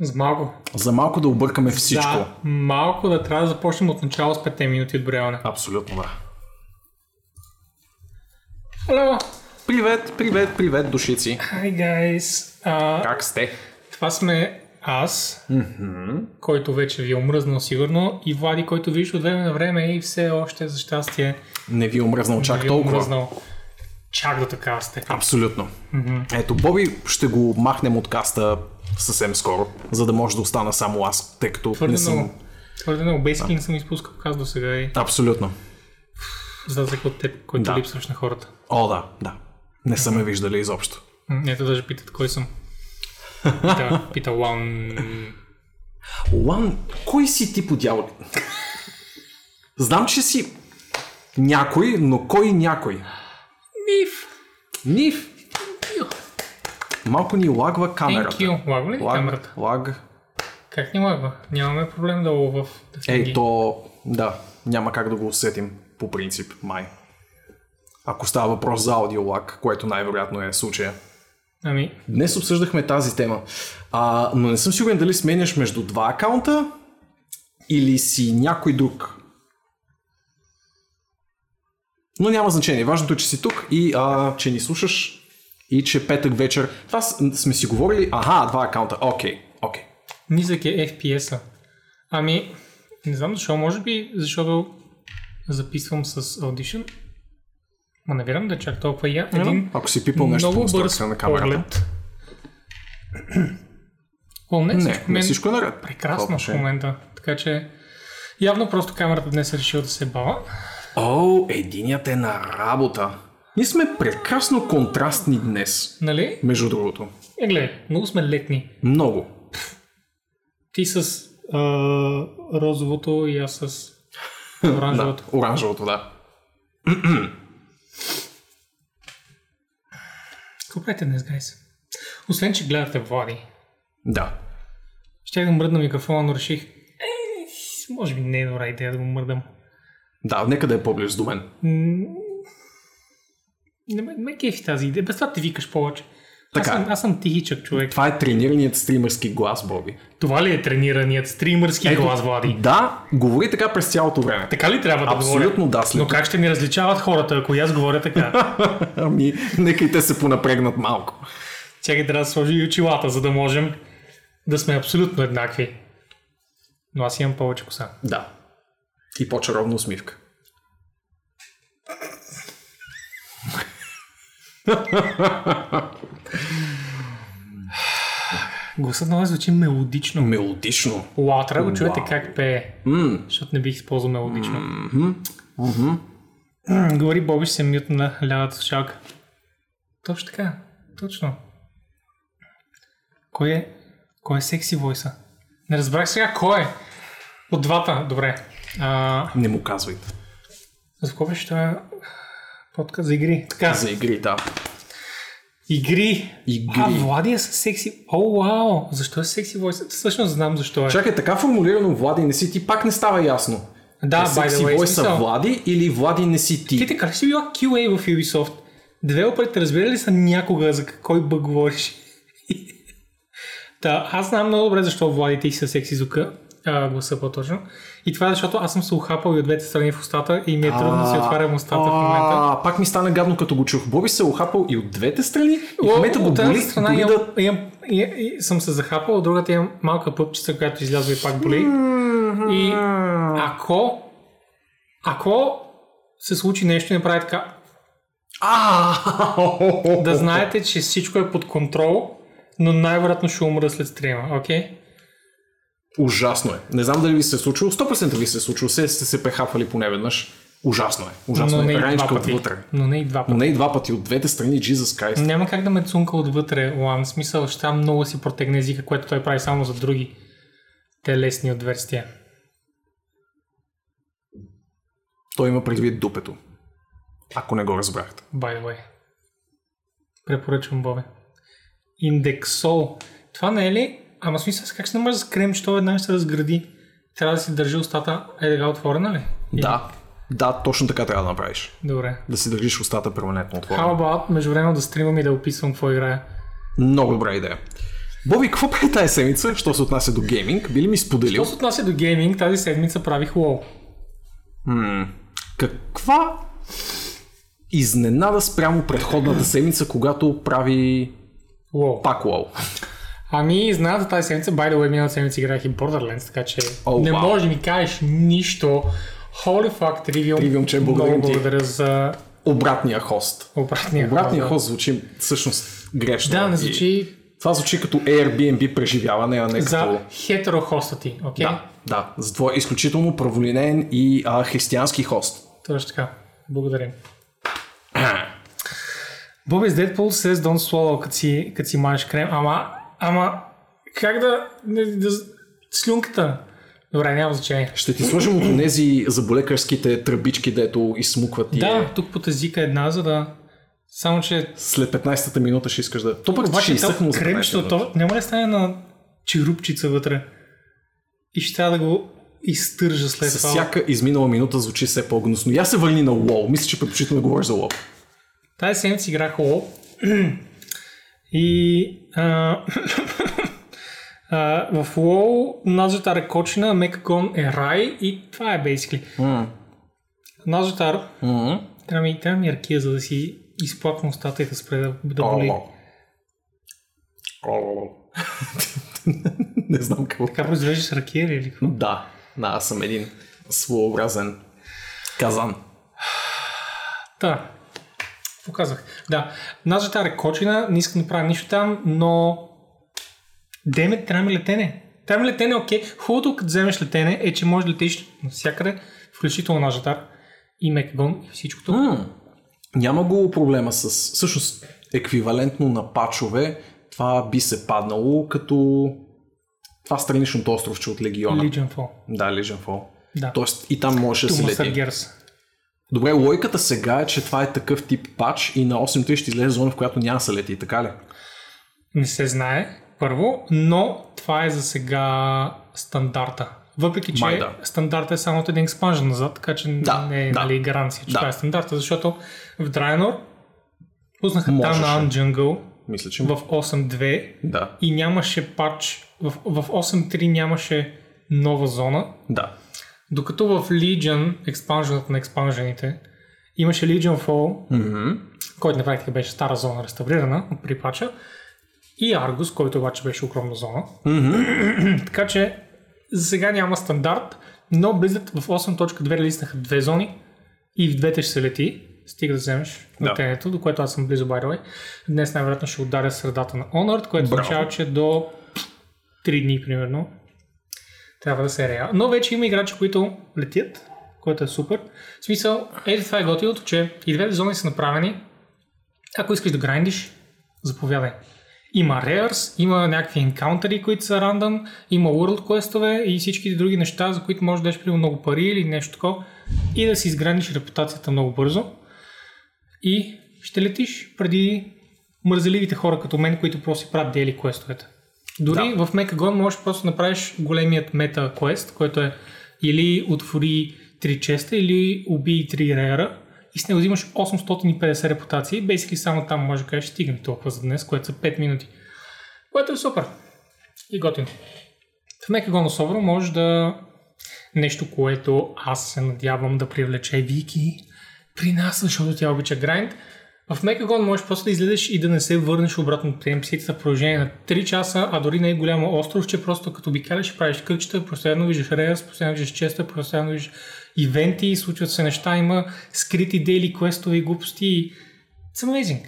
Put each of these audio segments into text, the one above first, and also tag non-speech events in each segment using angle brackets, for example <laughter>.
За малко. За малко да объркаме всичко. Да, малко да трябва да започнем от начало с 5 минути отброяване. Абсолютно да. Hello! Привет, привет, привет, душици. Hi guys! А, Как сте? това сме аз, който вече ви е омръзнал сигурно, и Влади, който виж от време на време и все още за щастие Не ви е омръзнал чак ви е толкова. омръзнал. Чак до такава степен. Абсолютно. Ето, Боби ще го махнем от каста съвсем скоро, за да може да остана само аз, тъй като Твърде не съм... много. Твърде много. Basically не съм изпускал каз до сега и Абсолютно. за разлика от теб, който Да. липсваш на хората. О, да, да. Не са ме виждали изобщо. Ето даже питат кой съм. Пита, <laughs> пита Лан. Лан, кой си ти по дяволи? Знам, че си някой, но кой някой? Миф! Нив. Малко ни лагва камерата. Thank you. Лагва ли Лаг, камерата? лаг. Как ни лагва? Нямаме проблем долу в Ей, то... Да, няма как да го усетим по принцип, май. Ако става въпрос за аудиолаг, което най-вероятно е случая. Ами, Днес обсъждахме тази тема, а, но не съм сигурен дали сменяш между два акаунта или си някой друг. Но няма значение. Важното е, че си тук и а, че ни слушаш и че петък вечер. Това сме си говорили. Аха, два акаунта. Окей, окей. низък е FPS-а. Ами, не знам защо, може би защото записвам с Audition. Ма не вярвам да е чак толкова я. Един Ако си пипал нещо много бърз на камерата. поглед. О, не, Не, всичко, не мен... всичко е наред. прекрасно в отношение. момента. Така че явно просто камерата днес е решила да се бава. О, единият е на работа. Ние сме прекрасно контрастни днес, Нали? между другото. Е, гледай, много сме летни. Много. Ти с а, розовото и аз с <laughs> Да, оранжевото. оранжевото, да. Какво правите днес, гайс? Освен, че гледате Влади. Да. Ще да мръдна микрофона, но реших, е, може би не е добра идея да го мърдам. Да, нека да е по-близо до мен. Не ме, ме кефи тази идея. Без това ти викаш повече. Така аз, е. съм, аз съм тихичък човек. Това е тренираният стримърски глас, Боби. Това ли е тренираният стримърски Ето, глас, Влади? Да, говори така през цялото време. Така ли трябва да Абсолютно говоря? да, след Но как ще ни различават хората, ако аз говоря така? <laughs> Ами, нека и те се понапрегнат малко. Чакай, трябва да сложи и очилата, за да можем да сме абсолютно еднакви. Но аз имам повече коса. Да. И по-чаровна усмивка. Гласът на вас звучи мелодично. Мелодично. Уау, трябва да го чуете как пее. М, Защото не бих използвал мелодично. М, Говори Боби, ще се мютна на лявата слушалка. Точно така. Точно. Кой е, кой е секси войса? Не разбрах сега кой е. От двата, добре. А, не му казвайте. за какво беше това подкаст за игри? Така, За игри, да. игри. Игри. А, Влади е секси. О, вау! Защо е секси войса? Всъщност знам защо е. Чакай, така формулирано Влади не си ти, пак не става ясно. да, е секси войса смисъл. Влади или Влади не си Ти ти? така ли си била QA в Ubisoft? Девелоперите разбирали ли са някога за кой бъг говориш? <laughs> Та, аз знам много добре защо Влади ти със секси звука, а, гласа по-точно. И това е защото аз съм се ухапал и от двете страни в устата и ми е трудно да си отварям устата в момента. А, пак ми стана гадно като го чух. Боби се е ухапал и от двете страни и в момента го боли. страна дори имам, да... имам, и, и, съм се захапал, от другата имам малка пъпчица, която излязва и пак боли. И ако, ако се случи нещо и направи така, да знаете, че всичко е под контрол, но най-вероятно ще умра след стрима, окей? Ужасно е. Не знам дали ви се е случило. 100% ви се е случило. Се сте се прехапвали поне веднъж. Ужасно е. Ужасно Но не е. Раничка два пъти. отвътре. Но не и два Но пъти. не и два пъти. От двете страни, Jesus Christ. Няма как да ме цунка отвътре, Лан. В смисъл, ще там много си протегне езика, което той прави само за други телесни отверстия. Той има предвид дупето. Ако не го разбрахте. By the way. Препоръчвам, Бобе. Индексол. Това не е ли? Ама смисъл, как се намърза с крем, че то веднага ще се разгради? Трябва да си държи устата е така отворена ли? Или- Да. Да, точно така трябва да направиш. Добре. Да си държиш устата перманентно How отворена. about между време да стримам и да описвам какво играя? Много добра идея. Боби, какво прави тази седмица, що се отнася до гейминг? Би ли ми споделил? Що се отнася до гейминг, тази седмица правих WoW. Каква изненада спрямо предходната седмица, когато прави WoW. пак лоу? Ами, знаете тази седмица, by the way, миналата седмица играх и Borderlands, така че О, не вау. можеш да ми кажеш нищо. Holy fuck, Trivium. Trivium, че благодарим Много ти. благодаря за Обратния хост. обратния Обратния ход. хост звучи всъщност грешно. Да, не И звучи Това звучи като Airbnb преживяване, а не за като... хетерохоста ти, окей? Да, да, за твой изключително праволинен и а, християнски хост. Точно така. Благодарим. Bobby's Deadpool says don't swallow, като си, като си мажеш крем. Ама, ама, как да, да, да слюнката? Добре, няма значение. Ще ти сложим от тези заболекарските тръбички, дето изсмукват и Да, тук под езика една, за да... Само, че след 15-та минута ще искаш да... То пък ще обаче то за 15 кремчето, няма ли стане на черупчица вътре? И ще трябва да го изтържа след С това. всяка изминала минута звучи все по-гнусно. Я се върни на WoW. Мисля, че предпочитам да говориш за WoW. Тази седмица играх WoW <clears throat> и а, <laughs> а, в WoW Назотар е кочина, Мекагон е рай и това е basically. Mm. Назотар, Mm-hmm. трябва ми, трябва ми ракия, за да си изплаквам устата и да спре да, да боли. <laughs> Не знам какво. Така произвеждаш ракия ли или какво? Да, да, аз съм един своеобразен казан. Да. Какво казах? Да. Назотар е кочина, не искам да правя нищо там, но Деме, трябва ми летене. Трябва ми летене, окей. Хубавото, като вземеш летене, е, че можеш да летиш навсякъде, включително на Жатар и Мекагон и всичкото. М, Няма го проблема с... Всъщност, еквивалентно на пачове, това би се паднало като това страничното островче от Легиона. Legion Fall. Да, Legion Fall. Да. Тоест и там можеше да се лети. Герс. Добре, логиката сега е, че това е такъв тип пач и на 8.3 ще излезе зона, в която няма се лети, така ли? Не се знае, първо, но това е за сега стандарта. Въпреки, че Май да. стандарта е само от един експанжен назад, така че Да, не е да. нали, гаранция, че Да. това е стандарта, защото в Draenor пуснаха Можеше. Jungle Мисля, че... в 8.2 Да, и нямаше патч, в, в 8.3 нямаше нова зона, да. Докато в Legion, експанженът на експанжените, имаше Legion Fall, Мгм. който на практика беше стара зона реставрирана от при пача, и Argus, който обаче беше огромна зона. <clears throat> така че за сега няма стандарт, но Blizzard в 8.2 релизнаха две зони и в двете ще се лети, стига да вземеш Да. летенето, до което аз съм близо, by the way. Днес най-вероятно ще ударя средата на Honored, което Браво. означава, че до 3 дни примерно трябва да се е реал. Но вече има играчи, които летят, което е супер. В смисъл, ето това е готиното, че и двете зони са направени. Ако искаш да грайндиш, заповядай. Има rares, има някакви енкаунтери, които са рандъм, има world questове и всички други неща, за които можеш да дадеш примерно много пари или нещо такова и да си изградиш репутацията много бързо. И ще летиш преди мързеливите хора като мен, които просто си правят дели квестовете. Дори в Мекагон можеш просто да направиш големият мета квест, който е или отвори 3 честа, или убий 3 реера и с него взимаш 850 репутации. Basically само там може да кажеш стигне толкова за днес, което са 5 минути. Което е супер. И готино. В Мекагон особено може да нещо, което аз се надявам да привлече Вики при нас, защото тя обича грайнд. В Мекагон можеш просто да излезеш и да не се върнеш обратно при NPC-та в продължение на 3 часа, а дори не е голямо остров, че просто като обикаляш, правиш къща, постоянно виждаш реас, постоянно виждаш честа, постоянно виждаш ивенти, случват се неща, има скрити дейли квестове и глупости. It's amazing.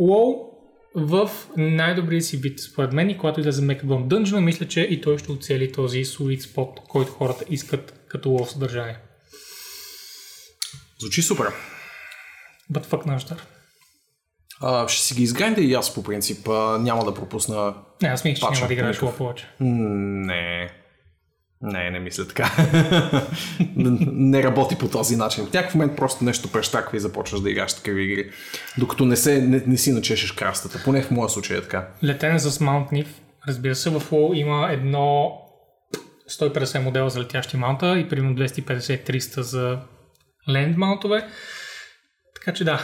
WoW в най-добрия си вид, според мен, и когато излезе Мекагон Dungeon, мисля, че и той ще оцели този sweet spot, който хората искат като WoW съдържание. Звучи супер. But fuck наш А, ще си ги изграйнда и аз по принцип. А, няма да пропусна... Не, аз мисля, че няма да играеш. WoW повече. Не. Не, не мисля така. <laughs> не работи по този начин. В някакъв момент просто нещо прещаква и започваш да играш такива игри. Докато не, се, не, не си начешеш крастата. Поне в моя случай е така. Летене с Mount Nif. Разбира се, в WoW има едно 150 модела за летящи маунта и примерно 250-300 за ленд маунтове. Така че да,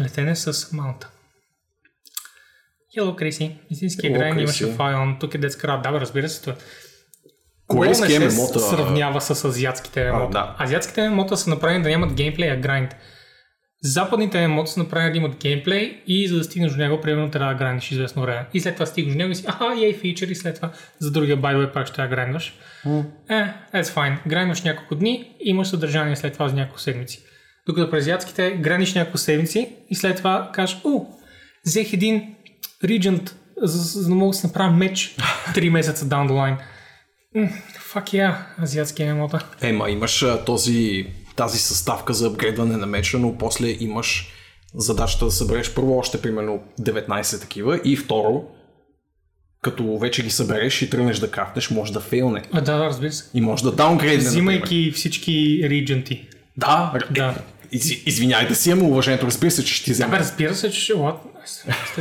летене с маунта. Hello, Криси. Грайн Криси. имаше файл, тук е детска рад. Да, разбира се. това. Корейски не се ММО-та... сравнява с азиатските ММО. да. Азиатските ММО са направени да нямат геймплей, а грайнд. Западните ММО са направени да имат геймплей и за да стигнеш до него, примерно трябва да грайндиш известно време. И след това стигнеш до него и си, аха, ей фичър и след това за другия way пак ще да грайндваш. Е, that's fine. Грайндваш няколко дни, имаш съдържание след това за няколко седмици. Докато при азиатските грайндиш няколко седмици и след това кажеш, у, взех един Regent, за, за да мога да си направя меч 3 месеца down the line. М, Fuck yeah, азиатски ММО-та. Ема, имаш този, тази съставка за апгрейдване на меча, но после имаш задачата да събереш първо още примерно 19 такива и второ, като вече ги събереш и тръгнеш да крафтеш, може да фейлне. А, да, да, разбира се. И може да даунгрейдне. например. Взимайки всички регенти. Да, Да. Из, извиняй да си имам уважението, разбира се, че ще ти взема. Абе, разбира се, че ще...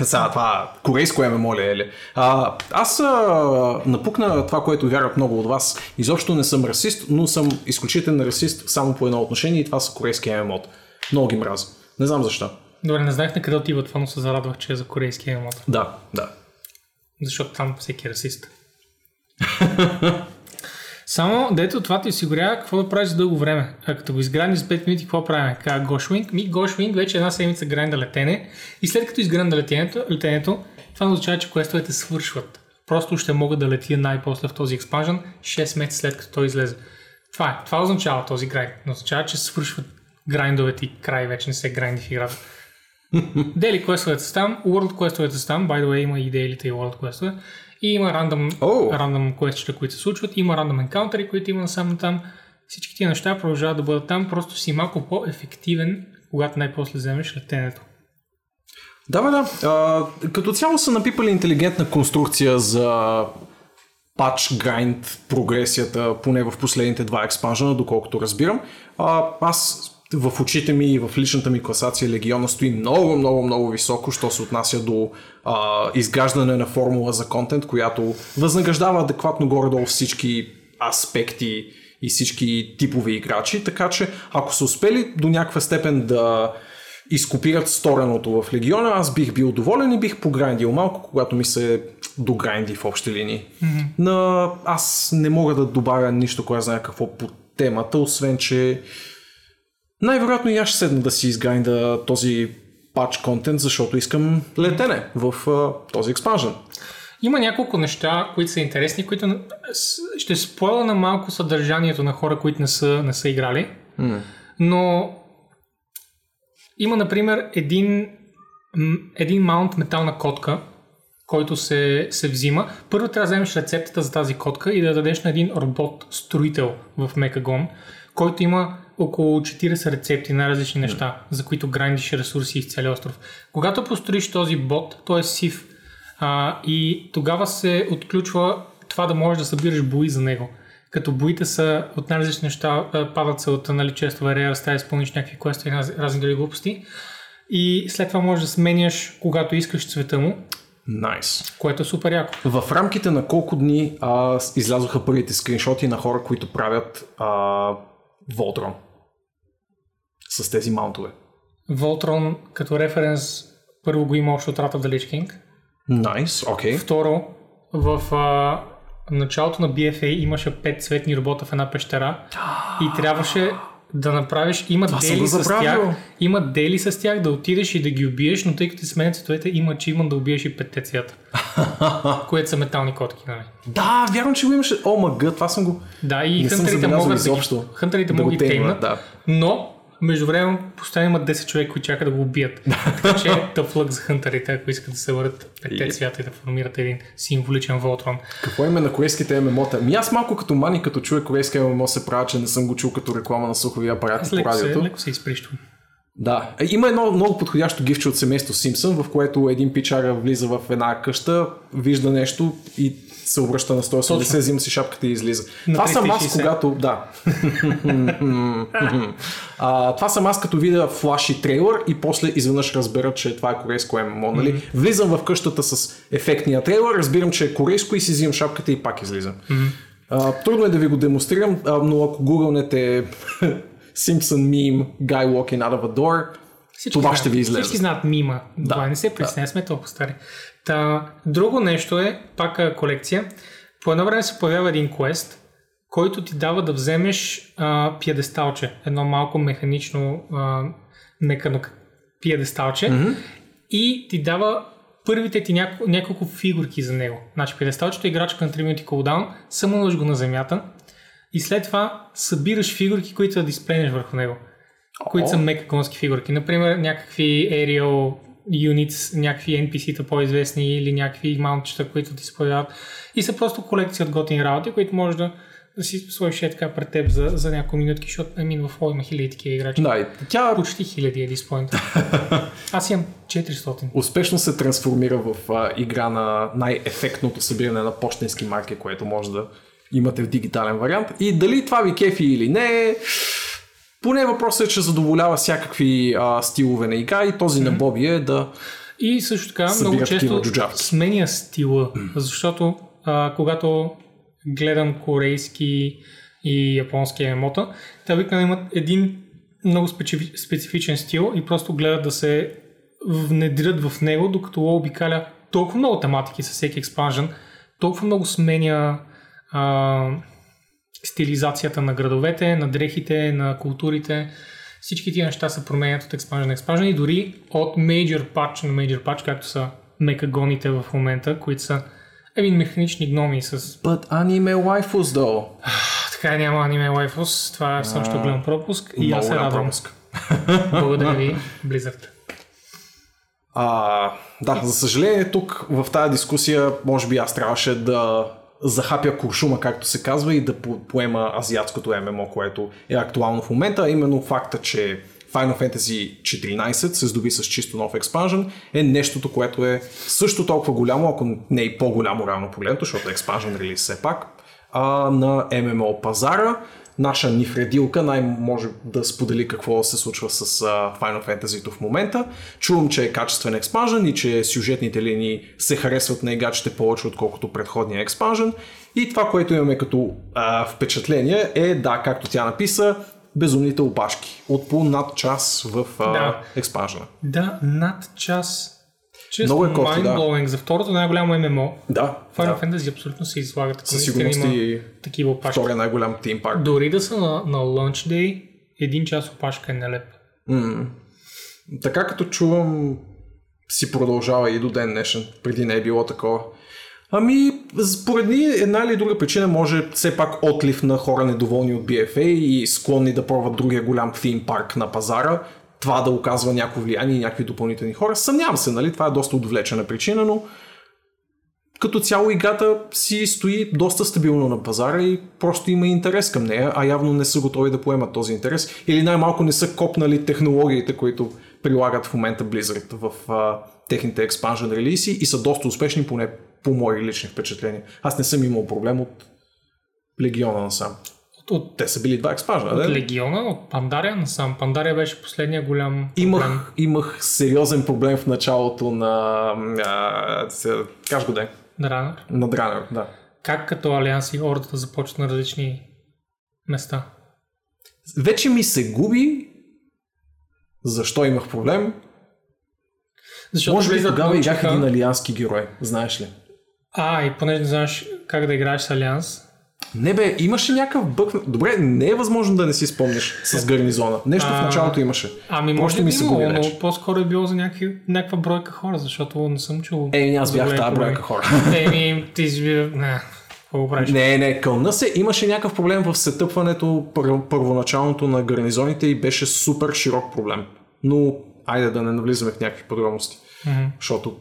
Сега, това корейско е, моля, Ели. А, аз а, напукна това, което вярват много от вас. Изобщо не съм расист, но съм изключителен расист само по едно отношение и това са корейски ММО. Много ги мразя. Не знам защо. Добре, не знаех на къде отива това, но се зарадвах, че е за корейски емот. Да, да. Защото там всеки е расист. <laughs> Само, дето това ти осигурява какво да правиш за дълго време. А като го изгранди за 5 минути, какво правим? Каза Гошвинг. Ми Гошвинг вече една седмица гранда летене. И след като изгранда летенето, летенето това означава, че квестовете свършват. Просто ще мога да летя най-после в този експанжен 6 месеца след като той излезе. Това е. Това означава този грайнд. Не означава, че свършват грайндовете и край вече не се грайнди в играта. <laughs> Дели квестовете са там, World квестовете са там, by the way има и дейлите и World квестове. И има рандом квестчета, които се случват, има рандом енкаунтери, които има насам там. Всички тия неща продължават да бъдат там, просто си малко по-ефективен, когато най-после вземеш летенето. Да, бе, да. А, като цяло са напипали интелигентна конструкция за патч, грайнд, прогресията, поне в последните два експанжена, доколкото разбирам. А, аз в очите ми и в личната ми класация Легиона стои много, много, много високо, що се отнася до а, изграждане на формула за контент, която възнаграждава адекватно горе-долу всички аспекти и всички типове играчи, така че ако са успели до някаква степен да изкопират стореното в Легиона, аз бих бил доволен и бих пограндил малко, когато ми се догранди в общи линии. Mm-hmm. Но аз не мога да добавя нищо, кой знае какво по темата, освен че най-вероятно и аз ще седна да си изграйнда този патч контент, защото искам летене в а, този експанжен. Има няколко неща, които са интересни, които ще спойла на малко съдържанието на хора, които не са, не са играли. Mm. Но има, например, един, един маунт метална котка, който се, се взима. Първо трябва да вземеш рецептата за тази котка и да дадеш на един робот-строител в Мекагон, който има около 40 рецепти на различни неща, за които грандиш ресурси из целия остров. Когато построиш този бот, той е сив а, и тогава се отключва това да можеш да събираш бои за него. Като боите са от най-различни неща, падат се от нали, често рейер, да изпълниш някакви квестове и раз- разни други глупости. И след това можеш да сменяш, когато искаш цвета му, Найс. което е супер яко. В рамките на колко дни а, излязоха първите скриншоти на хора, които правят а, Voltron с тези маунтове? Voltron като референс първо го има още от Wrath of the Lich King. Найс, окей. Второ, в а, началото на BFA имаше пет цветни робота в една пещера и трябваше да направиш, има съм дели го с тях, има дели с тях да отидеш и да ги убиеш, но тъй като ти сменят цветовете, има ачивмент да убиеш и петте цвята, <laughs> което са метални котки, нали? Да, вярно, че го имаше. О, мъгъ, това съм го... Да, и Не хънтерите могат да ги, хънтерите Да го могат да теймват, теймнат, да. но между време постоянно има 10 човека, които чакат да го убият. така че тъп лък за хънтерите, ако искат да се върнат петте цвята и да формират един символичен Волтрон. Какво име на корейските ММО-та? Ми аз малко като мани, като чуя корейски ММО се правя, че не съм го чул като реклама на слухови апарати Аз по леко се, радиото. леко се изприщвам. Да. Е, Има едно много подходящо гифче от семейство Симпсън, в което един пичара влиза в една къща, вижда нещо и се обръща на 180, взима си шапката и излиза. На това съм аз, 360. когато... Да. а, това съм аз, като видя флаш и трейлър и после изведнъж разбера, че това е корейско ММО. Нали? Влизам в къщата с ефектния трейлър, разбирам, че е корейско и си взимам шапката и пак излизам. А, трудно е да ви го демонстрирам, а, но ако гугълнете <laughs> Simpson meme guy walking out of a door, Всички това знаят, ще ви излезе. Всички знаят мима. Да. Да. Не се притесняй, сме толкова стари. Та, друго нещо е, пак колекция. По едно време се появява един квест, който ти дава да вземеш а, пиедесталче. Едно малко механично а, мекано пиедесталче. Mm-hmm. И ти дава първите ти няко, няколко фигурки за него. Значи пиедесталчето е играчка на 3 минути кулдаун, само го на земята и след това събираш фигурки, които да дисплейнеш върху него. Oh. Които са мекаконски фигурки. Например, някакви aerial units, някакви NPC-та по-известни или някакви маунтчета, които ти се появяват. И са просто колекция от готини работи, които може да, да си сложиш е така пред теб за, за няколко минутки, защото амин в има хиляди такива играчи. Да, тя... Почти хиляди е диспоинт. <laughs> Аз имам 400. Успешно се трансформира в а, игра на най-ефектното събиране на почтенски марки, което може да имате в дигитален вариант. И дали това ви кефи или не, поне въпросът е, че задоволява всякакви а, стилове на игра и този mm-hmm. на Боби е да И също така много често сменя стила, mm. защото а, когато гледам корейски и японски емота, те обикновено имат един много специфи, специфичен стил и просто гледат да се внедрят в него, докато обикаля толкова много тематики със всеки експанжен, толкова много сменя а, стилизацията на градовете, на дрехите, на културите. Всички тия неща се променят от експанжен на експанжен и дори от major patch на major patch, както са мекагоните в момента, които са един механични гноми с... But anime waifus, though. <sighs> така няма аниме waifus. Това е също голям пропуск и аз се радвам. <laughs> Благодаря ви, Blizzard. А, да, за съжаление тук в тази дискусия може би аз трябваше да захапя куршума, както се казва, и да поема азиатското ММО, което е актуално в момента, а именно факта, че Final Fantasy 14 се здоби с чисто нов експанжен е нещото, което е също толкова голямо, ако не и по-голямо равно погледното, защото експанжен релиз все пак, а, на ММО пазара наша нифредилка най-може да сподели какво се случва с Final Fantasy в момента. Чувам, че е качествен експанжен и че сюжетните линии се харесват на играчите повече отколкото предходния експанжен. И това, което имаме като uh, впечатление е, да, както тя написа, безумните опашки. От по над час в uh, да. експанжена. Да, над час Често Много е кофти, да. За второто най-голямо ММО. Да. Final да. Fantasy абсолютно се излагат. Със сигурност и такива опашки. Втория най-голям тим парк. Дори да са на, на Launch Day, един час опашка е нелеп. Mm. Така като чувам, си продължава и до ден днешен. Преди не е било такова. Ами, поради една или друга причина може все пак отлив на хора недоволни от BFA и склонни да пробват другия голям theme парк на пазара това да оказва някакво влияние и някакви допълнителни хора. Съмнявам се, нали? Това е доста отвлечена причина, но като цяло играта си стои доста стабилно на пазара и просто има интерес към нея, а явно не са готови да поемат този интерес или най-малко не са копнали технологиите, които прилагат в момента Blizzard в а, техните expansion релиси и са доста успешни, поне по мои лични впечатления. Аз не съм имал проблем от Легиона насам. От, те са били два експажа, От Легиона, от Пандария насам. Пандария беше последния голям проблем. Имах, имах сериозен проблем в началото на... А, каш го де? Дранър. На Дранър, да. Как като Алианс и Ордата започват на различни места? Вече ми се губи защо имах проблем. Защото Може би тогава играх един алиански герой, знаеш ли? А, и понеже не знаеш как да играеш с Алианс, не бе, имаше някакъв бък. Добре, не е възможно да не си спомниш с гарнизона. Нещо а, в началото имаше. Ами може ми се било, но по-скоро е било за някакви, някаква бройка хора, защото не съм чул. Еми, аз бях тази бройка хора. <laughs> Еми, ти си. Не, не, кълна се. Имаше някакъв проблем в сетъпването пър- първоначалното на гарнизоните и беше супер широк проблем. Но, айде да не навлизаме в някакви подробности. Mm-hmm. Защото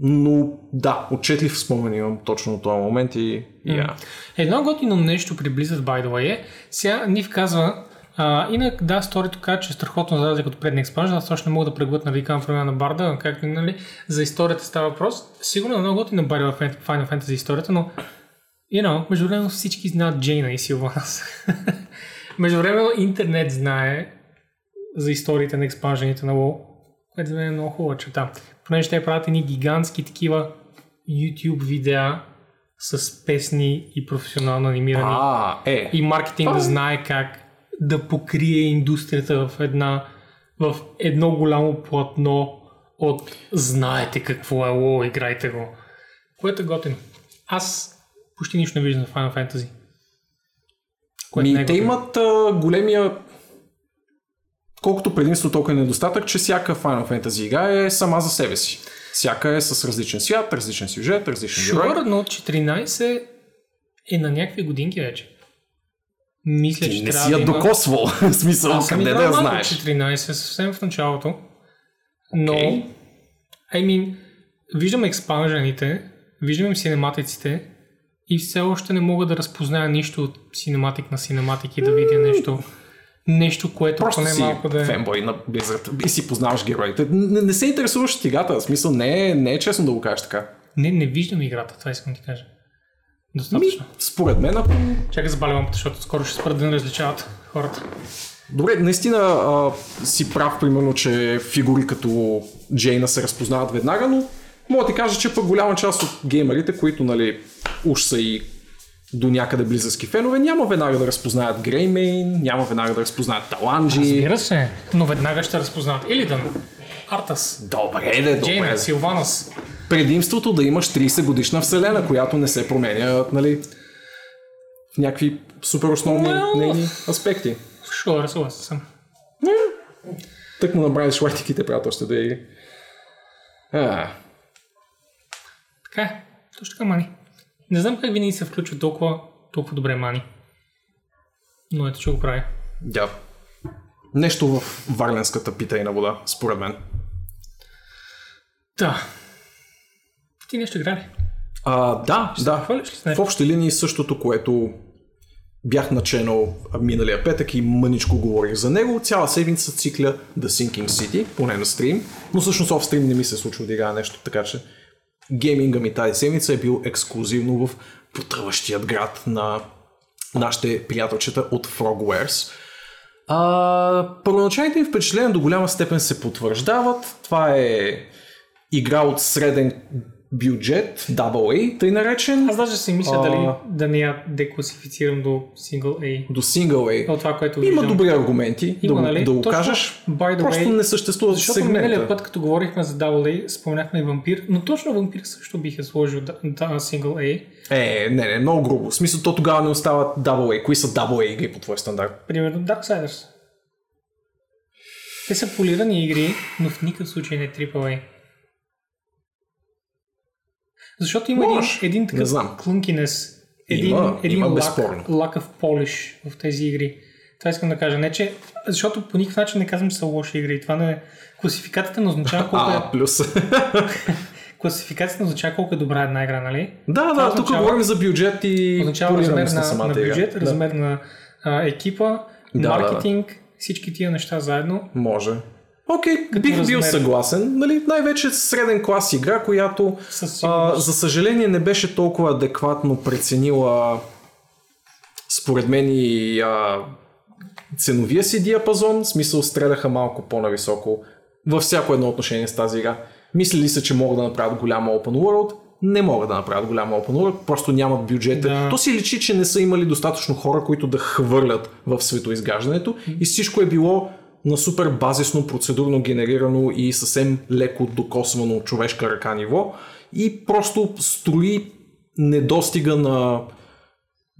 но да, отчетлив спомен имам точно от този момент и... Yeah. Едно готино нещо при Blizzard, by the way, е, сега Нив казва, а, инак, да, сторито казва, че е страхотно за разлика от предния експанжен, аз още не мога да преглътна викам промяна на Барда, както нали, за историята става въпрос. Сигурно е много готино Барда в Final Fantasy историята, но you know, между време всички знаят Джейна и Силванас. <laughs> между време интернет знае за историите на експанжените на WoW, което за мен е много хубава черта понеже те правят едни гигантски такива YouTube видеа с песни и професионално анимирани. А, е. И маркетинг да знае как да покрие индустрията в една в едно голямо платно от знаете какво е ло, играйте го. Което е готино. Аз почти нищо не виждам в Final Fantasy. Ми, е те имат а, големия колкото предимство, толкова и недостатък, че всяка Final Fantasy игра е сама за себе си. Всяка е с различен свят, различен сюжет, различен герой. Sure, но 14 е на някакви годинки вече. Мисля, Ти че не си я да докосвал. <laughs> В смисъл, Аз къде да я знаеш. 14, съвсем в началото. Но, Окей. I mean, виждам експанжените, виждам синематиците и все още не мога да разпозная нищо от синематик на синематик и да видя нещо, нещо, което Просто поне си малко да е. фенбой на Blizzard и си познаваш героите. Не, не се интересуваш от играта. В смисъл, не е, не е честно да го кажеш така. Не, не виждам играта, това искам да ти кажа. Ми, Достатъчно. според мен, ако Чакай за лампата, защото скоро ще спра да не различават хората. Добре, наистина а, си прав, примерно, че фигури като Джейна се разпознават веднага, но мога да ти кажа, че пък голяма част от геймерите, които нали, уж са и до някъде близъцки фенове, няма веднага да разпознаят Греймейн, няма веднага да разпознаят Таланджи. Разбира се, но веднага ще разпознават Илидан, Артас, Добре, де, добре. Джейна, Силванас. Предимството да имаш 30 годишна вселена, която не се променя нали, в някакви супер основни Well. нейни аспекти. Шо, съгласен съм. Тък му направиш лайтиките, приятелството да игри. А, Така е, точно така мани. Не знам как винаги се включва толкова, толкова добре мани. Но ето, че го прави. Да. Нещо в варленската питейна вода, според мен. Да. Ти нещо игра ли? А, да, да. Хвалиш ли с В общи линии същото, което бях наченал миналия петък и мъничко говорих за него. Цяла седмица цикля The Sinking City, поне на стрим, но всъщност в стрим не ми се случва да играя нещо, така че гейминга ми тази седмица е бил ексклюзивно в потъващият град на нашите приятелчета от Frogwares. А, първоначалните им впечатления до голяма степен се потвърждават. Това е игра от среден бюджет, AA, тъй наречен, Аз даже си мисля А. дали да не я декласифицирам до Single A. до Single A. От това, което Има виждам. добри аргументи Има, да, нали? да го Точно, кажеш. by the Просто way, не съществува Защото сегмента. миналия път, като говорихме за Double A, споменахме и вампир, но точно вампир също бих е сложил да, да, Single A. Е, не, не, много грубо. В смисъл, то тогава не остават AA. Кои са AA игри по твой стандарт? Примерно Darksiders. Те са полирани игри, но в никакъв случай не AAA. Защото има един, Може. един Не такъв знам. клънкинес, един, Има- един има лак, безспорно. of polish в тези игри. Това искам да кажа. Не, че, защото по никакъв начин не казвам, че са лоши игри. Това не е... Класификацията не означава <laughs> колко е, А, плюс. <laughs> класификацията не означава колко е добра една игра, нали? да, Това да, тук означава- говорим за бюджет и Означава размер на, на игра. бюджет, Да. размер на а, екипа, Да, маркетинг, всички тия неща заедно. Може. Окей, бих бил размер. съгласен. Нали, най-вече среден клас игра, която а, за съжаление не беше толкова адекватно преценила според мен и а, ценовия си диапазон, в смисъл стреляха малко по-нависоко във всяко едно отношение с тази игра. Мислили са, че могат да направят голяма open world, не могат да направят голяма open world, просто нямат бюджета. Да. То си личи, че не са имали достатъчно хора, които да хвърлят в светоизграждането и всичко е било на супер базисно, процедурно генерирано и съвсем леко докосвано човешка ръка ниво и просто строи недостига на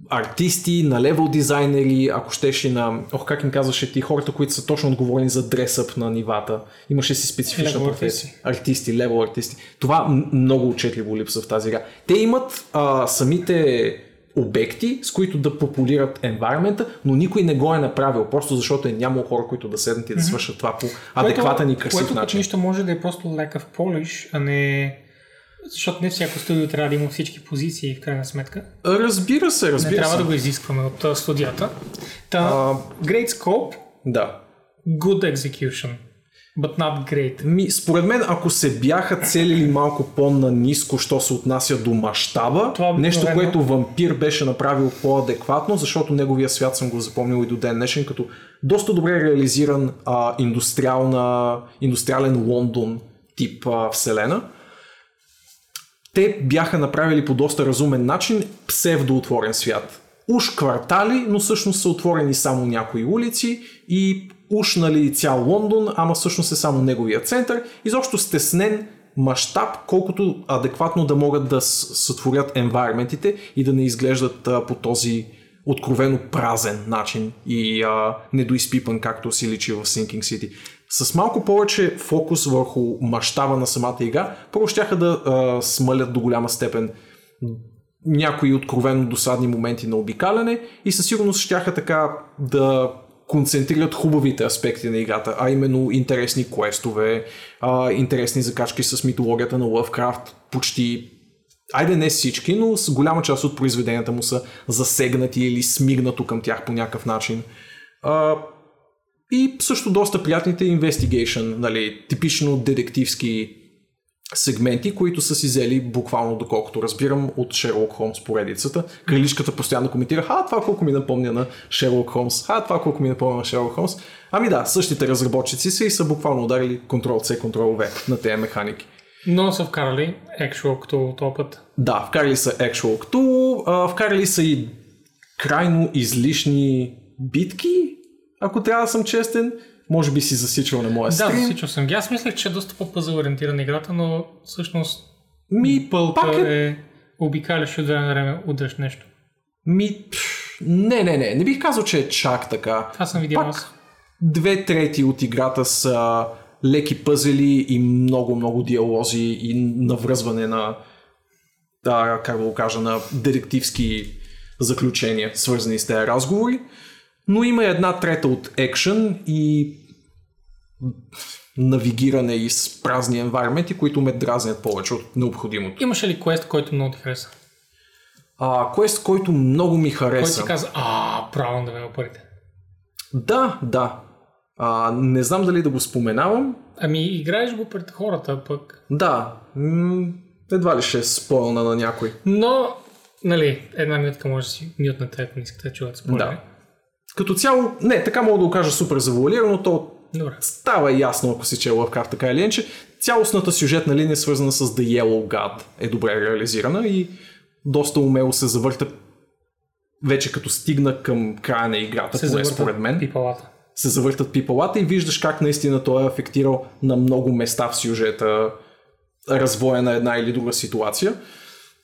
артисти, на левел дизайнери, ако щеш и на, ох, как им казваше ти, хората, които са точно отговорни за дресъп на нивата. Имаше си специфична Level професия. Артисти, левел артисти. Това много отчетливо липсва в тази игра. Те имат а, самите обекти, с които да популират environment но никой не го е направил, просто защото е нямало хора, които да седнат и да свършат това по адекватен и красив което, начин. нищо може да е просто lack of polish, а не... Защото не всяко студио трябва да има всички позиции в крайна сметка. Разбира се, Не разбира трябва се. да го изискваме от студията. Та, А, great scope, да. good execution, but not great. Ми, според мен, ако се бяха целили малко по-наниско, що се отнася до мащаба, Това нещо, обикновено- което вампир беше направил по-адекватно, защото неговия свят съм го запомнил и до ден днешен, като доста добре реализиран а, индустриална, индустриален Лондон тип а, вселена. Те бяха направили по доста разумен начин псевдоотворен свят. Уж квартали, но всъщност са отворени само някои улици и уж нали, цял Лондон, ама всъщност е само неговия център. Изобщо стеснен мащаб, колкото адекватно да могат да сътворят енвайрментите и да не изглеждат а, по този откровено празен начин и а, недоизпипан, както си личи в Sinking City. С малко повече фокус върху мащаба на самата игра, първо щяха да а, смалят до голяма степен някои откровено досадни моменти на обикаляне и със сигурност щяха така да концентрират хубавите аспекти на играта, а именно интересни квестове, а, интересни закачки с митологията на Лъвкрафт, почти Айде не всички, но с голяма част от произведенията му са засегнати или смигнато към тях по някакъв начин. А, и също доста приятните investigation, нали, типично детективски сегменти, които са си взели буквално, доколкото разбирам, от Шерлок Холмс поредицата. Крилишката постоянно коментира, а това колко ми напомня на Шерлок Холмс, а това колко ми напомня на Шерлок Холмс. Ами да, същите разработчици са и са буквално ударили Ctrl-C, Ctrl-V на тези механики. Но са вкарали Actual Cthulhu този път. Да, вкарали са Actual Cthulhu, вкарали са и крайно излишни битки, ако трябва да съм честен. Може би си засичал на моя стрим. Да, засичал съм ги. Аз мислех, че е доста по-пъзъл ориентирана играта, но всъщност ми, пълка е... е обикаляш от време на време удръш нещо. Ми, не, не, не. Не бих казал, че е чак така. Това съм видял аз. Две трети от играта са леки пъзели и много, много диалози и навръзване на, да, как да го кажа, на детективски заключения, свързани с тези разговори. Но има една трета от екшен и навигиране и с празни енвайрменти, които ме дразнят повече от необходимото. Имаше ли квест, който много ти хареса? А, квест, който много ми хареса. Който ти каза, а, правилно да ме опарите. Да, да. А, не знам дали да го споменавам. Ами, играеш го пред хората пък. Да. М- едва ли ще е спойлна на някой. Но, нали, една минутка може да си мютнете, ако не искате да чувате спойлери. Да. Като цяло, не, така мога да го кажа супер завуалирано, то Добре. става ясно, ако си чел Lovecraft така или иначе. Цялостната сюжетна линия, свързана с The Yellow God, е добре реализирана и доста умело се завърта вече като стигна към края на играта, се поне според мен. Пипалата. Се завъртат пипалата и виждаш как наистина той е афектирал на много места в сюжета развоя на една или друга ситуация.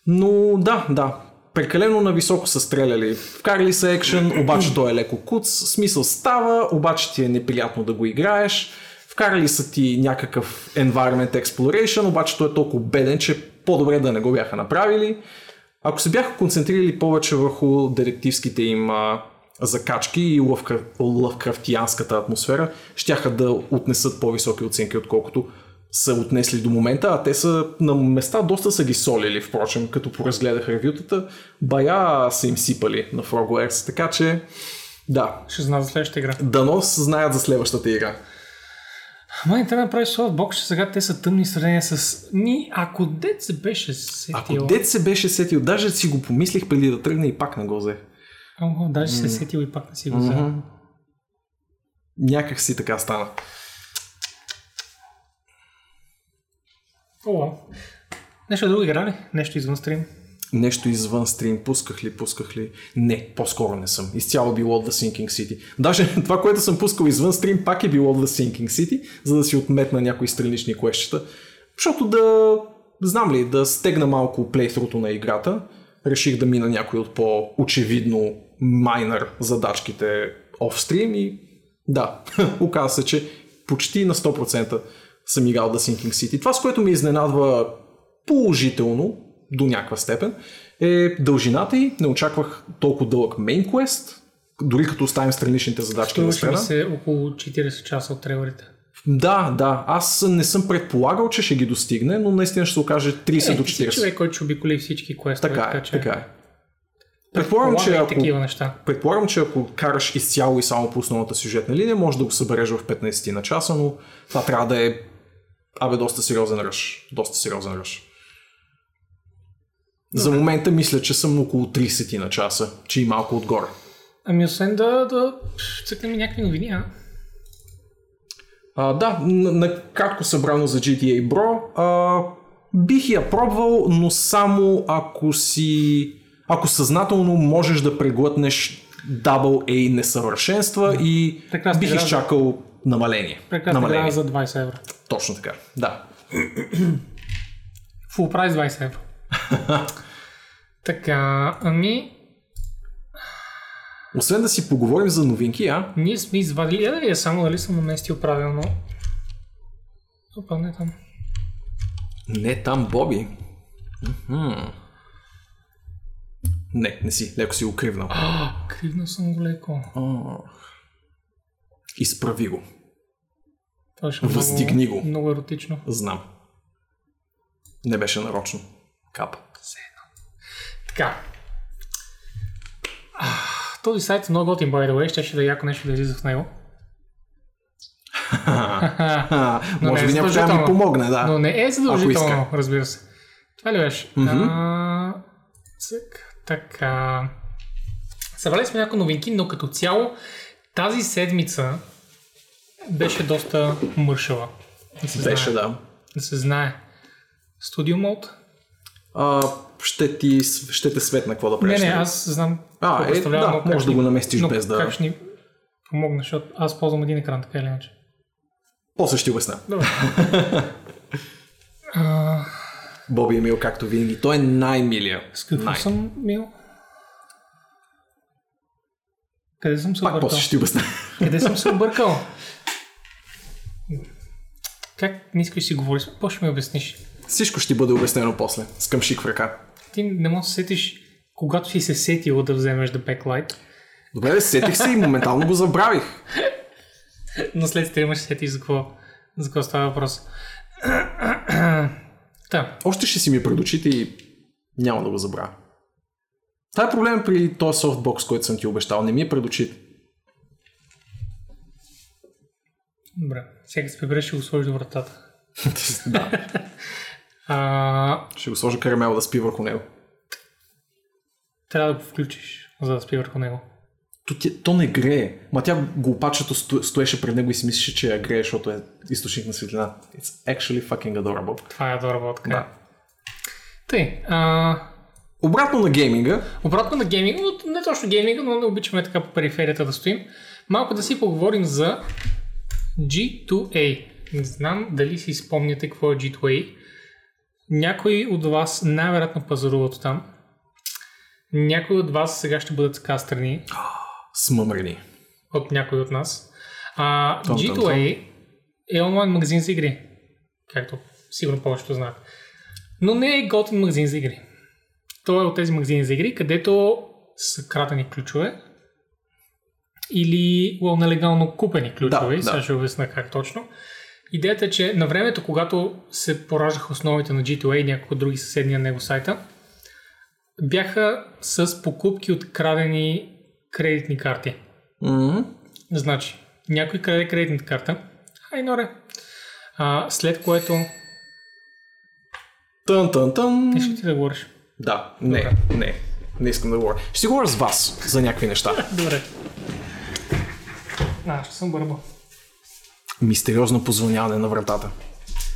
Но да, да, прекалено нависоко са стреляли. Вкарали са екшен, обаче той е леко куц, смисъл става, обаче ти е неприятно да го играеш. Вкарали са ти някакъв environment exploration, обаче той е толкова беден, че по-добре да не го бяха направили. Ако се бяха концентрирали повече върху детективските им а, закачки и лъвкрафтиянската атмосфера, щяха да отнесат по-високи оценки, отколкото са отнесли до момента, а те са на места доста са ги солили, впрочем, като поразгледах ревютата, бая са им сипали на Frogwares, така че да. Ще знаят за следващата игра. Дано знаят за следващата игра. Ама те направи Softbox, че сега те са тъмни сравнения с... Ми, ако дет се беше сетил... Ако дет се беше сетил, даже си го помислих преди да тръгне и пак не го взе. Ого, даже mm. се сетил и пак не си го взе. Mm-hmm. Някак си така стана. О, нещо друго игра ли? Нещо извън стрим? Нещо извън стрим, пусках ли, пусках ли? Не, по-скоро не съм. Изцяло било The Sinking City. Даже <laughs> това, което съм пускал извън стрим, пак е било The Sinking City, за да си отметна някои странични квещета. Защото да, знам ли, да стегна малко плейтрото на играта, реших да мина някой от по-очевидно майнер задачките офстрим и да, <laughs> оказа се, че почти на 100% съм играл The Sinking City. Това, с което ми изненадва положително, до някаква степен, е дължината й. Не очаквах толкова дълъг мейн квест, дори като оставим страничните задачки на страна. се около 40 часа от трейлерите. Да, да. Аз не съм предполагал, че ще ги достигне, но наистина ще се окаже 30 е, до 40. човек, който ще обиколи всички квестове. Така е, така, че... така е. Предполагам че, ако, такива неща. предполагам, че ако караш изцяло и само по основната сюжетна линия, може да го събереш в 15 на часа, но това трябва да е Абе, доста сериозен ръж. Доста сериозен ръж. За момента мисля, че съм около 30 на часа, че и малко отгоре. Ами освен да, да цъкнем някакви новини, а? а да, накратко събрано за GTA Bro. А, бих я пробвал, но само ако си... Ако съзнателно можеш да преглътнеш Double A несъвършенства и Прекрасна бих изчакал намаление. Прекрасна намаление. за 20 евро. Точно така, да. <clears throat> Full прайс 20 евро. <laughs> така, ами, Освен да си поговорим за новинки, а? ние сме извадили, я да видя само дали съм наместил правилно. Опа, не там. Не там, Боби. Мгм. Не, не си. Леко си го кривнал. <gasps> Кривна съм го леко. О. Изправи го. Това ще е Въздигни много, го. Много еротично. Знам. Не беше нарочно. Капа. Така. Ах, Този сайт е много готин, by the way. Ще, ще да е яко нещо да излиза в него. <laughs> А, може е би някой трябва да ми помогне, да. Но не е задължително, разбира се. Това ли беше? А, цък, така. Събрали сме някои новинки, но като цяло тази седмица беше доста мършава. Да се Беше, знае. да. Да се знае. Studio Mode? А, ще, ти, ще те светна какво да Не, правиш. не, нали? аз знам А, е, да, може да го наместиш но без да... Как ще ни помогне, защото аз ползвам един екран, така или иначе. После ще. Добре. <laughs> а, Боби Емил, както винаги, той е най-милия. с какво Най. съм мил? Къде съм се Пак объркал? после ще ти обясня. Къде съм се объркал? <laughs> Как не искаш да си говориш? Какво ще ми обясниш? Всичко ще ти бъде обяснено после. С къмшик в ръка. Ти не можеш да се сетиш, когато си се сетил да вземеш да backlight, Добре, да сетих се и моментално го забравих. <laughs> но след стрима ще сетиш за какво, за какво става въпрос. <clears throat> Та, Още ще си ми пред очите и няма да го забравя. Това е проблем при този софтбокс, който съм ти обещал. Не ми е пред очите. Добре. Сега се прибереш, ще го сложиш до вратата. <laughs> да. А, Ще го сложа карамел да спи върху него. трябва да го включиш, за да спи върху него. То, то не грее. Ма тя глупачето сто, стоеше пред него и си мислеше, че я грее, защото е източник на светлина. It's actually fucking adorable. Това е адорабъл така. Да. Тъй, а, Обратно на гейминга, обратно на гейминга, но не точно гейминга, но не обичаме така по периферията да стоим. Малко да си поговорим за G2A. Не знам дали си спомняте какво е G2A. Някои от вас най-вероятно пазаруват там. Някои от вас сега ще бъдат скастрани <gasps> смъмрени. от някой от нас. А, Том, том, G2A е онлайн магазин за игри, както сигурно повечето знаят. Но не е готин магазин за игри. Той е от тези магазини за игри, където са кратени ключове или well, нелегално купени ключове. Да, сега да. ще обясня как точно. Идеята е, че на времето, когато се пораждаха основите на G2A и някои други съседни на него сайта, бяха с покупки от крадени кредитни карти. М-м. Значи, някой краде кредитната карта. Ай, норе. А, след което... Тън, тън, тън. Искаш ти да говориш? Да, не, Добре. не. Не искам да говоря. Ще си говоря с вас за някакви неща. <laughs> Добре. А, ще съм бърба. Мистериозно позвоняване на вратата.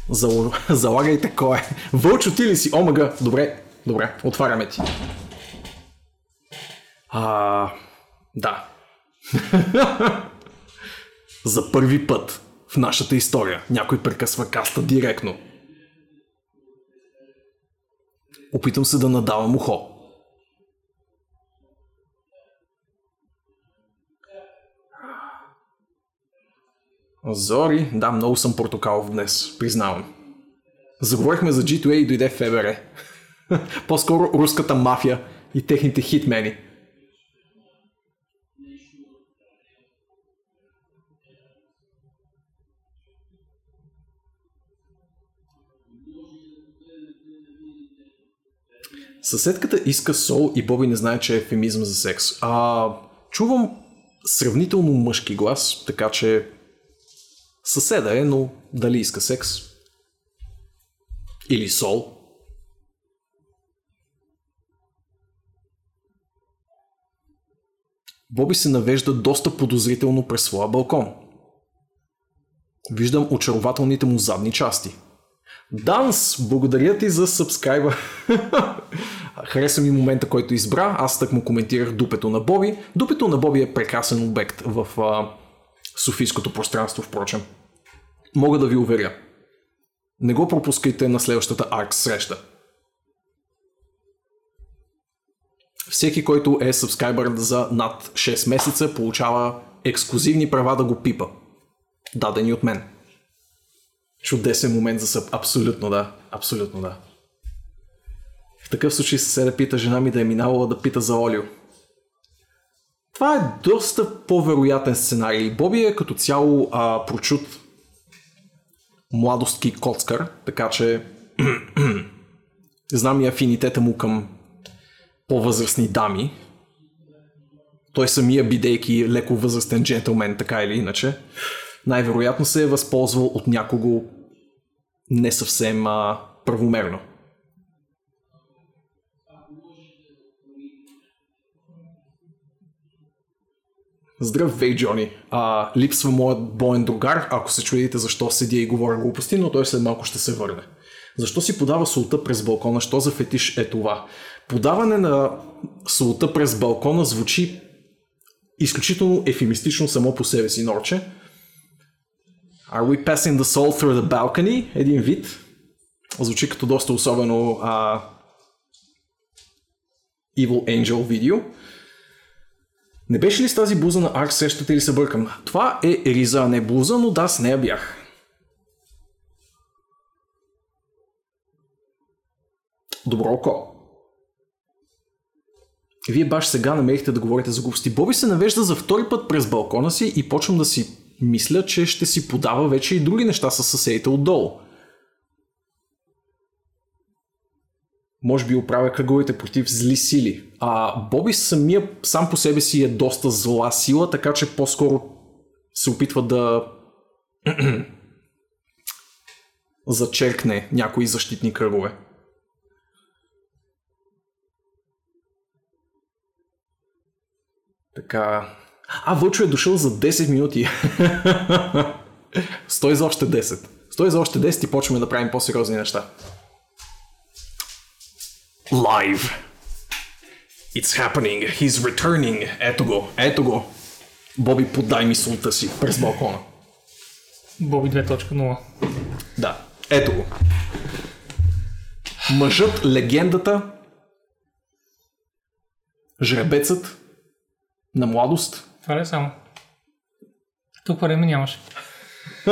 Зал... Залагайте кой е. Вълчо ти ли си? Омага. Добре, добре, отваряме ти. А, да. <laughs> За първи път в нашата история някой прекъсва каста директно. Опитам се да надавам ухо. Зори, да, много съм портокалов днес, признавам. Заговорихме за G2A и дойде ФБР. <laughs> По-скоро руската мафия и техните хитмени. Съседката иска сол и Боби не знае, че е ефемизъм за секс. А, чувам сравнително мъжки глас, така че съседа е, но дали иска секс? Или сол? Боби се навежда доста подозрително през своя балкон. Виждам очарователните му задни части. Данс, благодаря ти за сабскрайба. <laughs> Хареса ми момента, който избра. Аз так му коментирах дупето на Боби. Дупето на Боби е прекрасен обект в а, Софийското пространство, впрочем. Мога да ви уверя. Не го пропускайте на следващата арк среща. Всеки, който е сабскайбър за над 6 месеца, получава ексклюзивни права да го пипа. Дадени от мен. Чудесен момент за съб. Абсолютно да. Абсолютно да. В такъв случай се да пита жена ми да е минавала да пита за Олио. Това е доста по-вероятен сценарий. Боби е като цяло а, прочут младостки коцкар, така че <clears throat> знам и афинитета му към по-възрастни дами. Той самия бидейки леко възрастен джентлмен, така или иначе, най-вероятно се е възползвал от някого не съвсем а, правомерно. Здравей, Джони. А, липсва моят боен другар, ако се чудите защо седя и говоря глупости, но той след малко ще се върне. Защо си подава солта през балкона? Що за фетиш е това? Подаване на солта през балкона звучи изключително ефемистично само по себе си, Норче. Are we passing the soul through the balcony? Един вид. Звучи като доста особено а, Evil Angel видео. Не беше ли с тази блуза на Арк срещате ли се бъркам? Това е Риза, не блуза, но да, с нея бях. Добро око. Вие баш сега намерихте да говорите за глупости. Боби се навежда за втори път през балкона си и почвам да си мисля, че ще си подава вече и други неща с съседите отдолу. Може би оправя кръговете против зли сили. А Боби самия сам по себе си е доста зла сила, така че по-скоро се опитва да <clears throat> зачеркне някои защитни кръгове. Така. А, Вълчо е дошъл за 10 минути. <laughs> Стой за още 10. Стой за още 10 и почваме да правим по-сериозни неща. Live. It's happening. He's returning. Ето го. Ето го. Боби, подай ми султа си през балкона. Боби 2.0. Да. Ето го. Мъжът, легендата, жребецът на младост. Това е само? Тук време нямаше. <laughs>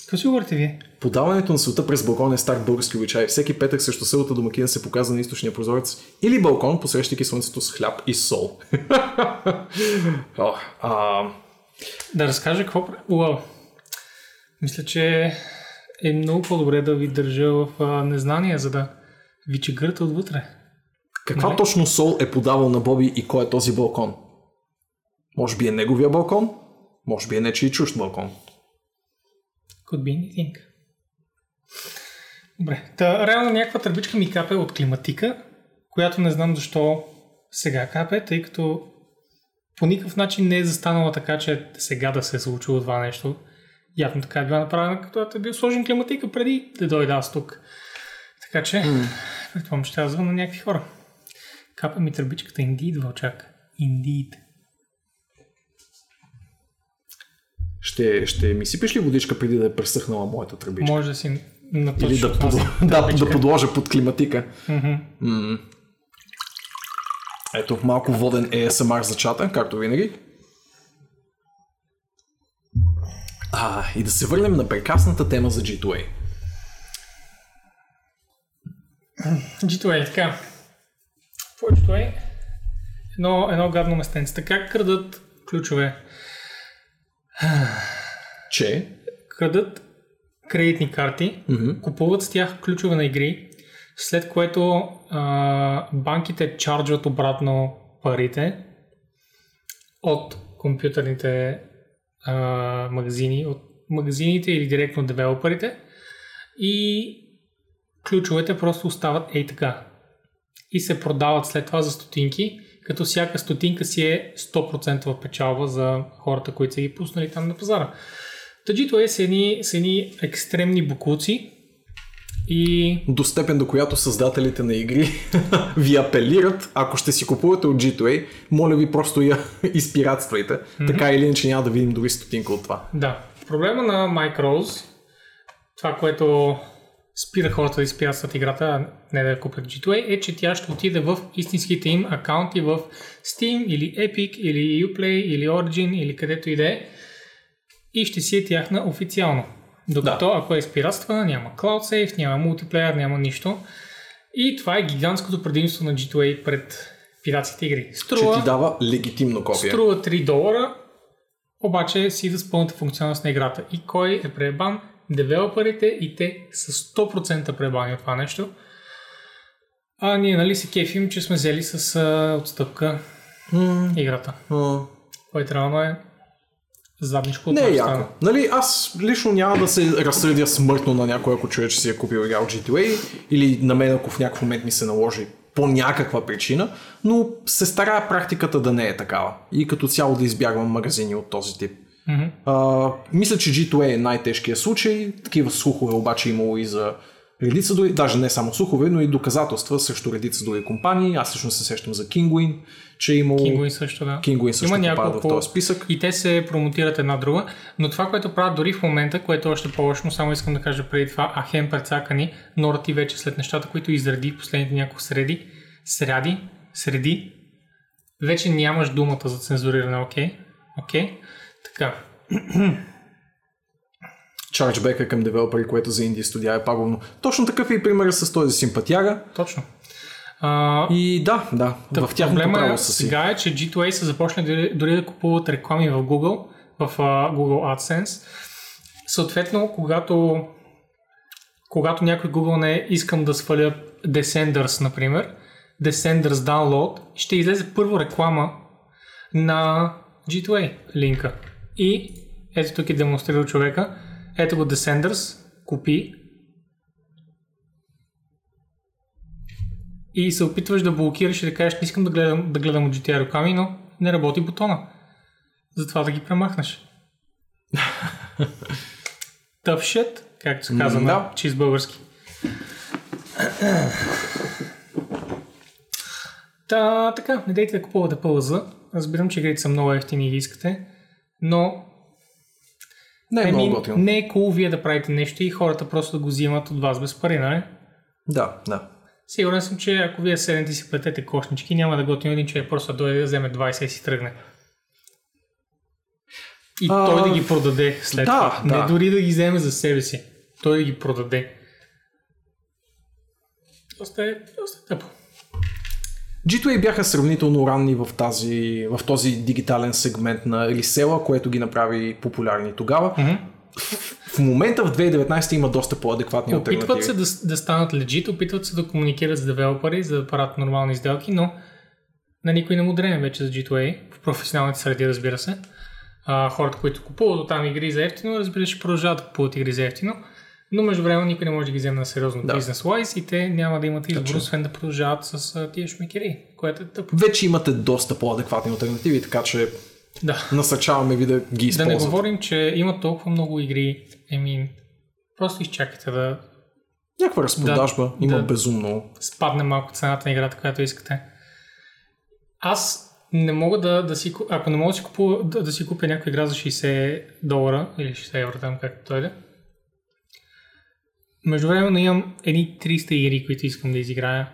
Какво си говорите вие? Подаването на света през балкон е стар български обичай. Всеки петък срещу силата домакина се показва на източния прозорец или балкон, посрещайки слънцето с хляб и сол. <laughs> О, а... Да разкажа какво... Уау. Мисля, че е много по-добре да ви държа в а, незнание, за да ви чегърта отвътре. Каква Нали? точно сол е подавал на Боби и кой е този балкон? Може би е неговия балкон? Може би е нечи и чужд балкон. Could be anything. Добре. Та, реално някаква тръбичка ми капе от климатика, която не знам защо сега капе, тъй като по никакъв начин не е застанала така, че сега да се е случило това нещо. Явно така е била направена, като е бил сложен климатика преди да дойда аз тук. Така че, mm. предполагам, ще звънна на някакви хора. Капа ми тръбичката Indeed, вълчак. Indeed. Ще, ще ми сипеш ли водичка преди да е пресъхнала моята тръбичка? Може да си наточиш Или да, подло... <laughs> да, да подложа под климатика. Мгм. М. Ето малко воден ASMR за чата, както винаги. А, и да се върнем на прекрасната тема за G2A. G2A, така. Какво е G2A? Едно, едно гадно местенце. Така крадат ключове. Че? Крадат кредитни карти, Мгм. купуват с тях ключове на игри, след което а, банките чарджват обратно парите от компютърните а, магазини, от магазините или директно от девелоперите и ключовете просто остават ей така. И се продават след това за стотинки, като всяка стотинка си е 100% печалба за хората, които са ги пуснали там на пазара. Таджито е са едни, са едни екстремни букуци И До степен до която създателите на игри <laughs> ви апелират, ако ще си купувате от G2A, моля ви просто я <laughs> изпиратствайте. Mm-hmm. Така или иначе няма да видим дори стотинка от това. да, проблема на Micros, това, което спира хората да изпиратстват играта, не да я купят G2A, е, че тя ще отиде в истинските им акаунти в Steam или Epic или Uplay или Origin или където и да е и ще си е тяхна официално. Докато ако е спиратства, няма Cloud Save, няма мултиплеер, няма нищо. И това е гигантското предимство на G2A пред пиратските игри. Че Струва, ти дава легитимно копие. струва 3 долара, обаче си да с пълната функционалност на играта. И кой е пребан? Девелоперите и те са 100% пребани от това нещо. А ние нали се кефим, че сме взели с а, отстъпка М, играта. м. Което реално е задничко Не е яко. стана. Нали, аз лично няма да се разсърдя смъртно на някой, ако чуя, че си е купил игра от GTA или на мен, ако в някакъв момент ми се наложи по някаква причина, но се старая практиката да не е такава и като цяло да избягвам магазини от този тип. А, мисля, че G2A е най-тежкият случай. Такива слухове обаче имало и за редица други, даже не само слухове, но и доказателства срещу редица други компании. Аз лично се сещам за Kinguin, че е имало... Kinguin също, да. Kinguin също Има няколко- в този списък. И те се промотират една друга, но това, което правят дори в момента, което е още по-лошо, само искам да кажа преди това, а хем прецакани, Нора ти вече след нещата, които изреди последните няколко среди, среди, среди, вече нямаш думата за цензуриране, окей? Окей? Така. <clears throat> чарджбека към девелопери, което за инди студия е пагубно. Точно такъв е и примерът с този симпатяга. Точно. А, И да, да, в тяхното Проблема право е, са си. сега е, че G2A са започнали дори, дори да купуват реклами в Google, в а, Google AdSense. Съответно, когато, когато някой Google не искам да сваля Descenders, например, Descenders Download, ще излезе първо реклама на G2A линка. И ето тук е демонстрирал човека. Ето го Descenders, купи. И се опитваш да блокираш и да кажеш, не искам да гледам, да гледам от GTA реклами, но не работи бутона. Затова да ги премахнеш. <laughs> Tough shit, както се казва на да. чист български. Та, така, не дейте да купувате ПЛЗ. Разбирам, че игрите са много ефтини и ги искате, но Не е много готино. не е cool вие да правите нещо и хората просто да го взимат от вас без пари, нали? Да, да. Сигурен съм, че ако вие седнете си платете кошнички, няма да готино един човек просто да дойде да вземе 20 и си тръгне. И А, той да ги продаде след да, това. да. Не дори да ги вземе за себе си. Той да ги продаде. Доста е, доста е тъпо. G2A бяха сравнително ранни в, тази, в този дигитален сегмент на ресела, което ги направи популярни тогава. Мгм. В момента в 2019 има доста по-адекватни Опитват альтернативи. се да, да станат легит, опитват се да комуникират с девелопери, за да правят нормални сделки, но на никой не му дреме вече за G2A, в професионалните среди, разбира се. А, хората, които купуват от там игри за ефтино, разбира се, ще продължават да купуват игри за ефтино, но между време никой не може да ги вземе на сериозно Да. бизнес wise и те няма да имат избор, Точно. освен да продължават с а, тия шмекери, което е тъпо. Вече имате доста по-адекватни альтернативи, така че Да. насърчаваме ви да ги Да не използвате. говорим, че има толкова много игри, еми, просто изчакайте да Някаква разпродажба Да, има да. безумно. спадне малко цената на играта, която искате. Аз не мога да, да си... Ако не мога да си, купува, да, да си купя някаква игра за 60 долара или 60 евро, там както дойде, между време имам едни 300 игри, които искам да изиграя.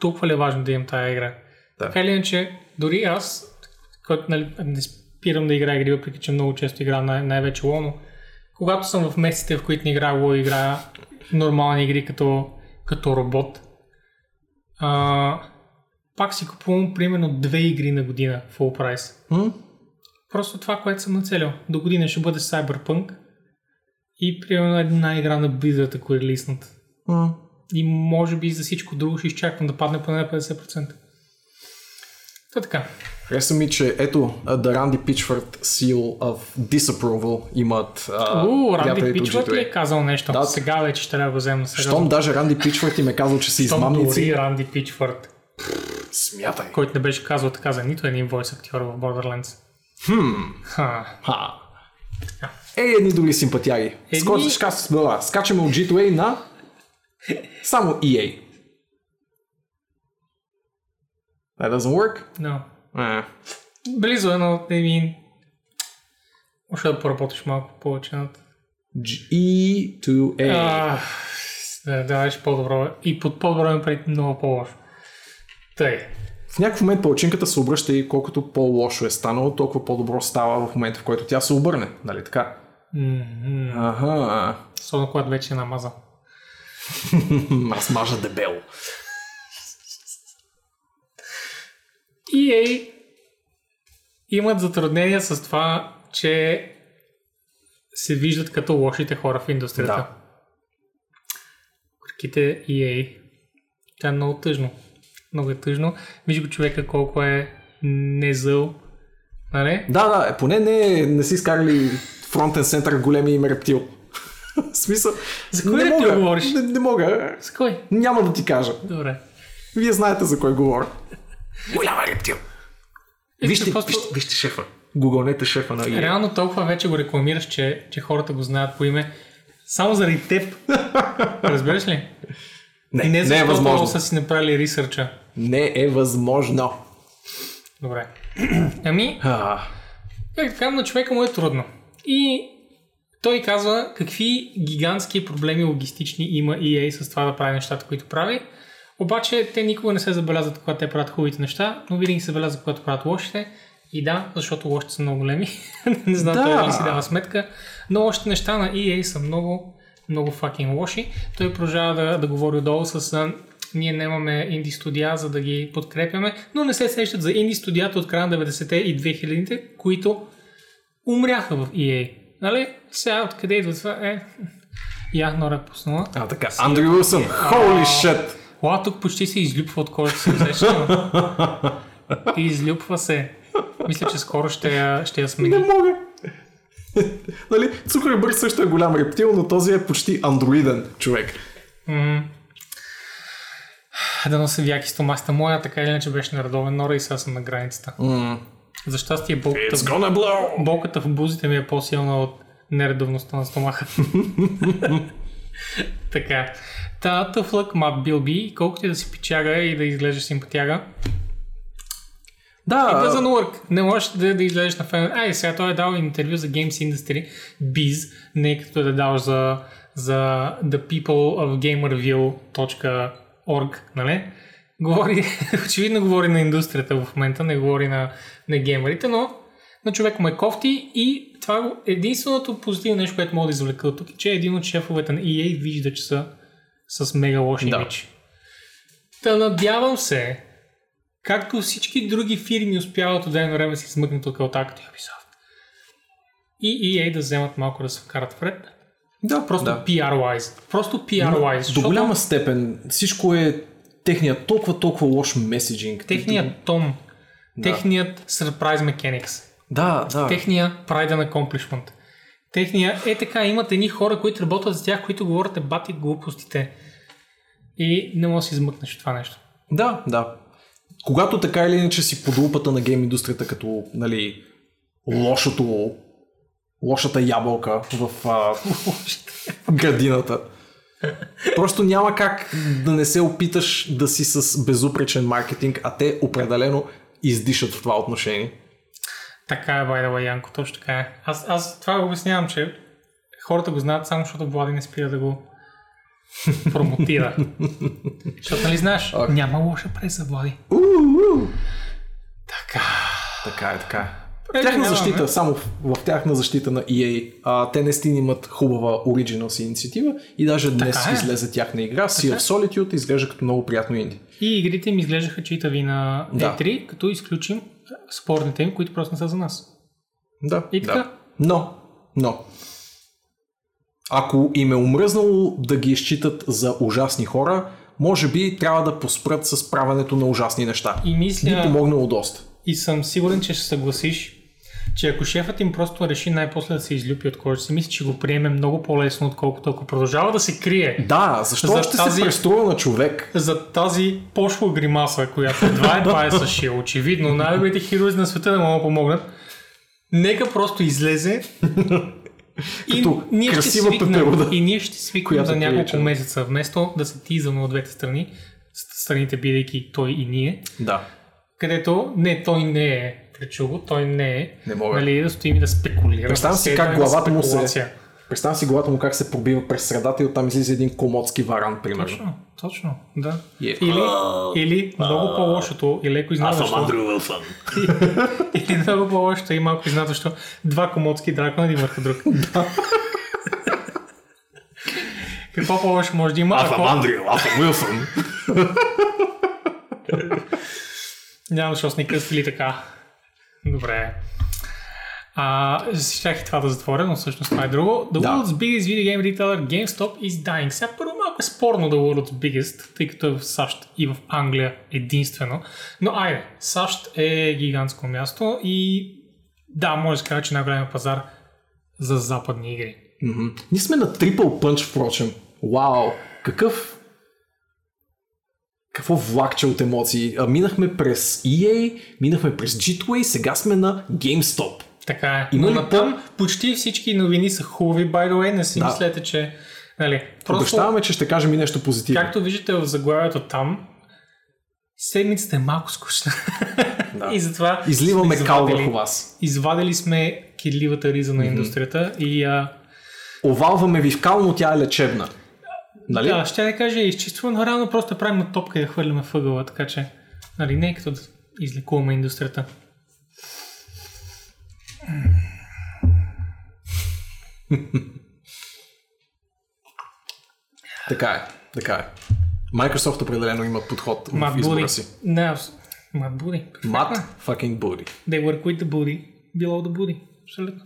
Толкова ли е важно да имам тая игра? Да. Така или иначе, дори аз, който нали, не спирам да играя игри, въпреки че много често играя най- най-вече ло, но когато съм в месеците, в които не играя ло, играя нормални игри като, като робот, а, пак си купувам примерно две игри на година full price. М? Просто това, което съм нацелил. До година ще бъде Cyberpunk и примерно една игра на Blizzard, ако е релиснат. М? И може би за всичко друго ще изчаквам да падне поне на 50%. Та така. Хареса ми, че ето The Randy Pitchford Seal of Disapproval имат а, У, Ранди Пичвард ли G2A. е казал нещо? Да. Сега вече ще трябва да го на сериозно. Щом даже Ранди Пичфорд им е казал, че са Щом измамници, дори Ранди Пичвард, смятай. който не беше казал така за нито един войс актьор в Borderlands. Хм. Ха. Ха. Ей, едни други симпатяги. Едни- Едни... Ска... ска... Скачаме от G2A на Само EA. That doesn't work? No. Eh. Близо е, но еми... Може да поработиш малко повече над... G- E to A. А, да, даваш по-добро. И под по-добро им преди много по-лошо. Тъй. В някакъв момент палачинката се обръща и колкото по-лошо е станало, толкова по-добро става в момента, в който тя се обърне. Нали така? Мгм. Аха. Особено когато вече е намазал. <laughs> Аз мажа дебело. EA имат затруднения с това, че се виждат като лошите хора в индустрията. Да. Горките EA. Това е много тъжно. Много е тъжно. Виж го човека колко е незъл. Нали? Да, да, е, поне не, не си изкарали фронтен център големи име рептил. <laughs> В смисъл, За кой не рептил мога, говориш? Не, не мога. С кой? Няма да ти кажа. Добре. Вие знаете за кой говоря. Голяма рептил. Вижте, просто- вижте, вижте шефа. Гугълнете шефа на EA. Реално толкова вече го рекламираш, че, че хората го знаят по име. Само заради теб. <laughs> Разбираш ли? Не, Не не е защото възможно. са си направили ресърча. Не е възможно. Добре. Ами, как така, на човека му е трудно. И той казва какви гигантски проблеми логистични има EA с това да прави нещата, които прави. Обаче те никога не се забелязват, когато те правят хубавите неща, но винаги се забелязват, когато правят лошите. И да, защото лошите са много големи. <laughs> не знам Да. той дали си дава сметка. Но лошите неща на EA са много, много fucking лоши. Той продължава да, да говори отдолу с ние нямаме инди студия, за да ги подкрепяме, но не се сещат за инди студията от края на 90-те и 2000-те, които умряха в EA. Нали? Сега откъде идва това? Е, <laughs> я Нора е пуснала. а така. Андрю Уилсън. Holy shit. Ла, тук почти се излюпва от кожата си. Усещаш ли? Излюпва се. Мисля, че скоро ще я, ще я Не смени. мога. нали, Цукърбърг също е голям рептил, но този е почти андроиден човек. М. Да нося яки стомаста. Моя така или иначе беше наредовен Нора и сега съм на границата. Mm. За щастие болката, It's gonna blow. болката в бузите ми е по-силна от нередовността на стомаха. <laughs> така. Та тъфлък Мат Билби, колкото и да си печага и да изглежда симпатяга, Да, It doesn't work. Не можеш да, да излезеш на фен. Ай, сега той е дал интервю за Games Industry, Biz, не като да даваш за, за the people of gamerville.org, нали? Говори, <laughs> очевидно говори на индустрията в момента, не говори на, на геймерите, но на човек му е кофти и това го- единственото позитивно нещо, което мога да извлека от тук, е, че един от шефовете на EA вижда, че са с мега лош Да. имидж. Та надявам се, както всички други фирми успяват от време време да си измъкнат от кълта като Ubisoft. И EA да вземат малко да се вкарат вред. да, Просто да. PR-wise. Просто PR-wise. До защото голяма степен всичко е техният толкова, толкова лош меседжинг. техният тон, техният surprise mechanics, Да, да. техният pride and accomplishment, техния е така, имат едни хора, които работят за тях, които говорят е бати глупостите. И не може да си измъкнеш от това нещо. Да, да. Когато така или иначе си под лупата на гейм индустрията като, нали, лошото, лошата ябълка в а, градината. Просто няма как да не се опиташ да си с безупречен маркетинг, а те определено издишат в това отношение. Така е, way, Янко, точно така е. Аз, аз това го обяснявам, че хората го знаят само защото Влади не спира да го <laughs> промотира. защото, нали знаеш, Ох. няма лоша преса, Влади. Така. Така е, така е. В Добре, тяхна защита, само в, в тяхна защита на EA, а, те наистина имат хубава Originals инициатива и даже днес Така е. излезе тяхна игра, Sea of Solitude, изглежда като много приятно инди. И игрите ми изглеждаха читави на Да. E3, като изключим спорните им, които просто не са за нас. Да, И така. да. Но, но, ако им е омръзнало да ги изчитат за ужасни хора, може би трябва да поспрат с правенето на ужасни неща. И Би мисля, помогнало доста. и съм сигурен, че ще се съгласиш, че ако шефът им просто реши най-после да се излюпи от кожата си, мисля, че го приеме много по-лесно, отколкото ако продължава да се крие Да, защо За още тази- се преструва на човек? за тази пошла гримаса, която едва едва е съшил. Очевидно, най-добрите хирози на света не могат да помогнат. Нека просто излезе <laughs> Като ние ще свикнем, пеперуда, И ние ще свикнем за няколко прилича. месеца, вместо да се тизваме от двете страни, страните бидейки той и ние, Да. където не, той не е пречуго, той не е. Не мога. Нали, да стоим и да спекулираме. Представям си как главата му се-. Представям си главата му как се пробива през средата и оттам излиза един комодски варан, примерно. Точно, точно, да. И е, Или, или много по-лошото и леко изненадващо. Уилсън. <laughs> Или много по-лошото и малко изненадващо. Два комодски дракона един върху друг. <laughs> Какво по-лошо може да има, ако... Андрю, аз съм Уилсън. <laughs> Няма защо сме късвали така. Добре. А, щях и това да затворя, но всъщност това е друго. The Да. world's biggest video game retailer GameStop is dying. Сега първо малко е спорно The world's biggest, тъй като е в САЩ и в Англия единствено. Но айде, САЩ е гигантско място и да, може да се каже, че най-големия пазар за западни игри. Мгм. Ние сме на Triple Punch, впрочем. Вау, какъв... Какво влакче от емоции. А, минахме през EA, минахме през G2A, сега сме на GameStop. Така е. Има Но натам почти всички новини са хубави, by the way. Не си Да. мислете, че... Нали, просто... Обещаваме, че ще кажем и нещо позитивно. Както виждате в заглавието там, седмицата е малко скучна. Да. <laughs> и затова Изливаме кал върху вас. Извадили сме кидливата риза на индустрията и а, Овалваме ви в кал, но тя е лечебна. Нали? да, ще да кажа, изчистваме, но реално просто правим на топка и я хвърляме въгъла, така че нали, не е като да излекуваме индустрията. <laughs> Така е, така е. Microsoft определено има подход Мат в избора Буди. си. Не, Мат Буди. Мат fucking Booty. They work with the booty, below the booty. Абсолютно.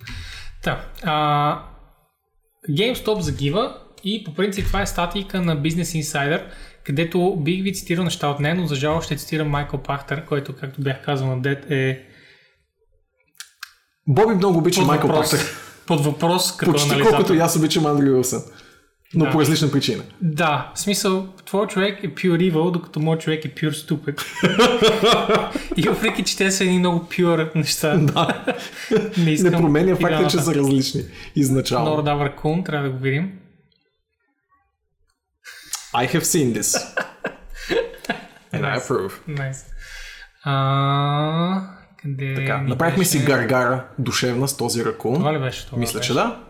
Та, а, GameStop загива и по принцип това е статийка на Business Insider, където бих ви цитирал неща от нея, но за жалост ще цитирам Майкъл Пахтер, който, както бях казал на Дед, е Боби много обича под Майкъл въпрос, Пактер. под въпрос като Почти анализатор. колкото и аз обичам Андрю Уилсън. Но Да. по различна причина. Да, в смисъл, твой човек е pure evil, докато моят човек е pure stupid. <laughs> и въпреки, че те са едни много pure неща. Да. <laughs> не искам Не променя факта, че са различни. Изначално. Нор Давър Кун, трябва да го видим. I have seen this. <laughs> And I approve. Найс. А, къде Така, направихме си беше? гаргара душевна с този ракун. Това ли беше това? Мисля, беше? че да.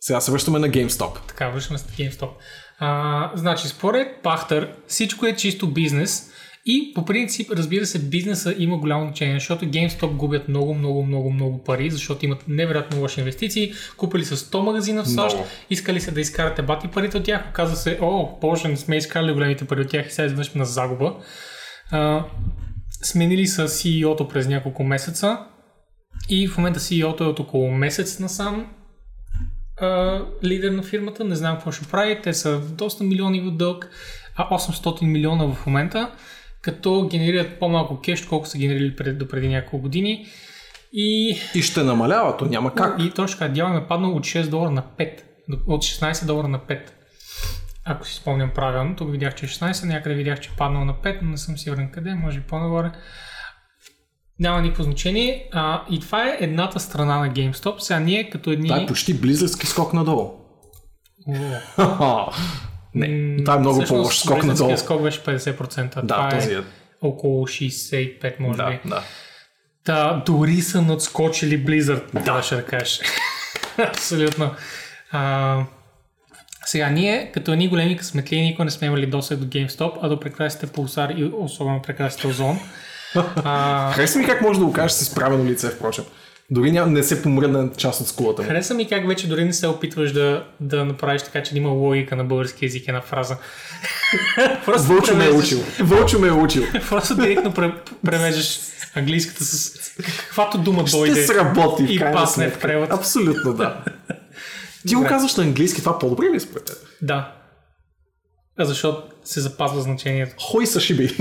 Сега се връщаме на GameStop. Така, връщаме се на GameStop. А, значи, според Пахтър, всичко е чисто бизнес и по принцип, разбира се, бизнеса има голямо значение, защото GameStop губят много, много, много, много пари, защото имат невероятно лоши инвестиции. Купили са 100 магазина в САЩ, Много. искали се да изкарате бати парите от тях, оказа се, о, боже, не сме изкарали големите пари от тях и сега изведнъж на загуба. А, сменили са CEO-то през няколко месеца и в момента CEO-то е от около месец насам а, лидер на фирмата, не знам какво ще прави, те са доста милиони в дълг, а 800 милиона в момента, като генерират по-малко кеш, колко са генерирали пред, до преди няколко години. И, И ще намалява, то няма как. и точно така, дялът е паднал от 6 долара на 5, от 16 долара на 5. Ако си спомням правилно, тук видях, че е 16, някъде видях, че е паднал на 5, но не съм сигурен къде, може би по-нагоре. Няма никакво значение. А, и това е едната страна на GameStop. Сега ние като едни... Това е почти близърски скок надолу. <laughs> Не, това е много по-лош скок надолу. скок беше 50%. Да, това този е е. около 65, може Да, би. да. Та, дори са надскочили Blizzard, да. ще да кажеш. <laughs> Абсолютно. А, сега, ние, като едни големи късметли, никога не сме имали досег до GameStop, а до прекрасните Pulsar и особено прекрасните Озон. <laughs> А, Хареса ми как може да го кажеш с изправено лице, впрочем. Дори няма, не се помръдна част от скулата му. хареса ми как вече дори не се опитваш да, да направиш така, че да има логика на български език една фраза. <laughs> Просто Вълчо ме е учил. Вълчо ме е учил. <laughs> Просто директно пре- превеждаш английската с каквато дума Ще дойде. сработи в и пасне в превод. Абсолютно, да. <laughs> Ти го казваш на английски, това по-добре ли е според теб? Да. А защото се запазва значението. Хой са шиби.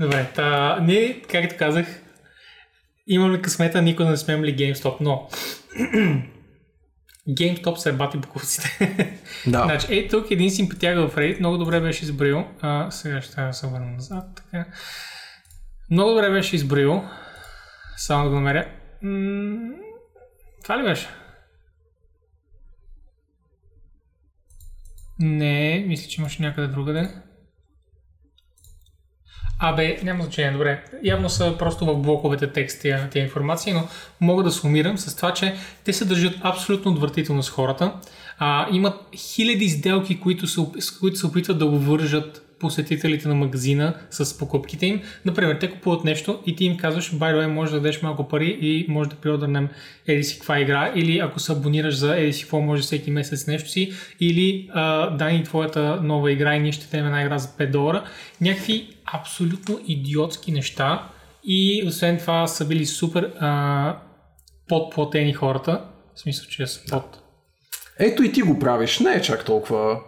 Добре, та, ние, както казах, имаме късмета, никога не сме имали GameStop, но <clears throat> GameStop се е бати буковците. <laughs> Да. Значи, ей тук един симпатяга в Reddit много добре беше изброил. А, сега ще се върна назад. Така. Много добре беше изброил. Само да го намеря. М, Това ли беше? Не, мисля, че имаше някъде другаде. Абе, няма значение, добре. Явно са просто в блоковете текст тия, тия информации, но мога да сумирам с това, че те се държат абсолютно отвратително с хората. А, имат хиляди сделки, които се, които се опитват да обвържат посетителите на магазина с покупките им. Например, те купуват нещо и ти им казваш, by the way, може да дадеш малко пари и може да приодърнем еди си каква игра, или ако се абонираш за еди си какво, може всеки месец нещо си, или а, дай ни твоята нова игра и ние ще дадем една игра за 5 долара. Някакви абсолютно идиотски неща и освен това са били супер а, подплатени хората. В смисъл, че са под... Ето и ти го правиш, не е чак толкова...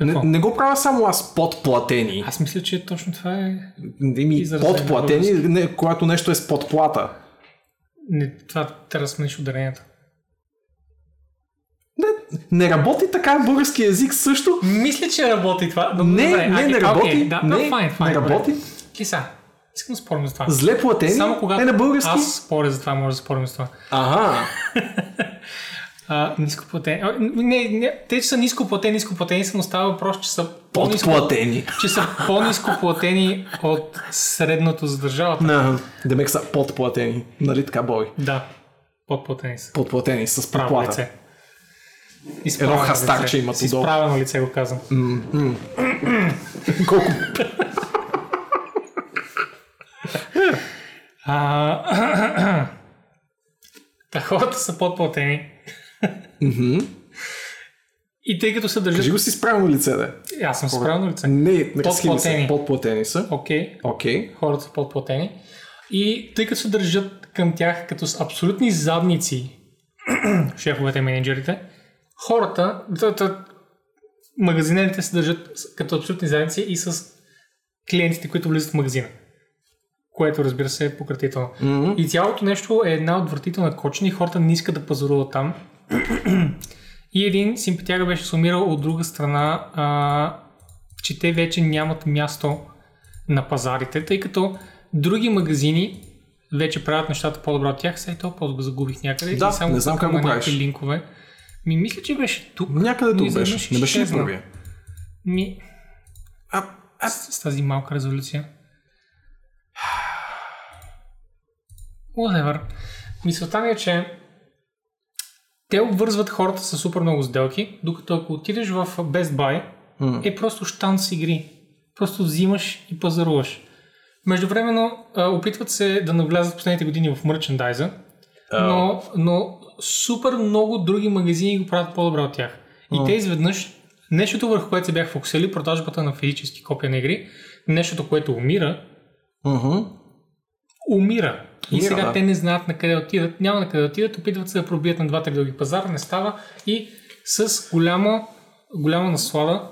Не, Какво? не го правя само аз подплатени. Аз мисля, че точно това е... На подплатени, не, когато нещо е с подплата. Не, това трябва да смениш ударението. Не, не работи така български язик също. Мисля, че работи това. Но, Не, добре, не, а, не работи. да, не, да, файн, файн, не работи. Киса, искам да спорим за това. Зле платени Само когато е на български. аз споря за това, може да спорим за това. Ага. <laughs> А, нископлатени. а, Не, не, те, че са нископлатени, нископлатени са, но става въпрос, че са по-ниско, Подплатени. че са по-ниско платени от средното за държавата. На, демек са подплатени. Нали така, бой? Да, подплатени са. Подплатени с Право подплата. лице. Едно хастарче лице. имат отдолу. изправено лице го казвам. <clears throat> Колко... <clears throat> Та хората са подплатени. И тъй като се Кажи държат... го си справено лице, да. Аз съм справено лице. Не, не разхили се. Подплатени. Подплатени са. Окей, Окей. хората са подплатени. И тъй като се държат към тях като с абсолютни задници, <clears throat> шефовете менеджерите, хората, т- т- магазинерите се държат като абсолютни задници и с клиентите, които влизат в магазина. Което разбира се е пократително. Мгм. И цялото нещо е една отвратителна кочина и хората не искат да пазаруват там. И един симпатяга беше сумирал от друга страна, а, че те вече нямат място на пазарите, тъй като други магазини вече правят нещата по-добре от тях. Сега и то по го загубих някъде. Да, и само не знам как го правиш. линкове. Ми, мисля, че беше тук. Някъде тук беше. Не беше първия? Ми, А, а, с, с тази малка резолюция. Whatever. Мисълта ми е, че те обвързват хората с супер много сделки, докато ако отидеш в Best Buy, М. е просто штан с игри. Просто взимаш и пазаруваш. Междувременно опитват се да навлязат последните години в мерчендайза, но, но супер много други магазини го правят по-добре от тях. И те изведнъж, нещото върху което се бях фокусили, продажбата на физически копия на игри, нещото, което умира, Мгм. умира. И сега да. те не знаят на къде отидат, няма на къде отидат, опитват се да пробият на два-три други пазара, не става и с голяма, голяма наслада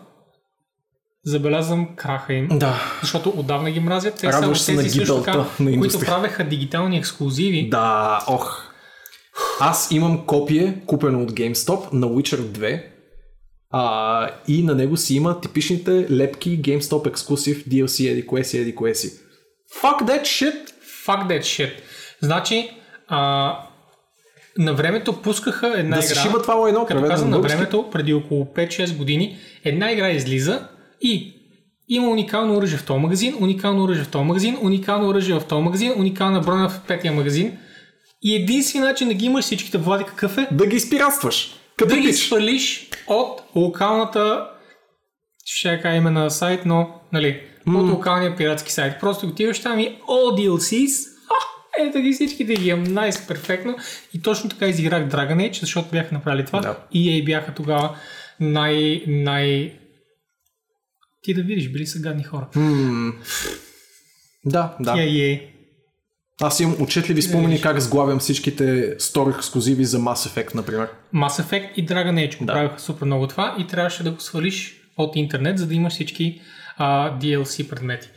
забелязвам краха им. Да. Защото отдавна ги мразят. Те Радваш са от на тези също така, които правеха дигитални ексклюзиви. Да, ох. Аз имам копие, купено от GameStop на Witcher 2. А, и на него си има типичните лепки GameStop Exclusive DLC еди кое си, еди кое си. Fuck that shit! Fuck that shit. Значи, а, на времето пускаха една Да игра. се шиба това едно, Като казвам на времето, преди около 5-6 години, една игра излиза и има уникално оръжие в този магазин, уникално оръжие в този магазин, уникално оръжие в този магазин, уникална броня в петия магазин. И единствен начин да ги имаш всичките, Влади, какъв е? Да ги изпиратстваш. Като да ги свалиш от локалната ще кажа име на сайт, но нали, от локалния пиратски сайт. Просто отиваш там и all DLCs, ето ги всичките ги имам, nice, перфектно. И точно така изиграх Dragon Age, защото бяха направили това. Да. И EA бяха тогава най... най... Ти да видиш, били са гадни хора. М. Да, да. EA. Аз имам отчетливи спомени как сглавям всичките стори ексклюзиви за Mass Effect, например. Mass Effect и Dragon Age го Да. правиха супер много това и трябваше да го свалиш от интернет, за да имаш всички а, DLC предмети.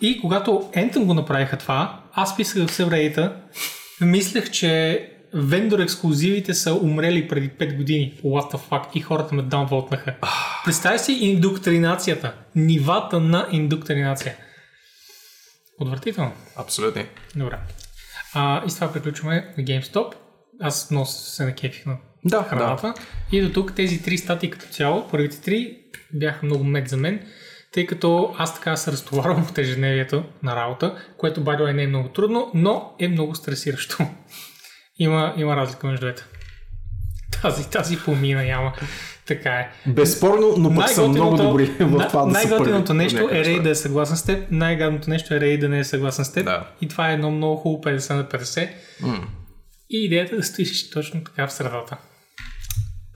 И когато Anthem го направиха това, аз писах в съвредита, мислех, че вендор ексклюзивите са умрели преди 5 години. What the fuck? И хората ме даунволтнаха. Представи си индоктринацията. Нивата на индоктринация. Отвратително. Абсолютно. Добре. А, и с това приключваме на GameStop. Аз много се накефих на Да, да. храната. И до тук тези три статии като цяло, първите три бяха много мед за мен, тъй като аз така се разтоварвам от ежедневието на работа, което by не е много трудно, но е много стресиращо. <laughs> има, има разлика между двете. Тази, тази помина няма. Така е. Безспорно, но пък са много добри в това да Най-готиното нещо е Рей да е съгласен с теб, най-гадното нещо е Рей да не е съгласен с теб. Да. И това е едно много хубаво 50 на 50. М. И идеята е да стоиш точно така в средата.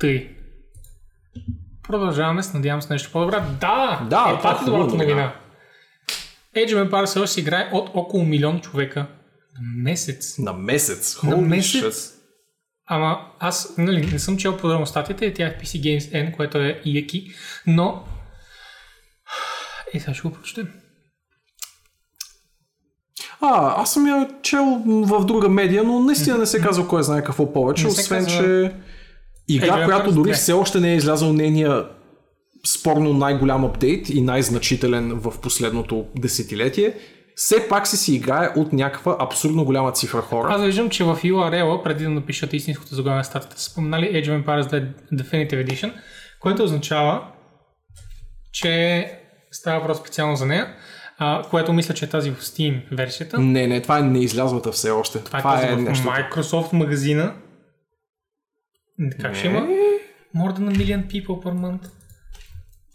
Тъй. Продължаваме с, надявам се, нещо по-добре. Да! Да, е, това това е е добрата новина. Age of Empires все още играе от около милион човека на месец. На месец. На Holy месец? shit. Ама аз нали, не съм чел подробно статията и тя е в PC Games N, което е Ияки, но... <sighs> Е, сега ще го прочетем. А, аз съм я чел в друга медия, но наистина не се казва кой знае какво повече, Не освен казва- че игра, Е, която дори 2. все още не е излязъл нейния спорно най-голям апдейт и най-значителен в последното десетилетие, все пак си си играе от някаква абсурдно голяма цифра хора. Аз виждам, че в URL, преди да напишат истинското заглавие на статията, са споменали Age of Empires 2 Definitive Edition, което означава, че става въпрос специално за нея, а, което мисля, че е тази в Steam версията. Не, не, това е неизлязлата все още. Това, Това, е тази е в нещо. Microsoft магазина. Как ще има? More than a million people per month.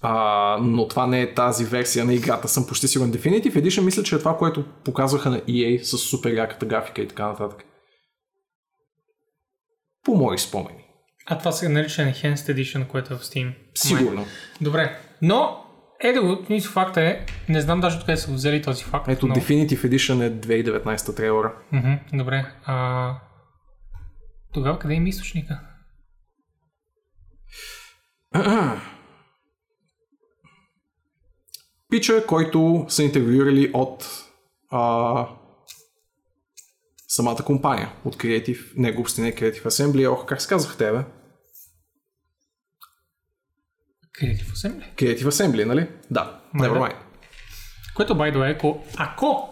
А, но това не е тази версия на играта, съм почти сигурен. Definitive Edition мисля, че е това, което показваха на EA с супер яката графика и така нататък. По мои спомени. А това се нарича Enhanced Edition, което е в Steam. Сигурно. Добре. Но, е да го, мисля, факта е, не знам даже откъде са взели този факт. Ето, но... Definitive Edition е 2019 трейлера. Мгм, добре. А... Тогава къде има източника? <clears throat> Пича, който са интервюирали от а, самата компания, от Creative, не глупости, не Creative Assembly, ох, как се казах тебе? Creative Assembly. Creative Assembly, нали? Да, Май never да. mind. Което, by the way, ако, ако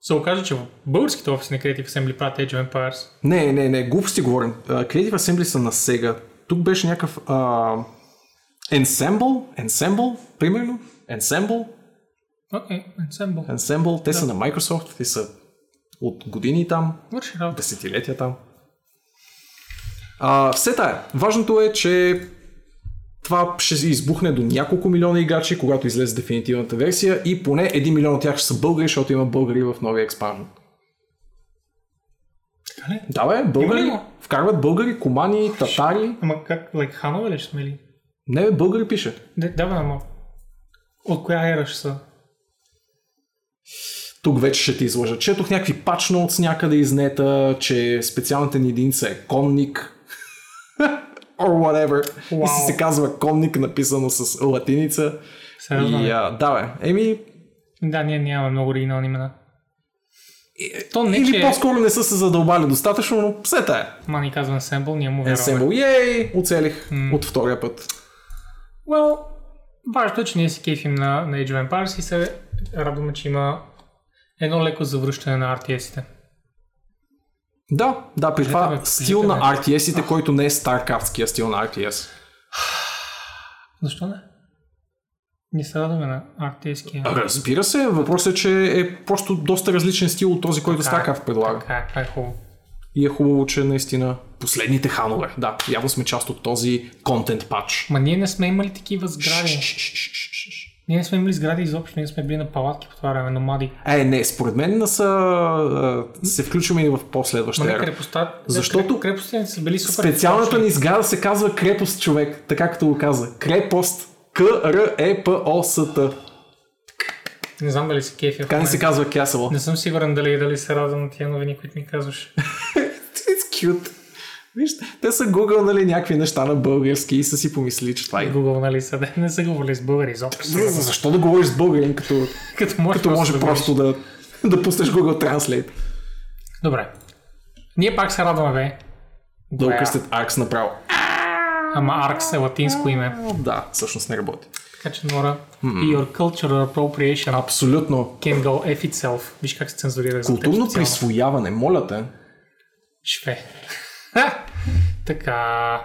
се окаже, че в българските офиси на Creative Assembly правят Age of Empires, Не, не, не, глупости говорим. Creative Assembly са на Sega. Тук беше някакъв uh, Ensemble, Ensemble, примерно. Ensemble, окей, Ensemble. Ensemble, те са на Microsoft, те са от години там, Върши работа. десетилетия там. А, все тая. Важното е, че това ще избухне до няколко милиона играчи, когато излезе дефинитивната версия и поне 1 милион от тях ще са българи, защото има българи в новия експанжен. Да бе, българи. Вкарват българи, комани, татари. Ама как, like, ханове ли ще сме ли? Не бе, българи пише. Да, да, бе, ама. От коя ера ще са? Тук вече ще ти излъжа. Четох някакви пач ноутс някъде изнета, че специалната ни единица е конник. <laughs> Or whatever. И Вау. си се казва конник, написано с латиница. Сериозно И, а, да бе, еми, Да, ние нямаме много оригинални имена. То не, или че... по-скоро не са се задълбали достатъчно, но все тая. Ма ни казва Ensemble, ние му вярваме. Ensemble, ей, оцелих от втория път. Well, важното е, че ние си кейфим на, на Age of Empires и се радваме, че има едно леко завръщане на RTS-ите. Да, да, при това ме, стил на. RTS-ите, който не е StarCraftския стил на RTS. <sighs> Защо не? Ние се радваме на RTS-кия. Разбира се, въпросът е, че е просто доста различен стил от този, който Така е, StarCraft предлага. Така е, това е хубаво. И е хубаво, че наистина последните ханове. Да, явно сме част от този контент пач. Ма ние не сме имали такива сгради. Ние не сме имали сгради изобщо, ние сме били на палатки по това време, номади. Е, не, според мен са, се включваме и в Ма последваща не ера. крепостта. Защото крепостите са били супер. Специалната ни сграда се казва крепост, човек. Така като го каза. Крепост. К-Р-Е-П-О-С-Т. Не знам дали се кефи. Така не се казва Castle. Не съм сигурен дали, дали се радвам на тия новини, които ми казваш. <laughs> It's cute. Виж, те са гугълнали някакви неща на български и са си помислили, че това е. Google, нали са, да <laughs> не са говорили с българи изобщо. За- за- Защо да говориш с българин, като, <laughs> Като може, като може да просто да, <laughs> да пуснеш Google Translate? Добре. Ние пак се радваме, бе. Окръстят Arx направо. Ама Аркс е латинско име. Да, всъщност не работи. Така че, Нора, your cultural appropriation Абсолютно. can go F itself. Виж как се цензурира Културно присвояване, моля те. Шве. Така.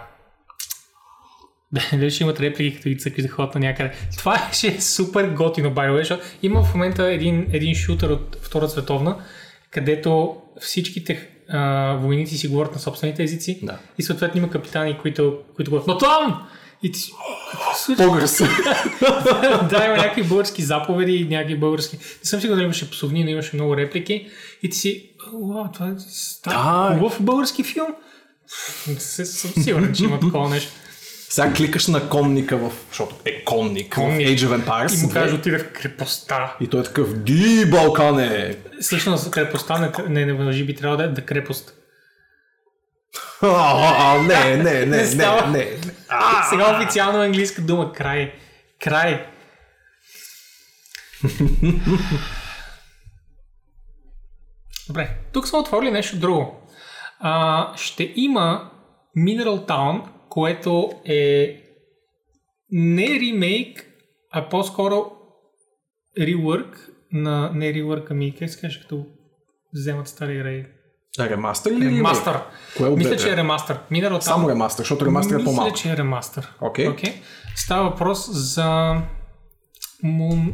<laughs> Дали ще имат реплики, като ги цъкаш да ходят на някъде. Това <laughs> ще е супер готино, by the way, защото има в момента един, един шутър от Втора световна, където всичките а, войници си говорят на собствените езици Да. и съответно има капитани, които, които говорят, но там! И ти си? Българс. <laughs> да, има някакви български заповеди, някакви български. Не съм сигурен дали имаше псовни, но имаше много реплики. И ти си, уау, това е стар, Да. български филм. Съм сигурен, че има такова нещо. Сега кликаш на конника в... Защото е конник, Конник. в Age of Empires. И му каже, отиде в крепостта. И той е такъв, ди, Балкане! Всъщност крепостта не, не, не въжи, би трябвало да е да крепост. А, <laughs> не, не, не, не, не, не. Сега официално английска дума край. Край. <laughs> Добре, тук сме отворили нещо друго. А, ще има Mineral Town, което е не ремейк, а по-скоро реwork на... Не реwork, ами как се каже, като вземат стари игри. Ремастър или Ремастър. Кое от Мисля, че е ремастър. Mineral Town Само ремастър, защото ремастър е мисля, по-малко. че е ремастър. Окей. Okay. Става въпрос за Moon...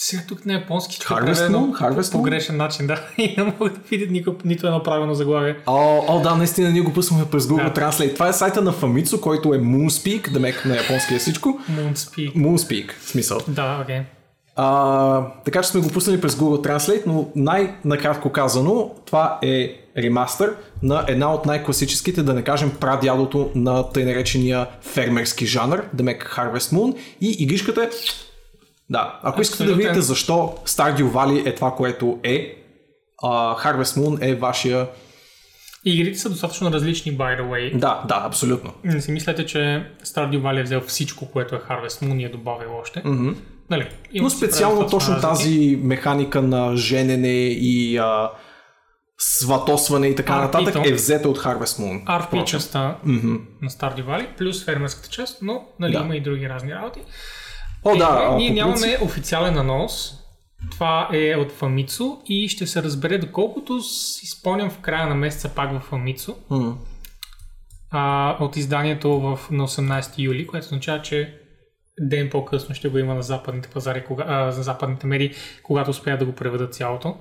Сега тук на японски ще е Harvest преведено Moon? Harvest по грешен начин, да. <laughs> И не мога да видя нико, нито едно правилно заглавие. О, о, да, наистина ние го пуснахме през Google Да. Translate. Това е сайта на Famitsu, който е Moonspeak, да мек на японски е всичко. Moonspeak. Moonspeak, в смисъл. Да, окей. Okay. А, така че сме го пуснали през Google Translate, но най-накратко казано, това е ремастър на една от най-класическите, да не кажем прадядото на тъй наречения фермерски жанр, да мек Harvest Moon и игришката е... Да, ако искате да видите защо Stardew Valley е това, което е, а, Harvest Moon е вашия... Игрите са достатъчно различни, by the way. Да, да, абсолютно. Не си мислете, че Stardew Valley е взел всичко, което е Harvest Moon и е добавил още. Mm-hmm. Нали, Но специално точно разлики. тази механика на женене и а, сватосване и така А, нататък е взета от Harvest Moon. RP впрочем. частта Мгм. на Stardew Valley, плюс фермерската част, но нали, Да. има и други разни работи. О, Е, да, ние нямаме принцип- официален анонс. Това е от Famitsu и ще се разбере доколкото си спомням в края на месеца пак в. М. А, от изданието в, на 18 юли, което означава, че ден по-късно ще го има на западните пазари, кога, а, на западните медии, когато успеят да го преведат цялото,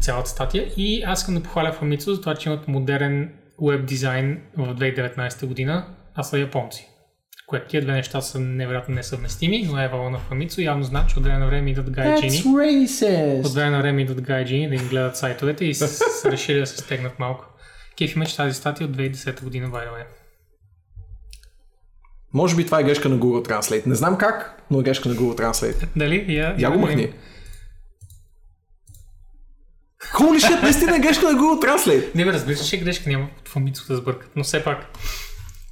цялата статия. И аз искам да похваля Famitsu за това, че имат модерен веб дизайн в 2019 година, а са японци. Което тия две неща са невероятно несъвместими, но Ева на Famitsu явно знае, че от време на време идат гайджини. От racist. време на време идват гайджини да им гледат сайтовете и са решили да се стегнат малко. Кеф има, че тази статия от 2010 година, by the way. Може би това е грешка на Google Translate. Не знам как, но е грешка на Google Translate. Дали? Я, Я го махни. Holy shit, наистина е грешка на Google Translate. Не бе, разбира се, че е грешка, няма в Famitsu да сбъркат, но все пак.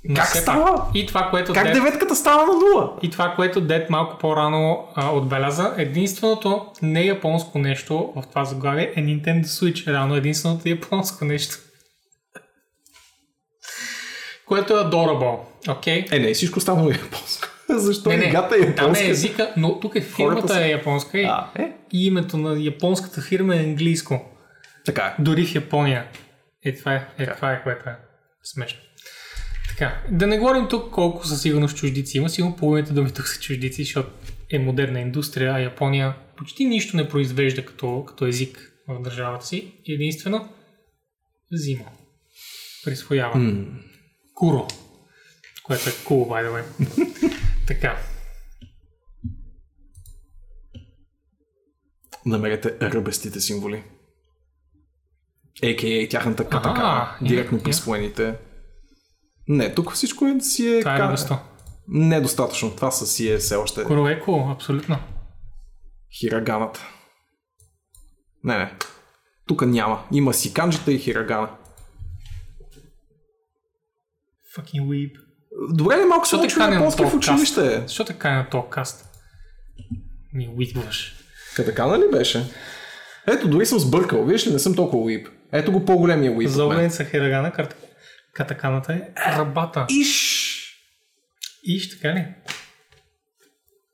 Но Как става? Пак. И това, което Как Дед, деветката става на нула? и това, което Дед малко по-рано а, отбеляза, единственото не японско нещо в това заглавие е Nintendo Switch. Реално единственото японско нещо. Което е adorable. Окей? Е, не, всичко останало е японско. <laughs> Защо Не, не, играта е там японска? е езика, но тук е фирмата са- е японска и, А, е, и името на японската фирма е английско. така е. Дори в Япония. Е, това е, е, това е което е смешно. Така, да не говорим тук колко със сигурност чуждици има. Сигурно половината думи тук са чуждици, защото е модерна индустрия, а Япония почти нищо не произвежда като, като език в държавата си. Единствено взима. Присвоява. М. Куро. Което е cool, by the way. <laughs> така. Намерете ръбестите символи. А.К.А. тяхната катака. Директно присвоените. Не, тук всичко е, си е... Това е ръбесто. Недостатъчно. Това са си е все още Куро е cool, абсолютно. хираганата. Не, не. Тук няма. Има си канджита и хирагана. Fucking weeb. Добре, ли малко се Защо те учи каня на японски в училище. Защо така на този каст? Ми уидваш. Катакана ли беше? Ето, дори съм сбъркал. Виж ли, не съм толкова уип. Ето го по-големия уип. За мен. обеница Хирагана, карта... катаканата е рабата. Иш! Иш, така ли?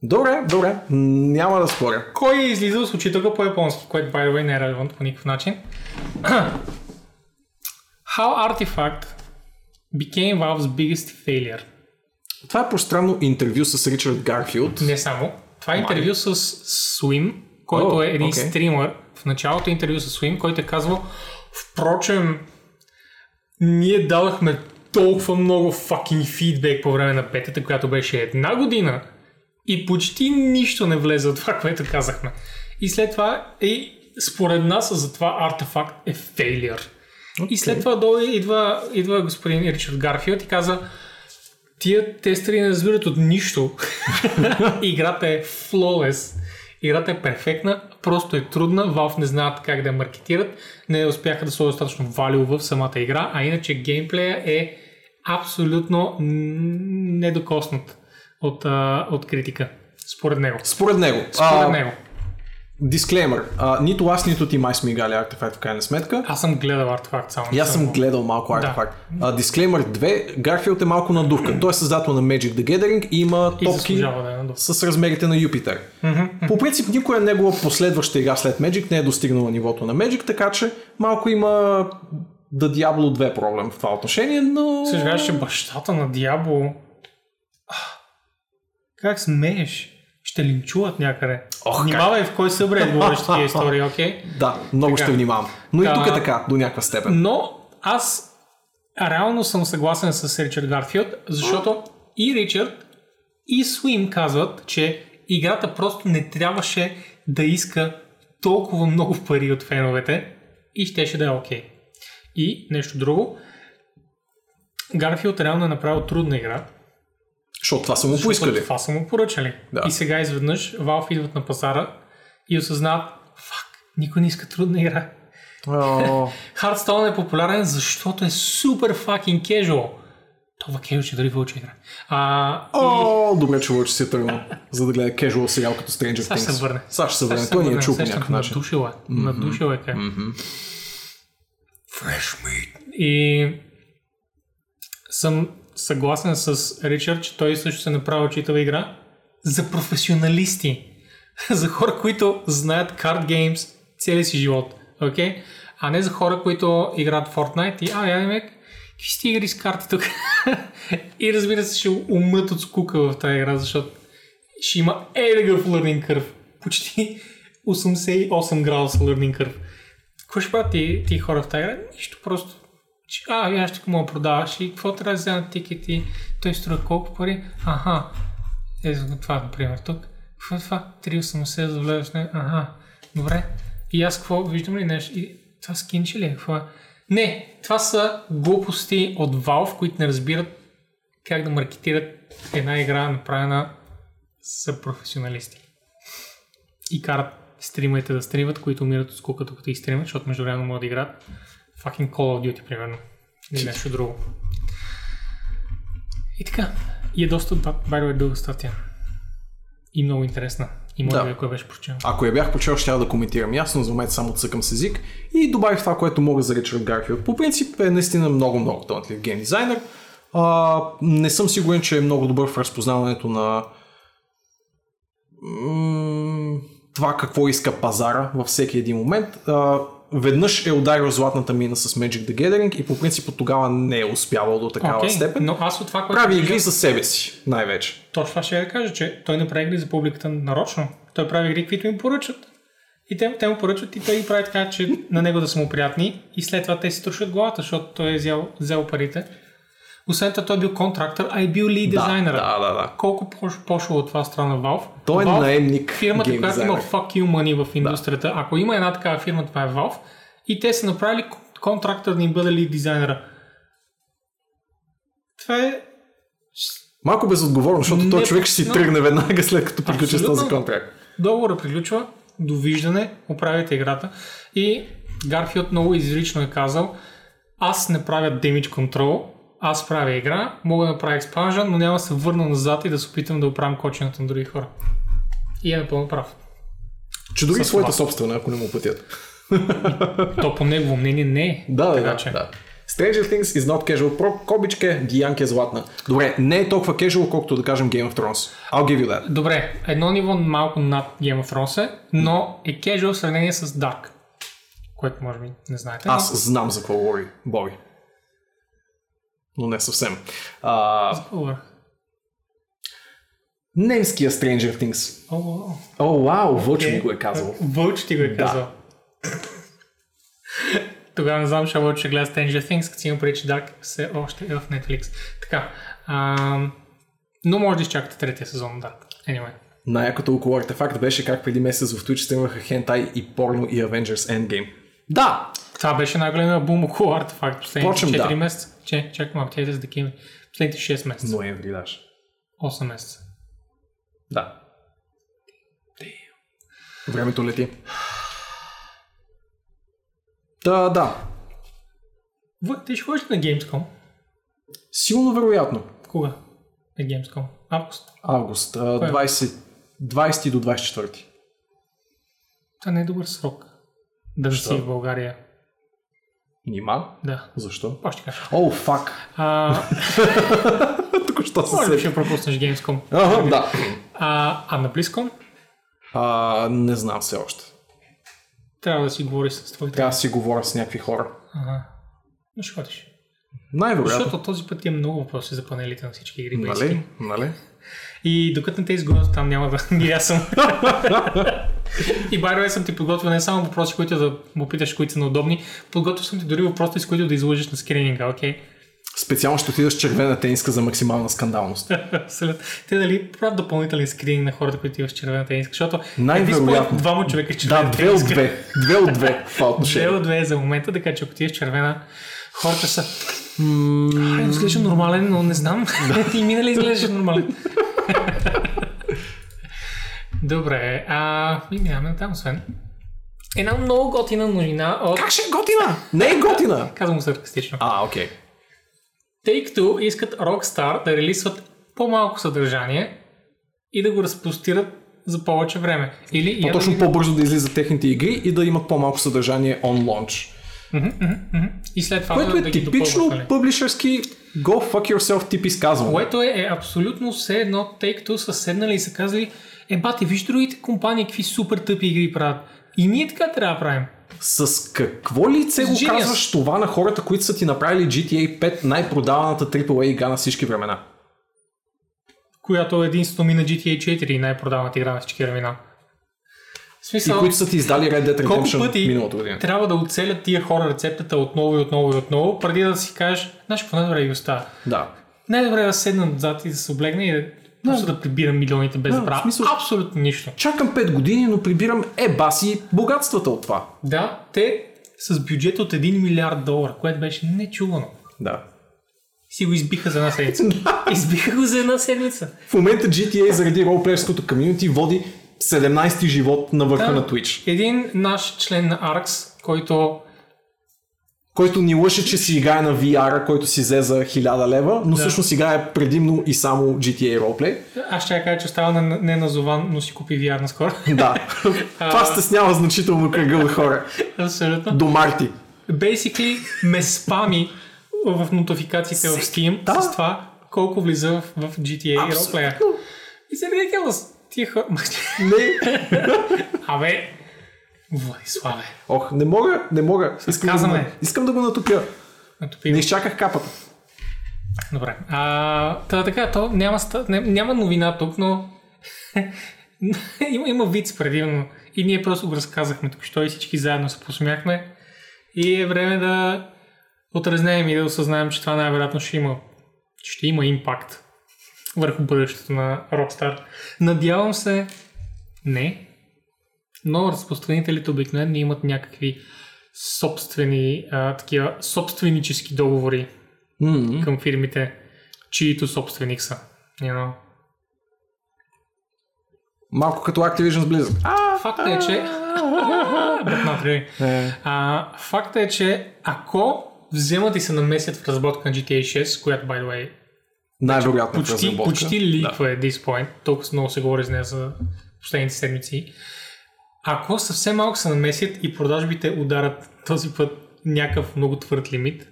Добре, добре, няма да споря. Кой е излизал с учителка по японски, което, by the way, не е релевантно по никакъв начин. <clears throat> How Artifact became Valve's biggest failure. Това е пространно интервю с Ричард Гарфилд. Не само. Това е интервю с Swim, който О, е един окей. стример. В началото е интервю с Swim, който е казвал Впрочем, ние дадахме толкова много fucking фидбек по време на бетата, която беше една година и почти нищо не влезе от това, което казахме. И след това, и според нас за това артефакт е фейлиър. И след това долу идва, идва господин Ричард Гарфилд и каза тия тестери не разбират от нищо. <laughs> Играта е flawless. Играта е перфектна, просто е трудна, Valve не знаят как да я маркетират, не успяха да сложат достатъчно валю в самата игра, а иначе геймплея е абсолютно недокоснат от, а, от критика, според него. Според него. Според него. Дисклеймер. А, нито аз, нито ти май сме играли артефакт в крайна сметка. Аз съм гледал артефакт само. И аз съм гледал малко артефакт. А, дисклеймер 2. Гарфилд е малко надувка. Той е създател на Magic the Gathering и има И топки да е с размерите на Юпитер. По принцип, никоя негова последваща игра след Magic не е достигнала нивото на Magic, така че малко има да Diablo 2 проблем в това отношение, но... Съжаляваш, че бащата на. Ах, Как смееш? Ще линчуват някъде. Ох, Внимавай в кой събред говориш <laughs> такива истории, окей? Да, много Така. ще внимавам. Но и тук е така, до някаква степен. Но аз реално съм съгласен с Ричард Гарфилд, защото и Ричард, и Суим казват, че играта просто не трябваше да иска толкова много пари от феновете и щеше да е окей. И нещо друго, Гарфилд реално е направил трудна игра, Защото това са му защото поискали. Това са му поръчали. Да. И сега изведнъж Valve идват на пазара и осъзнават, фак, никой не иска трудна игра. <laughs> Hearthstone е популярен, защото е супер fucking casual. Това че дори вълче игра. А, и... О, добре, че Вълче си е тръгнал, за да гледа casual сериал като Stranger Сега ще Things. се върне. Сега ще се върне. Той ни е чул по някакъв начин. Надушил е. Надушил е как. Fresh meat. И съм съгласен с Ричард, че той също се направи читава игра за професионалисти. <laughs> за хора, които знаят карт геймс целия си живот. Okay? А не за хора, които играят Fortnite и а, я ме, какви сте игри с карти тук? <laughs> и разбира се, ще умрат от скука в тази игра, защото ще има едъгъв learning curve. Почти 88 градуса learning curve. Какво ще правят ти, ти хора в тази игра? Нищо, просто че, а, аз ще му продаваш и какво трябва да вземат тикети, той струва колко пари? Аха, ето го това, например, тук. Какво е това? 3,80 за влезеш, не? Аха, добре. И аз какво, виждам ли нещо? И това скинче ли е? Какво е? Не, това са глупости от Valve, които не разбират как да маркетират една игра, направена за професионалисти. И карат стримайте да стримат, които умират от скука, докато и стримат, защото междувременно могат да играят fucking Call of Duty, примерно. Или нещо друго. И така. И е доста, by дълга статия. И много интересна. И може Да. би, ако я беше прочел. Ако я бях прочел, ще да коментирам ясно, за момент само цъкам с език и добавих това, което мога за Ричард Гарфилд. По принцип е наистина много, много талантлив гейм дизайнер. А, не съм сигурен, че е много добър в разпознаването на това какво иска пазара във всеки един момент. А, веднъж е ударил златната мина с Magic the Gathering и по принцип от тогава не е успявал до такава Окей, степен. но аз от това, което Прави игри за себе си, най-вече. Точно това ще я кажа, че той не прави игри за публиката нарочно. Той прави игри, които им поръчат. И те, те му поръчат и той ги прави така, че на него да са му приятни и след това те си трошат главата, защото той е взел, взел парите. Освен това той е бил контрактор, а е бил лид дизайнер. Да, да, да. Колко по- пошло от това страна Valve? Той е Valve, наемник Фирмата, която има дизайнер. fuck you money в индустрията. Ако има една такава фирма, това е Valve. И те са направили кон- контрактор да им бъде лид дизайнера. Това е Малко безотговорно, защото Не, този човек ще си но- тръгне веднага след като приключи с този контракт. Договора приключва, довиждане, оправите играта и Гарфилд много изрично е казал аз не правя damage control, аз правя игра, мога да направя expansion, но няма да се върна назад и да се опитам да оправям кочината на други хора. И е напълно прав. Че дори своята собствена, ако не му платят. <laughs> То по негово мнение не е. Да, така, да, че. да. Stranger Things is not casual. Про кобичка, Диянка е златна. Добре, не е толкова casual, колкото да кажем Game of Thrones. I'll give you that. Добре, едно ниво малко над Game of Thrones е, но е casual в сравнение с Dark. Което може би не знаете. но- Аз знам за какво говори Боби. Но не съвсем. А, Добре. немския Stranger Things. О, вау, Вълчо ми Окей. го е казал. Вълч ти го е казал. Тогава не знам, защо Вълч ще гледа Stranger Things, като си има преди, че Dark все още е в Netflix. Така. ам, но може да изчакате третия сезон Dark. Anyway. Най-якото около артефакт беше как преди месец в Twitch стримаха хентай и порно и Avengers Endgame. Да! Това беше най-големия бум около артефакт последните Впрочем, 4 да. месеца. Че, тя е с декември. Последните 6 месеца. Ноември даже. 8 месеца. Да. Времето лети. Да, да. В, ти ще ходиш на Gamescom? Силно вероятно. Кога е Gamescom? Август. Август. а, Кое? 20, 20 до 24. Това не е добър срок. Да си в България. Нима? Да. Защо? Какво ще кажа? О, фак. А, <laughs> Тук що се може би ще пропуснеш Gamescom. Ага, да. А, а на BlizzCon А, не знам все още. трябва да си говориш с твоите. Трябва да си говоря с някакви хора. Ага. Но ще ходиш. Най-вероятно. Защото този път има много въпроси за панелите на всички игри. Нали? Нали? И докато не те изготвя, там няма да <laughs> ги аз съм. <laughs> и байрове съм ти подготвил не само въпроси, които да му питаш, които са неудобни, подготвил съм ти дори въпроси, с които да излъжеш на скрининга, окей? Специално ще отида с червена тениска за максимална скандалност. Абсолютно. Те дали правят допълнителен скрининг на хората, които имат с червена тениска, защото Най-вероятно. point двама човека с червена Да, две от тениска. две. Две от две това Две отношение. от две за момента, така че ако ти е с червена, хората са... М- изглежда нормален, но не знам. <laughs> и минали изглеждаш нормален. Добре, а... Минаваме на там, освен. Една много готина новина от... Как ще е готина? Не е готина! <laughs> Казвам саркастично. А, окей. Тъй като искат Rockstar да релисват по-малко съдържание и да го разпростират за повече време. Или да По-точно ги- по-бързо да излизат техните игри и да имат по-малко съдържание on launch. И след това Което да, е да типично публишерски go fuck yourself тип изказване. Което е, е абсолютно все едно, тъй като са седнали и са казали, е бати, виж другите компании какви супер тъпи игри правят. И ние така трябва да правим. С какво лице го Genius. казваш това на хората, които са ти направили GTA 5 най-продаваната AAA игра на всички времена? Която единствено мина GTA 4 най-продаваната игра на всички времена. В И смисъл, които са ти издали Red Dead Redemption пъти миналата година. трябва да оцелят тия хора рецептата отново и отново и отново, преди да си кажеш, знаеш какво най-добре и остава. Да. Най-добре е да седна отзад и да се облегне и да, просто да прибирам милионите без Да, да, правя смисъл- абсолютно нищо. Чакам 5 години, но прибирам е баси богатствата от това. Да, те с бюджет от 1 милиард долара, което беше нечувано. Да. Си го избиха за една седмица. <laughs> избиха го за една седмица. В момента GTA заради ролплеерското комьюнити води 17-ти живот на върха Да. на Twitch. Един наш член на ARX, който Който ни лъше, че си играе на VR, който си взе за 1000 лева, но всъщност играе предимно и само GTA ролплей. аз ще я кажа, че остава на, не назован, но си купи VR наскоро. <laughs> Да. <laughs> Това стеснява значително кръга от хора. Абсолютно. До марти. Basically ме спами в нотификациите в Steam Да. с това колко влиза в, в GTA ролплея. И се ridiculous. Тия хора... <laughs> Не. Абе, Владиславе, Ох, не мога, не мога. Искам, да го, искам да го натопя. натопи Не изчаках капата. Добре. А, та, така, то няма, няма новина тук, но <laughs> има, има виц предимно. И ние просто го разказахме тук, що и всички заедно се посмяхме. И е време да отразнем и да осъзнаем, че това най-вероятно ще има, ще има импакт върху бъдещето на Rockstar. Надявам се, не, но разпространителите обикновено имат някакви собствени, а, такива собственически договори М-м. към фирмите, чието собственик са. You know? Малко като Activision с Blizzard. А, Факта е, че... <laughs> Е. а, факта е, че ако вземат и се намесят в разработка на GTA 6, която, by the way, Най-вероятно в почти, разработка. почти ликва е this point, толкова много се говори с нея за последните седмици, ако съвсем малко се намесят и продажбите ударат този път някакъв много твърд лимит,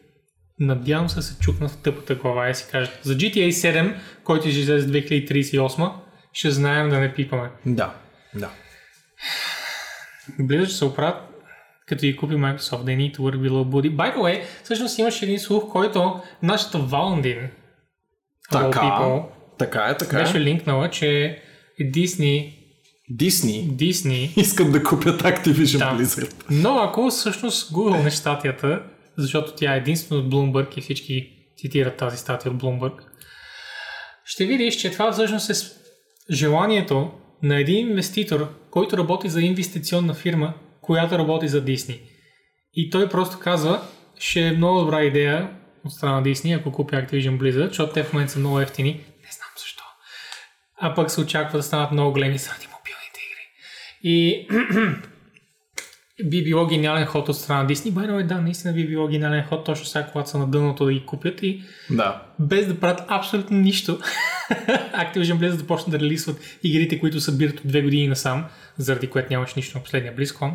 надявам се да се чукнат в тъпата глава и си кажат, за GTA 7, който ще излезе 2038, ще знаем да не пипаме. Да, да. Blizzard ще се оправят, като ги купи Microsoft, they need to work below body. By the way, всъщност имаше един слух, който нашата Валандин, Така, people, така е, така беше е. линкнала, че Disney, Дисни Disney <laughs> искат да купят Activision Да. Blizzard. Но ако всъщност гугълнеш статията, защото тя е единствено от Bloomberg и всички цитират тази статия от Bloomberg, ще видиш, че това всъщност е желанието на един инвеститор, който работи за инвестиционна фирма, която работи за Disney. И той просто казва, ще е много добра идея от страна на Disney, ако купи Activision Blizzard, защото те в момента са много ефтини. Не знам защо. А пък се очаква да станат много големи игри. И <clears throat> би било гениален ход от страна. By the way, да, наистина би било гениален ход, точно сега, когато са на дъното да ги купят и Да. без да правят абсолютно нищо. <laughs> Activision Blizzard да почнат да релисват игрите, които събират от две години насам, заради което нямаш нищо на последния BlizzCon.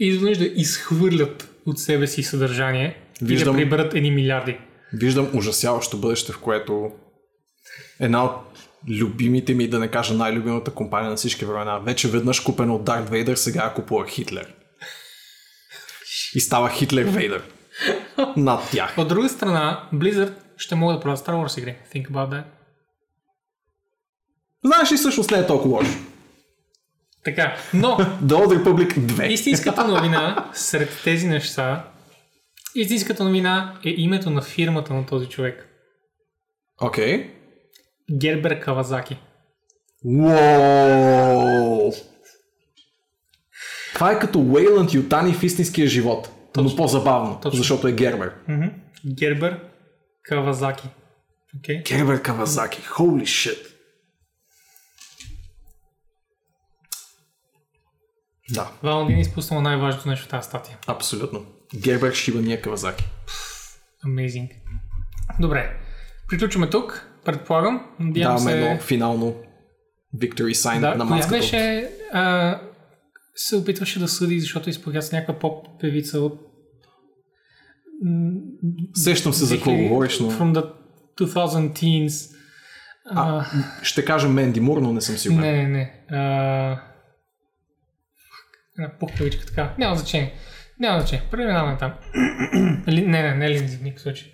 И изведнъж да изхвърлят от себе си съдържание Виждам- и да приберат едни милиарди. Виждам ужасяващо бъдеще, в което една от любимите ми, да не кажа най-любимата компания на всички времена, вече веднъж купена от Дарт Вейдър, сега я купува Хитлер. И става Хитлер Вейдър. Над тях. От друга страна, Blizzard ще могат да правят Star Wars игри. Think about that. Знаеш ли, всъщност не е толкова лошо. Така, но The Old Republic 2. истинската новина сред тези неща, истинската новина е името на фирмата на този човек. Окей. Гербер Кавазаки. Уоу! Това е като Уейланд Ютани в истинския живот. Но по-забавно, Точно. защото е Гербер. Мгм. Гербер Кавазаки. Okay. Гербер Кавазаки. Holy shit. Да, Валандин е изпуснал най-важното нещо в тази статия. абсолютно. Гербер Шибания Кавазаки. Amazing. Добре. Приключваме тук. Предполагам. Надявам Даваме се... едно финално victory sign Да, на маската. беше... А, се опитваше да съди, защото изпогя с някаква поп певица от... Сещам се за какво 2000 говориш, но From the 2000 teens. А, ще кажа Менди Мур, но не съм сигурен. не, не, не. А, една пухкавичка така. Няма значение. Няма значение. Преминаваме там. <clears throat> Не, не, не Линдзи, в никакъв случай.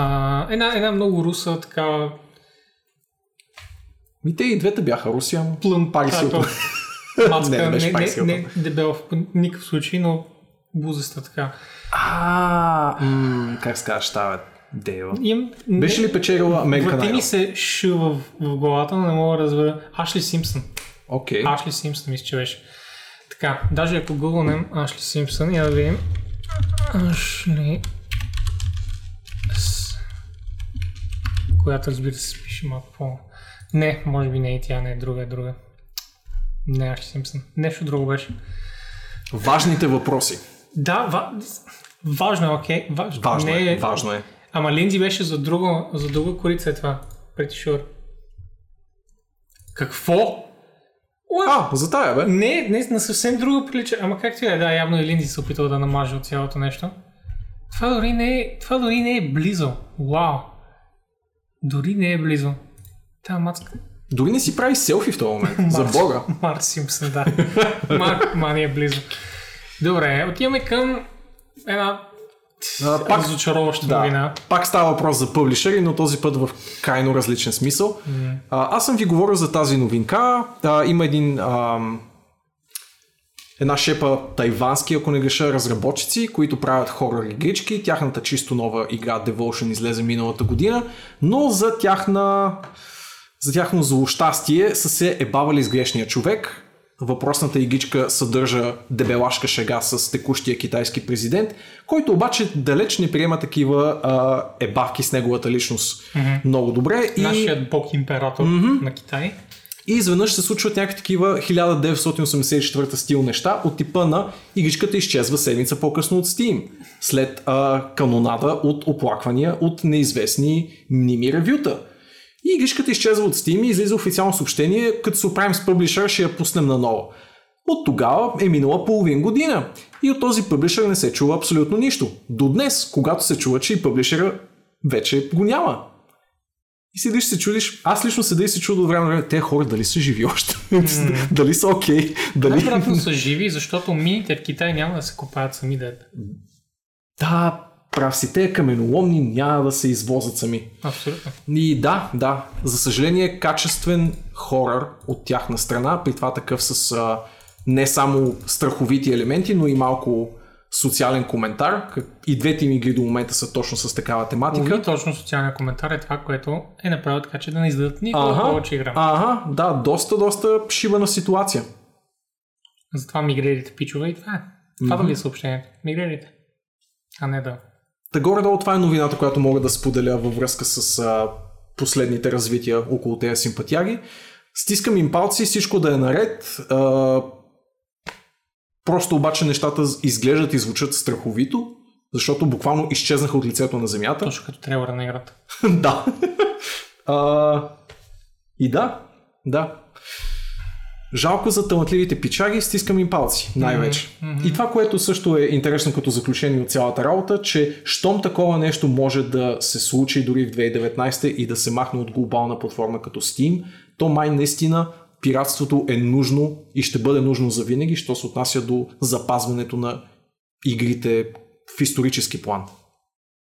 А, една, една много руса, така Ми те и двете бяха Русия, плън както Хилтън. <laughs> Мацка, Не, не не, не, дебела в никакъв случай, но бузеста така. А, м, как се казваш, тава Дева? Им, Беше ли печелила American Върти ми се шу в, в главата, но не мога да разбера. Ашли Симпсън. Окей. Ашли Симпсън мисля, че беше. Така, даже ако гугълнем Ашли Симпсън, я да видим. Ашли... Която разбира се пише малко по... Не, може би не и тя, не е друга, е друга. Не Ашли Симпсън. Нещо друго беше. Важните въпроси. Да, ва... важно е, окей. Важно, Важно не е, важно е. Ама Линдзи беше за друга, за друга корица е това. Pretty sure. Какво? What? А, за тая, бе. Не, не, на съвсем друга прилича. Ама както и да е, да, явно и Линдзи се опитал да намаже от цялото нещо. Това дори не е, това дори не е близо. Вау. Дори не е близо. Та мацка. Дори не си прави селфи в този момент. за бога. Марк Симпсън, да. Марк, ма не е близо. Добре, отиваме към една А, пак, разочароваща да, новина. пак става въпрос за публишери, но този път в крайно различен смисъл. А, аз съм ви говорил за тази новинка. А, има един ам, една шепа тайвански, ако не греша, разработчици, които правят хорър игрички. Тяхната чисто нова игра Devotion излезе миналата година, но за тяхна за тяхно злощастие са се ебавали с грешния човек. Въпросната игичка съдържа дебелашка шега с текущия китайски президент, който обаче далеч не приема такива а, ебавки с неговата личност mm-hmm. много добре. И... Нашият бог император mm-hmm. на Китай. И изведнъж се случват някакви такива 1984 стил неща от типа на игричката изчезва седмица по-късно от Steam. След а, канонада от оплаквания от неизвестни мними ревюта. И игричката изчезва от Steam и излиза официално съобщение, като се оправим с публишър, ще я пуснем наново. От тогава е минала половин година и от този пъблишър не се чува абсолютно нищо. До днес, когато се чува, че и пъблишъра вече го няма. И седиш се чудиш, аз лично седа и се чудя от време на време, те хора дали са живи още, <laughs> дали са окей, okay, дали... Най-вероятно са живи, защото мините в Китай няма да се копаят сами дете. Да, прав си, те каменоломни няма да се извозят сами. Абсолютно. И да, да, за съжаление качествен хорър от тяхна страна, при това такъв с а, не само страховити елементи, но и малко социален коментар. И двете им игри до момента са точно с такава тематика. Уви, точно социалния коментар е това, което е направил така, че да не издадат никога Ага, повече игра. ага, да, доста, доста шибана ситуация. Затова мигрирайте пичове и това е. Това да ви е съобщението. Мигрирайте. А не да. Та горе-долу това е новината, която мога да споделя във връзка с а, последните развития около тези симпатяги. Стискам им палци, всичко да е наред. А, просто обаче нещата изглеждат и звучат страховито, защото буквално изчезнаха от лицето на земята. Точно като трейлера на играта. <laughs> да. а, и да, да. Жалко за талантливите пичаги, стискам им палци, най-вече. Mm-hmm. И това, което също е интересно като заключение от цялата работа, че щом такова нещо може да се случи дори в 2019 и да се махне от глобална платформа като Steam, то май наистина пиратството е нужно и ще бъде нужно за винаги, що се отнася до запазването на игрите в исторически план.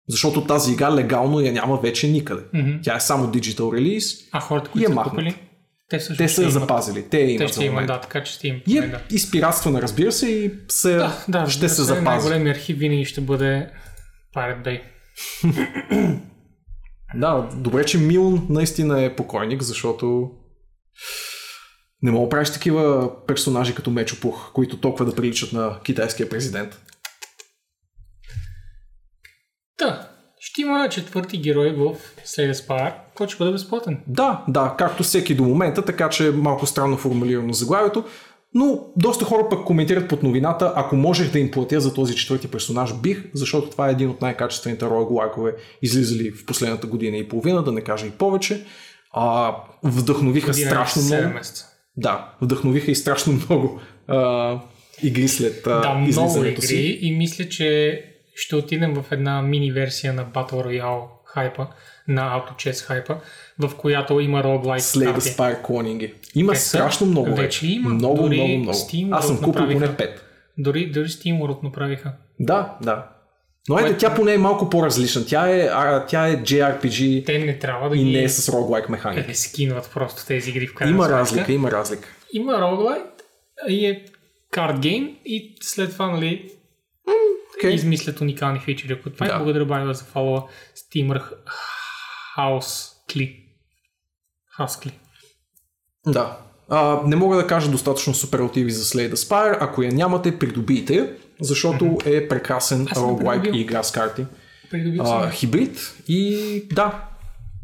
Защото тази игра легално я няма вече никъде. Мгм. Тя е само digital release А хората, които е са махнат. купили, те също те ще са я имат. запазили. Те я Те имат ще за имат, да, така че ще им И е да. изпиратствана, разбира се, и се, Да, да, ще се разбира запази. Най-големият архив винаги ще бъде Pirate Bay. Да, добре, че Милн наистина е покойник, защото не мога да правиш такива персонажи като Мечо Пух, които толкова да приличат на китайския президент. Та, ще има четвърти герой в the Spire, който ще бъде безплатен. Да, да, както всеки до момента, така че е малко странно формулирано заглавието, но доста хора пък коментират под новината, ако можех да им платя за този четвърти персонаж, бих, защото това е един от най-качествените роглайкове, излизали в последната година и половина, да не кажа и повече. А, вдъхновиха Година страшно 7 много. месеца. Да, вдъхновиха и страшно <laughs> много а, игри след а, Да, много игри си. и мисля, че ще отидем в една мини версия на Battle Royale хайпа, на Auto Chess хайпа, в която има roguelike Slay the. Spire клонинги. Има Те страшно много вече има. Много, Дори много, много. Steam Аз съм купил поне направиха. 5. Дори, дори Steam World направиха. Да, да. Но Което- тя поне е малко по-различна. Тя е, а, тя е JRPG Те не трябва да и ги не е с roguelike механика. рескинват просто тези игри в крайна Има сметка. разлика, има разлика. Има roguelike и е card game и след това, нали, Okay. измислят уникални фичери. Ако това Да. е благодаря Байва за фолова Steamer House Click. House. Да. А, не мога да кажа достатъчно суперлативи за Slay the Spire. Ако я нямате, придобийте защото е прекрасен roguelike и игра с карти. А, хибрид и да,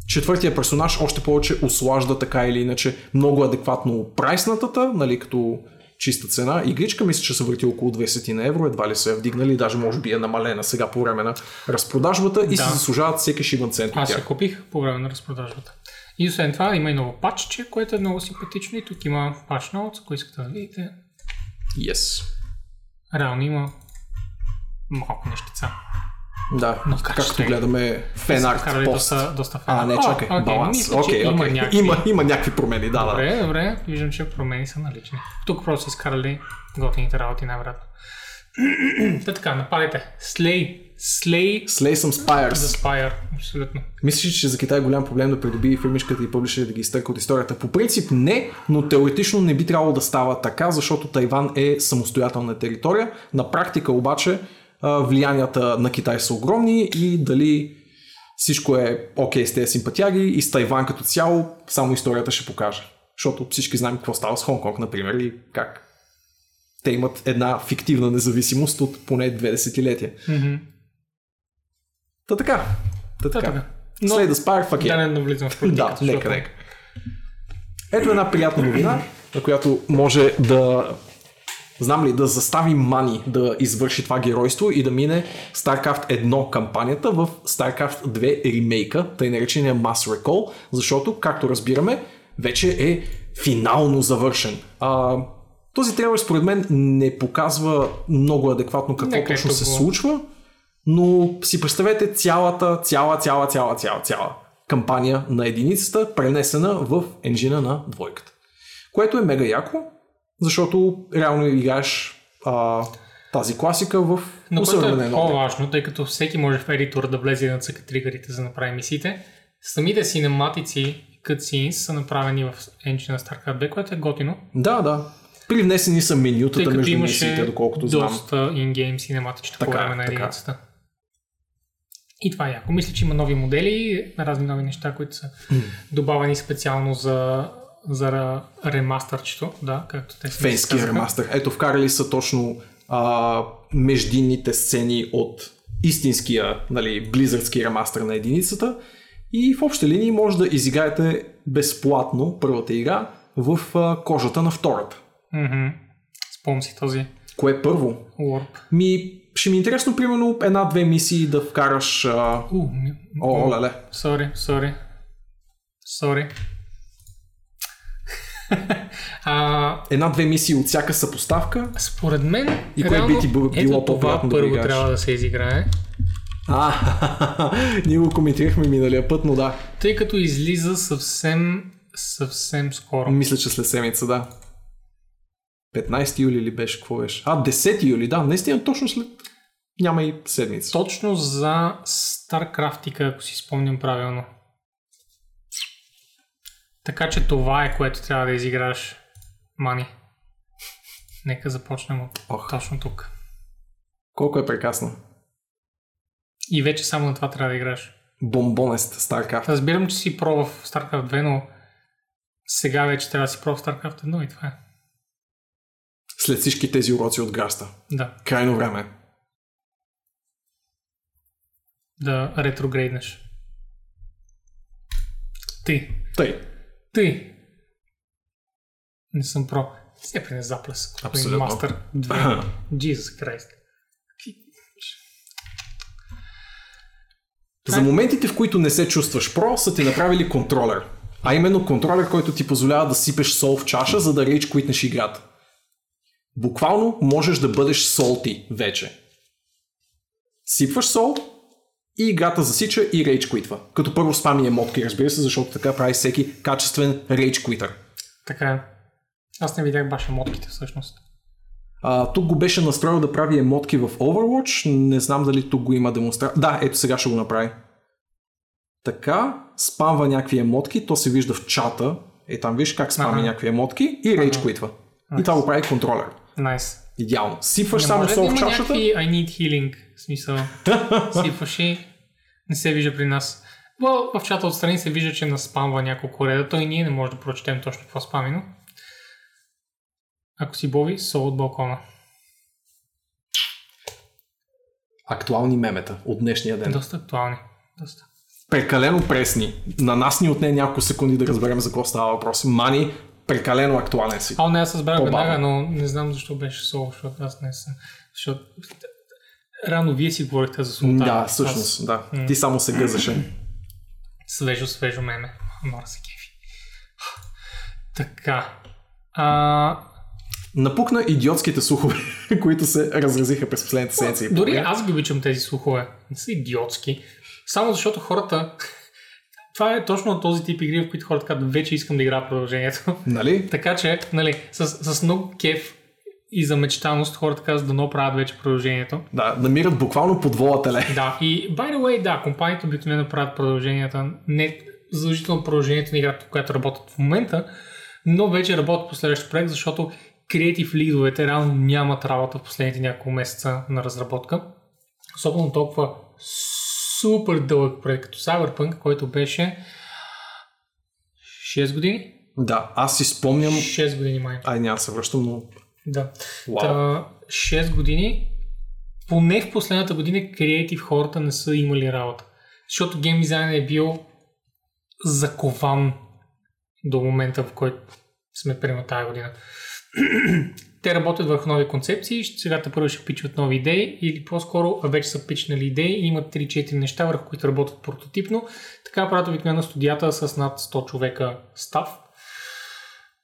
четвъртия персонаж още повече услажда така или иначе много адекватно прайснатата, нали, като чиста цена. Игричка мисля, че се върти около 20 на евро, едва ли се е вдигнали, даже може би е намалена сега по време на разпродажбата и Да. си заслужават всеки шибан цент Аз я купих по време на разпродажбата. И освен това има и ново патчче, което е много симпатично и тук има патч notes, ако искате да видите. Yes. Реално има малко нещица. Да, Но как както ще гледаме фенарт Вкарали пост. доста, доста А, фена. не, О, чакай, окей, баланс. мисля, че Окей, има някакви. Има, има някакви промени, да, да. Добре, добре. Виждам, че промени са налични. Тук просто изкарали готините работи най-вероятно. <clears throat> Та така, нападайте. Slay. Slay Slay some Spires. Spire. Абсолютно. Мислиш, че за Китай е голям проблем да придобие фирмичката и публишери да ги изтърка от историята? По принцип не, но теоретично не би трябвало да става така, защото Тайван е самостоятелна територия. На практика обаче влиянията на Китай са огромни и дали всичко е окей с тези симпатяги и с Тайван като цяло, само историята ще покаже. Защото всички знаем какво става с Хонконг, например, и как те имат една фиктивна независимост от поне две десетилетия. Мгм. Та така. Та Та така. така. Но- След да спар, фак Да е. не навлизам в политика. Да, нека, нека. Ето една приятна новина, на която може да знам ли, да застави Мани да извърши това геройство и да мине StarCraft 1 кампанията в StarCraft 2 ремейка, тъй наречения Mass Recall, защото, както разбираме, вече е финално завършен. А, този трейлер според мен не показва много адекватно какво Нека точно ето се случва, но си представете цялата, цяла, цяла, цяла, цяла, цяла кампания на единицата, пренесена в енжина на двойката. Което е мега яко, защото реално играеш а, тази класика в Но което е по-важно, тъй като всеки може в едитор да влезе и да цъка тригърите за да направи мисиите, самите синематици cutscenes са направени в engine на StarCraft 2, което е готино, Да, да. Привнесени са менютата между мисиите, доколкото знам. доста in-game по Така време на така единицата. И това е яко. Мисля, че има нови модели, разни нови неща, които са добавени специално за, за ремастърчето, да, както те се Фенски казаха. ремастър. Ето, вкарали са точно а, междинните сцени от истинския, нали, близърдски ремастър на единицата и в общи линии може да изиграете безплатно първата игра в а, кожата на втората. Мгм. Спомни си този Кое е първо? Warp. Ми, ще ми е интересно, примерно, една-две мисии да вкараш... А... У, ми- О, леле. Sorry. Sorry. а, Една-две мисии от всяка съпоставка. според мен, И кое би ти било това по-приятно да първо трябва да се изиграе, А, <laughs> ние го коментирахме миналия път, но да. тъй като излиза съвсем, съвсем скоро. Мисля, че след седмица, да. 15 юли ли беше? Какво беше? А, 10 юли, да. Наистина точно след... Няма и седмица. Точно за StarCraft, ако си спомням правилно. Така че това е което трябва да изиграш, Мани. Нека започнем от Ох. точно тук. Колко е прекрасно. И вече само на това трябва да играш. Бомбонест StarCraft. Разбирам, че си про в StarCraft 2, но сега вече трябва да си про в StarCraft 1 и това е. След всички тези уроци от гаста. Да, Крайно време. Да ретрогрейднеш. Ти. Тъй. Ти. Не съм про. Все при не заплес. господин Абсолютно. Мастър 2. Jesus Christ. За моментите, в които не се чувстваш про, са ти направили контролер. А именно контролер, който ти позволява да сипеш сол в чаша, за да рейдж квитнеш играта. Буквално можеш да бъдеш солти вече. Сипваш сол и играта засича и рейдж квитва. Като първо спами емотки, разбира се, защото така прави всеки качествен рейдж квитър. Така е. Аз не видях баш емотките всъщност. А, тук го беше настроил да прави емотки в Overwatch. Не знам дали тук го има демонстрация. Да, ето сега ще го направи. Така, спамва някакви емотки, то се вижда в чата. Е, там виж как спами Ага. някакви емотки и рейдж квитва. И това го прави контролер. Найс. Идеално. Сипваш Не само сол да в чашата. някакви I need healing, в смисъл. <laughs> Сипваш и не се вижда при нас. Well, в чата отстрани се вижда, че наспамва няколко реда. Той ние не може да прочетем точно какво спами, но ако си Боби, сол от балкона. Актуални мемета от днешния ден. Доста актуални. Доста. Прекалено пресни. На нас ни отне няколко секунди да разберем за какво става въпрос. Мани, прекалено актуален си. А, не, аз разбрах веднага, но не знам защо беше сол, защото аз не съм. Защото рано вие си говорихте за султан. Да, всъщност, да. Ти само се гъзаше. Свежо, свежо меме. Мора се кефи. Така. А, Напукна идиотските слухове, <laughs> които се разразиха през последните седмици. дори аз ги обичам тези слухове. Не са идиотски. Само защото хората... Това е точно този тип игри, в които хората казват, вече искам да играя продължението. Нали? <laughs> така че, нали, с, с много кеф и за мечтаност хората казват да правят вече продължението. Да, намират буквално под вола теле. <laughs> Да, и by the way, да, компаниите обикновено правят продълженията, не задължително продължението на играта, в която работят в момента, но вече работят по следващия проект, защото креатив лидовете реално нямат работа в последните няколко месеца на разработка. Особено толкова супер дълъг проект като Cyberpunk, който беше 6 години? Да, аз си спомням... 6 години май. Ай, няма се връщам, но... Да. Вау. Та, 6 години, поне в последната година креатив хората не са имали работа. Защото гейм дизайнът е бил закован до момента, в който сме приема тази година. Те работят върху нови концепции, сега те първо ще пичват нови идеи или по-скоро вече са пичнали идеи и имат 3-4 неща, върху които работят прототипно. Така правят обикновено студията с над 100 човека став.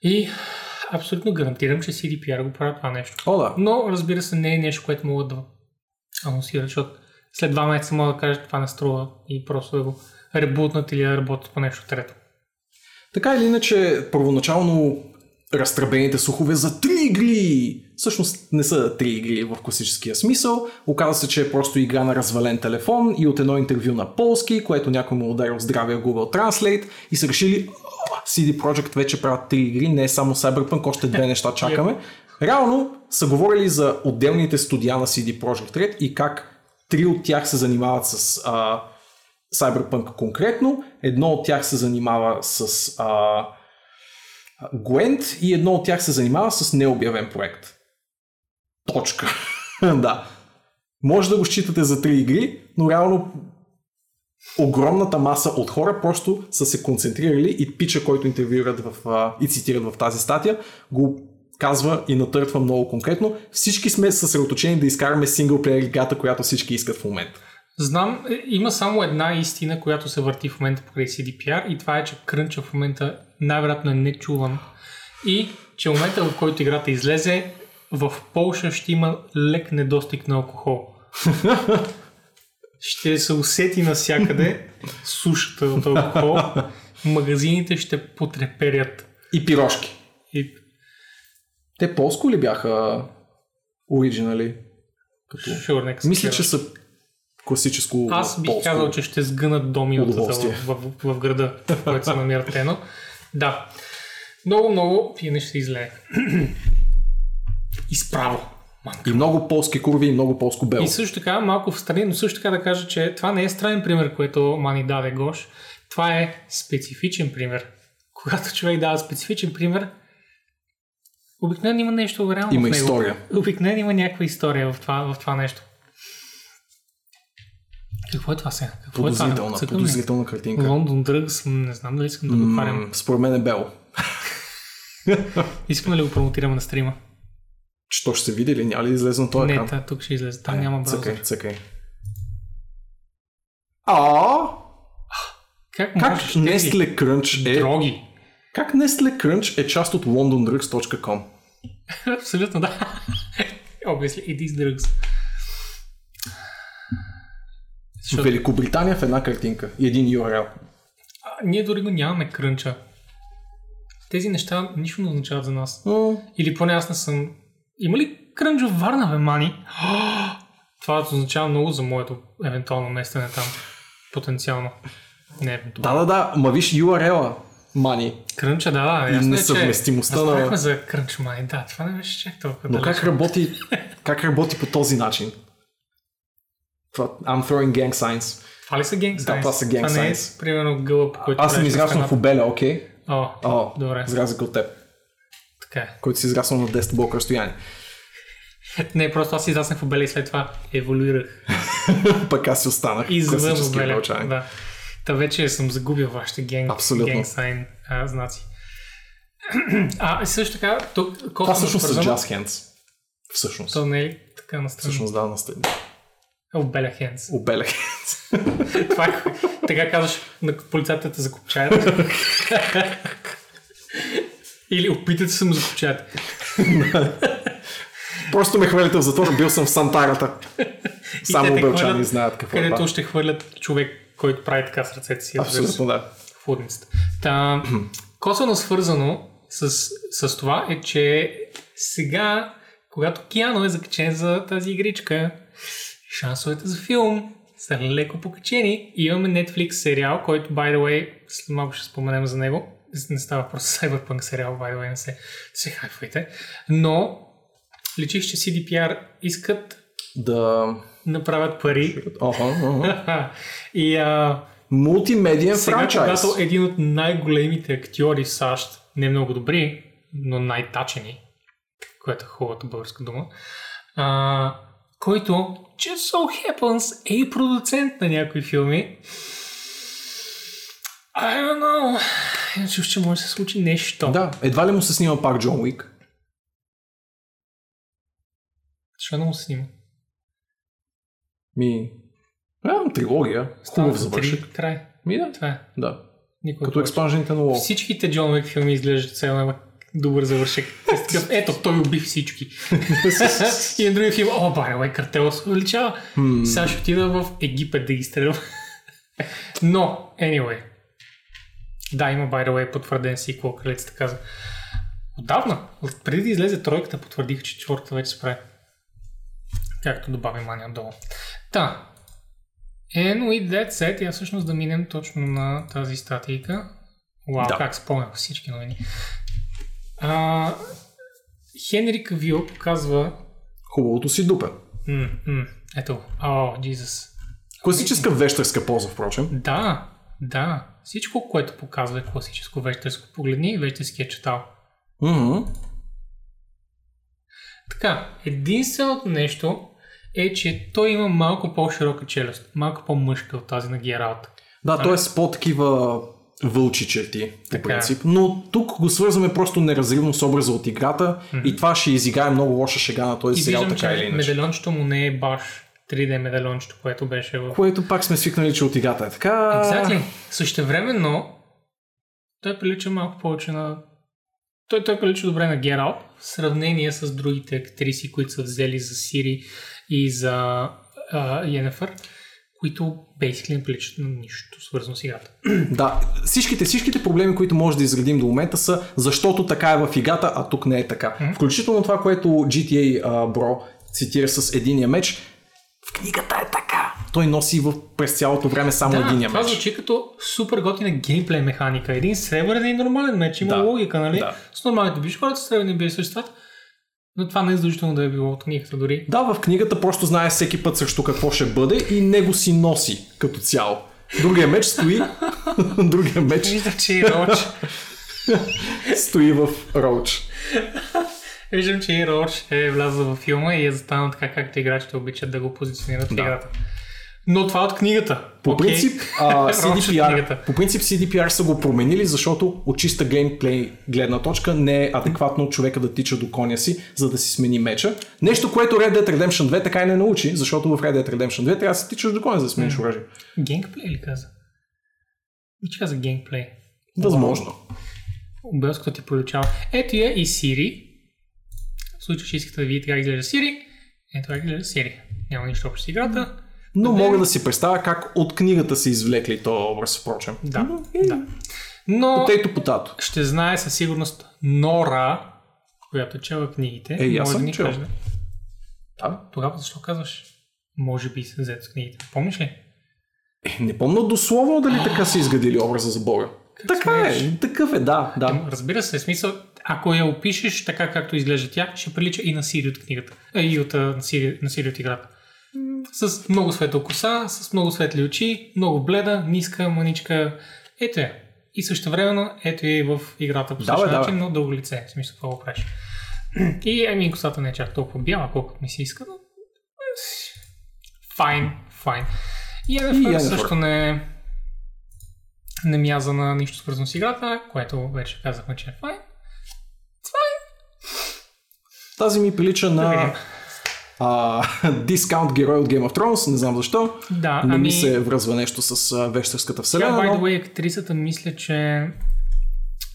И Абсолютно гарантирам, че CDPR го правят това нещо. О, да. Но, разбира се, не е нещо, което могат да анонсират, защото след два месеца могат да кажат, това не струва и просто да го ребутнат или да работят по нещо трето. Така или иначе, първоначално разтръбените слухове за три игри. Всъщност не са три игри в класическия смисъл. Оказва се, че е просто игра на развален телефон и от едно интервю на полски, което някой му е ударил здравия Google Translate и са решили "О, CD Projekt вече правят три игри, не е само Cyberpunk, още две неща чакаме. Реално са говорили за отделните студия на CD Projekt Red и как три от тях се занимават с а, Cyberpunk конкретно, едно от тях се занимава с а, Gwent и едно от тях се занимава с необявен проект. Точка. <laughs> да. Може да го считате за три игри, но реално огромната маса от хора просто са се концентрирали и пича, който интервюират в, и цитират в тази статия, го казва и натъртва много конкретно. Всички сме съсредоточени да изкараме синглплеер играта, която всички искат в момента. Знам, е, има само една истина, която се върти в момента покрай CDPR и това е, че Крънча в момента най-вероятно е нечуван и че в момента, в който играта излезе, в Полша ще има лек недостиг на алкохол. <laughs> ще се усети навсякъде сушата от алкохол, магазините ще потреперят. И пирошки. И Те полско ли бяха оригинали? Като... sure, Мисля, че са класическо Аз бих полско. казал, че ще сгънат домината в, в, в, в града, в който се намират те, но да. Много, много пиене ще излее. <clears throat> Изправо. И много полски курви и много полско бело. И също така, малко в страни, но също така да кажа, че това не е странен пример, което Мани даде Гош. Това е специфичен пример. Когато човек дава специфичен пример, обикновено има нещо реално Има в него. история. Обикновено има някаква история в това, в това нещо. Какво е това сега? Какво е това? Подозрителна, подозрителна картинка. Лондон Дръгс, не знам дали искам да го отварям. М, Според мен е бело. <laughs> Искам ли го промотираме на стрима? Че то ще се види ли? Няма ли излезе на този Не, екран? та, тук ще излезе. Там няма браузър. Цъкай, цъкай. А, Как, как Nestle Crunch е... Дроги. Как Nestle Crunch е част от londondrugs.com? <laughs> Абсолютно, да. <laughs> Obviously, it is drugs. Защото Великобритания в една картинка и един URL. а, ние дори го нямаме крънча. Тези неща нищо не означават за нас. М, Или поне аз не съм... Има ли крънч в Варна, бе, мани? Това означава много за моето евентуално местене там. Потенциално. Не евентуално. Да, да, да, ма виж URL-а, мани. Крънча, да, да. Ясно е, несъвместимостта на- за крънч май. Да, това не беше чак толкова Но как работи, <laughs> как работи по този начин? Това, I'm throwing gang signs. Това ли са генг Да, това са gang Това не е, signs. примерно, гълъб, който Аз съм израснал в Обеля, окей? О, О, Добре. За разлика от теб, така е. който си израснал на 10 блока разстояние. Не, просто аз израснах в Обеля и след това еволюирах. <laughs> Пък аз си останах. Извън Обеля. Да. Та вече съм загубил вашите генг, Абсолютно. генг сайн а, знаци. <clears throat> А, също така, тук Това всъщност са Jazz Hands. Всъщност. То не е така на страна. Всъщност да, на стъд. Обеля хенс. Обеля Hands. <laughs> Това е, така казваш на полицията те закопчаят. <laughs> Или опитате се ме закопчаят. <laughs> Просто ме хвалите в затвора, бил съм в Сантарата. Само те те белчани хвърлят, знаят какво е Където ще хвърлят човек, който прави така с ръцете си. Абсолютно да. в удницата. Та, <clears throat> косвено свързано с, с това е, че сега, когато Киано е закачен за тази игричка, шансовете за филм са леко покачени. И имаме Netflix сериал, който, by the way, след малко ще споменем за него. Не става просто Cyberpunk сериал, by the way, не се, се хайфайте. Но личиш, че CDPR искат Да... направят пари. Оха, оха. <laughs> и а, Мултимедиен сега, франчайз. когато един от най-големите актьори в САЩ, не много добри, но най-тачени, което е хубавата българска дума, а, който, just so happens, е и продуцент на някои филми. I don't know. Иначе че може да се случи нещо. Да, едва ли му се снима пак Джон Уик? Защо да му се снима? Ми... А, трилогия. Хубав три, Край. Ми да. Това е. Да. Никой Като експанжените на Лоу. Всичките Джон Уик филми изглеждат все едно добър завършек. Такъв, ето, той уби всички. и на другия филм, о, баре, картела се увеличава. Сега ще отида в Египет да ги стрелям. Но, anyway. Да, има, by the way, потвърден сиквел, кралицата каза. Отдавна, преди да излезе тройката, потвърдиха, че четвъртата вече се прави. Както добави мания долу. Та, and with that said, я всъщност да минем точно на тази статийка. Вау, Да. как спомнях всички новини. А, Хенри Кавил показва... Хубавото си дупен. М, м, ето, о, Jesus. Класическа вещерска поза, впрочем. Да, да. Всичко, което показва е класическо вещерско. Погледни вещерския читал. Мгм. Така, единственото нещо е, че той има малко по-широка челюст, малко по-мъжка от тази на Гералт. Да, т.е. с по-такива вълчи черти, по Така е. принцип. Но тук го свързваме просто неразривно с образа от играта и това ще изиграе много лоша шега на този И сериал, виждам, така или че иначе. медальончето му не е баш 3D медальончето, което беше в... Което пак сме свикнали, че от играта е така. Exactly. Същевременно, той прилича малко повече на... Той, той прилича добре на Гералт в сравнение с другите актриси, които са взели за Сири и за Йенефър, които basically не приличат на нищо свързано с играта. Да, всичките, всичките проблеми, които може да изредим до момента са защото така е в играта, а тук не е така. Включително това, което GTA а, Bro цитира с единия меч, в книгата е така. Той носи в, през цялото време само Да, единия това меч. звучи като супер готина геймплей механика. Един сребърен и нормален меч. Има Да, логика, нали? да. С нормалните биш хората сребърни били съществат. Но това не е задължително да е било от книгата дори. Да, в книгата просто знае всеки път срещу какво ще бъде и него си носи като цяло. Другия меч стои, <laughs> другия меч Виждам, че и Роч. <laughs> стои в Роуч. Виждам, че и Роч е влязъл във филма и е застанал така, както играчите обичат да го позиционират в Да. играта. Но това е от книгата. По принцип, а, <laughs> CDPR, по принцип CDPR са го променили, защото от чиста геймплей гледна точка не е адекватно човека да тича до коня си, за да си смени меча. Нещо, което Red Dead Redemption 2 така и не научи, защото в Red Dead Redemption 2 трябва да си тичаш до коня, за да смениш оръжие. Геймплей ли каза? И каза геймплей. Възможно. Белското ти проличава. Ето я и Siri. В случай, че искате да видите как изглежда Siri, ето как изглежда Siri. Няма нищо общо с играта. Но Не. мога да си представя как от книгата са извлекли този образ, впрочем. Да, Но, е, да. Но Потейто потато. ще знае със сигурност Нора, която е чела книгите. Е, аз да съм ни чел. Да. Тогава защо казваш? Може би се взето с книгите. Помниш ли? Е, не помня дословно дали така са изградили образа за Бога. така смееш? е, такъв е, да, да. Разбира се, смисъл, ако я опишеш така както изглежда тя, ще прилича и на Сири от книгата. Е, и от, на, Сири, на Сири от играта. С много светла коса, с много светли очи, много бледа, ниска, маничка. Ето я. И също времено, ето я и в играта по Да, същия да, начин, но дълго лице. В смисъл, това го правиш. И ами косата не е чак толкова бяла, колкото ми се иска, но... Файн, файн. И Енефър също не, не мяза на нищо свързано с играта, което вече казахме, че е файн. Тази ми прилича Да на а, <laughs> дискаунт герой от Game of Thrones, не знам защо. Да, Не ами... ми се връзва нещо с вещерската вселена, by the way, актрисата мисля, че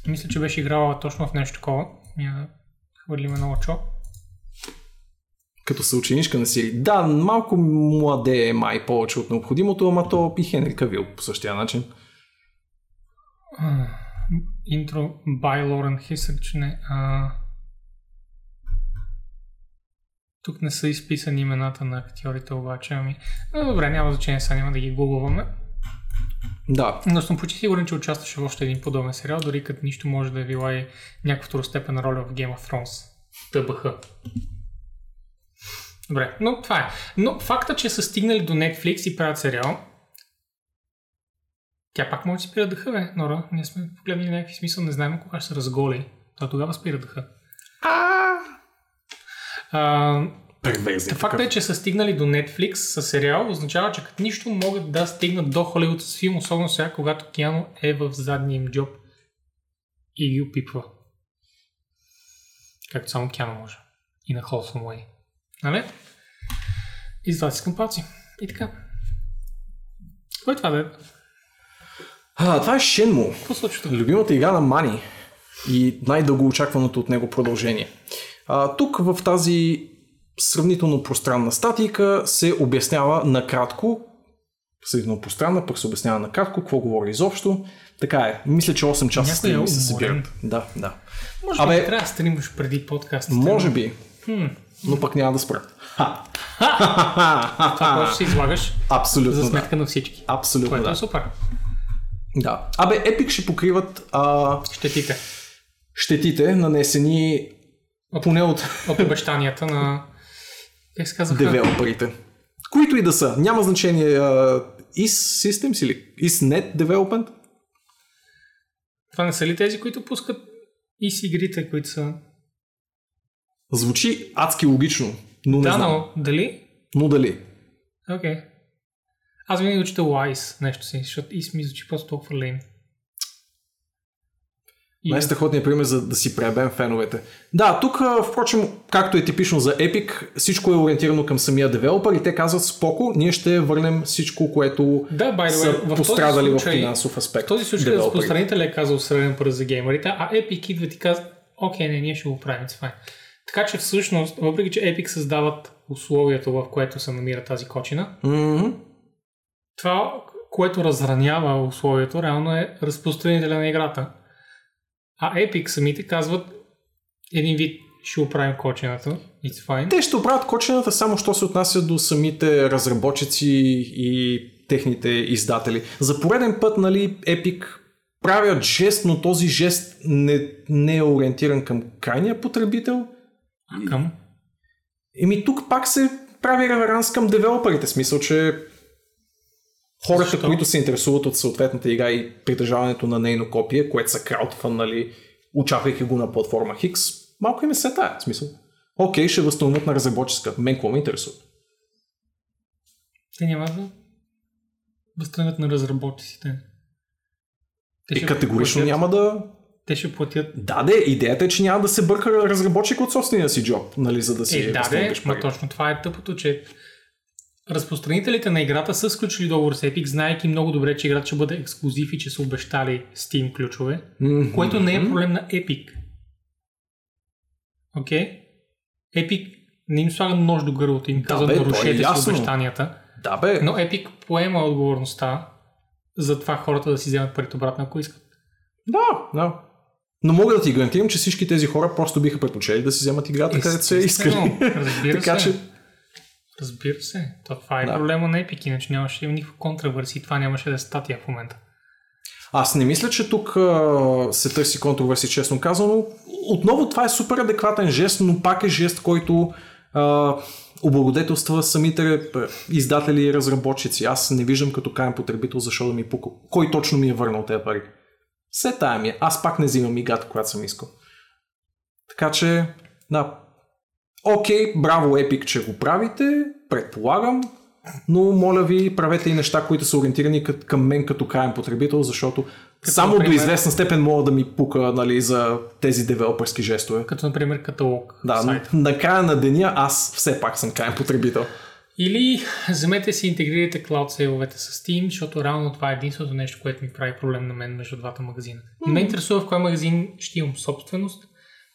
мисля, че беше играла точно в нещо такова. Я да хвърлим едно очо. като съученичка на Сири. Да, малко младе е май повече от необходимото, ама то и Хенри Кавил по същия начин. Интро by Лорен Хисък, че не. А... Тук не са изписани имената на актьорите обаче, ами... Но добре, няма значение, сега няма да ги гуглваме. Да, Но съм почти сигурен, че участваше в още един подобен сериал, дори като нищо може да е била и някаква второстепенна роля в Game of Thrones. ТБХ. Добре, но това е. Но факта, че са стигнали до Netflix и правят сериал, тя пак може да спира дъха, бе, Нора. Ние сме погледнали някакви смисъл, не знаем кога ще се разголи. То тогава спира дъха. А, перверзия. Та факта е, че са стигнали до Netflix с сериал, означава, че като нищо могат да стигнат до Холивуд с филм, особено сега, когато Киано е в задния им джоб и ги опипва. Както само Киано може. И на Wholesome Way. Нали? И си искам палци. И така. Кой е това да е? А, това е Shenmue. Какво случва? Любимата игра на Мани. и най-дълго очакваното от него продължение. А, тук в тази сравнително пространна статика се обяснява накратко, сравнително пространна, пък се обяснява накратко, какво говори изобщо. Така е. Мисля, че 8 часа е стрим се събират. Да, да. Може Абе- би трябва да стримаш преди подкастите. Може би, Хм. но пък няма да спра. Ха. Това просто се излагаш Абсолютно за да. сметка на всички. Абсолютно Което да. е супер. да. Абе, Epic ще покриват а, Щетите щетите, нанесени поне от от обещанията на... Как се казва? девелоперите. Които и да са. Няма значение. Uh, is Systems или is Net Development? Това не са ли тези, които пускат с игрите, които са... Звучи адски логично, но не да, знам. но дали? Но дали? Окей. Аз винаги учите Wise нещо си, защото и ми звучи просто толкова лейн. И- Най-страхотният пример за да си пребем феновете. Да, тук, впрочем, както е типично за Epic, всичко е ориентирано към самия девелопър и те казват споко, ние ще върнем всичко, което Да, by the са way, в пострадали в случай- финансов аспект. В този случай разпространителя е казал среден пръст за геймерите, а Epic идва и ти казва, окей, не, ние ще го правим, това е. Така че всъщност, въпреки че Epic създават условието, в което се намира тази кочина, Мгм. това, което разранява условието, реално е разпространителя на играта. А Epic самите казват един вид ще оправим кочината, it's fine. Те ще оправят кочената само, що се отнася до самите разработчици и техните издатели. За пореден път, нали, Epic правят жест, но този жест не, не е ориентиран към крайния потребител. А към? Еми тук пак се прави реверанс към девелоперите, смисъл, че хората, Защо? които се интересуват от съответната игра и притежаването на нейно копие, което са краудфъннали, очаквайки го на платформа Хикс, малко им е се тая, смисъл. Окей, ще възстановят на разработческа. Мен какво ме интересува? Те няма да възстановят на разработчиците. Те И категорично платят- няма да... Те ще платят Да, де, идеята е, че няма да се бърка разработчик от собствения си джоб, нали, за да си Е, да, де, ма точно това е тъпото, че разпространителите на играта са сключили договор с Epic, знаейки много добре, че играта ще бъде ексклюзив и че са обещали Steam ключове, Мгм. което не е проблем на Epic. Окей? Epic не им слага нож до гърлото им казва бе, то е нарушете си ясно. обещанията, Да, бе. но Epic поема отговорността за това хората да си вземат парите обратно, ако искат. Да, да. Но мога да ти гарантирам, че всички тези хора просто биха предпочели да си вземат играта, където <laughs> се искали. Така че, Разбира се. То това е Да. проблема на Epic, иначе нямаше да има никаква контраверсия и това нямаше да е статия в момента. аз не мисля, че тук а, се търси контроверси, честно казано. Отново това е супер адекватен жест, но пак е жест, който а, облагодетелства самите е, издатели и разработчици. Аз не виждам като крайен потребител защо да ми пука. Кой точно ми е върнал тези пари? Все тая ми е. Аз пак не взимам играта, която съм искал. Така че, да. Окей, браво Epic, че го правите, предполагам, но моля ви, правете и неща, които са ориентирани към мен като крайен потребител, защото само например- до известна степен мога да ми пука нали, за тези девелоперски жестове. Като, например, каталог Да, сайта. на края на деня аз все пак съм крайен потребител. Или вземете си интегрирайте клауд сейвовете с Steam, защото реално това е единственото нещо, което ми прави проблем на мен между двата магазина. Не ме интересува в кой магазин ще имам собственост.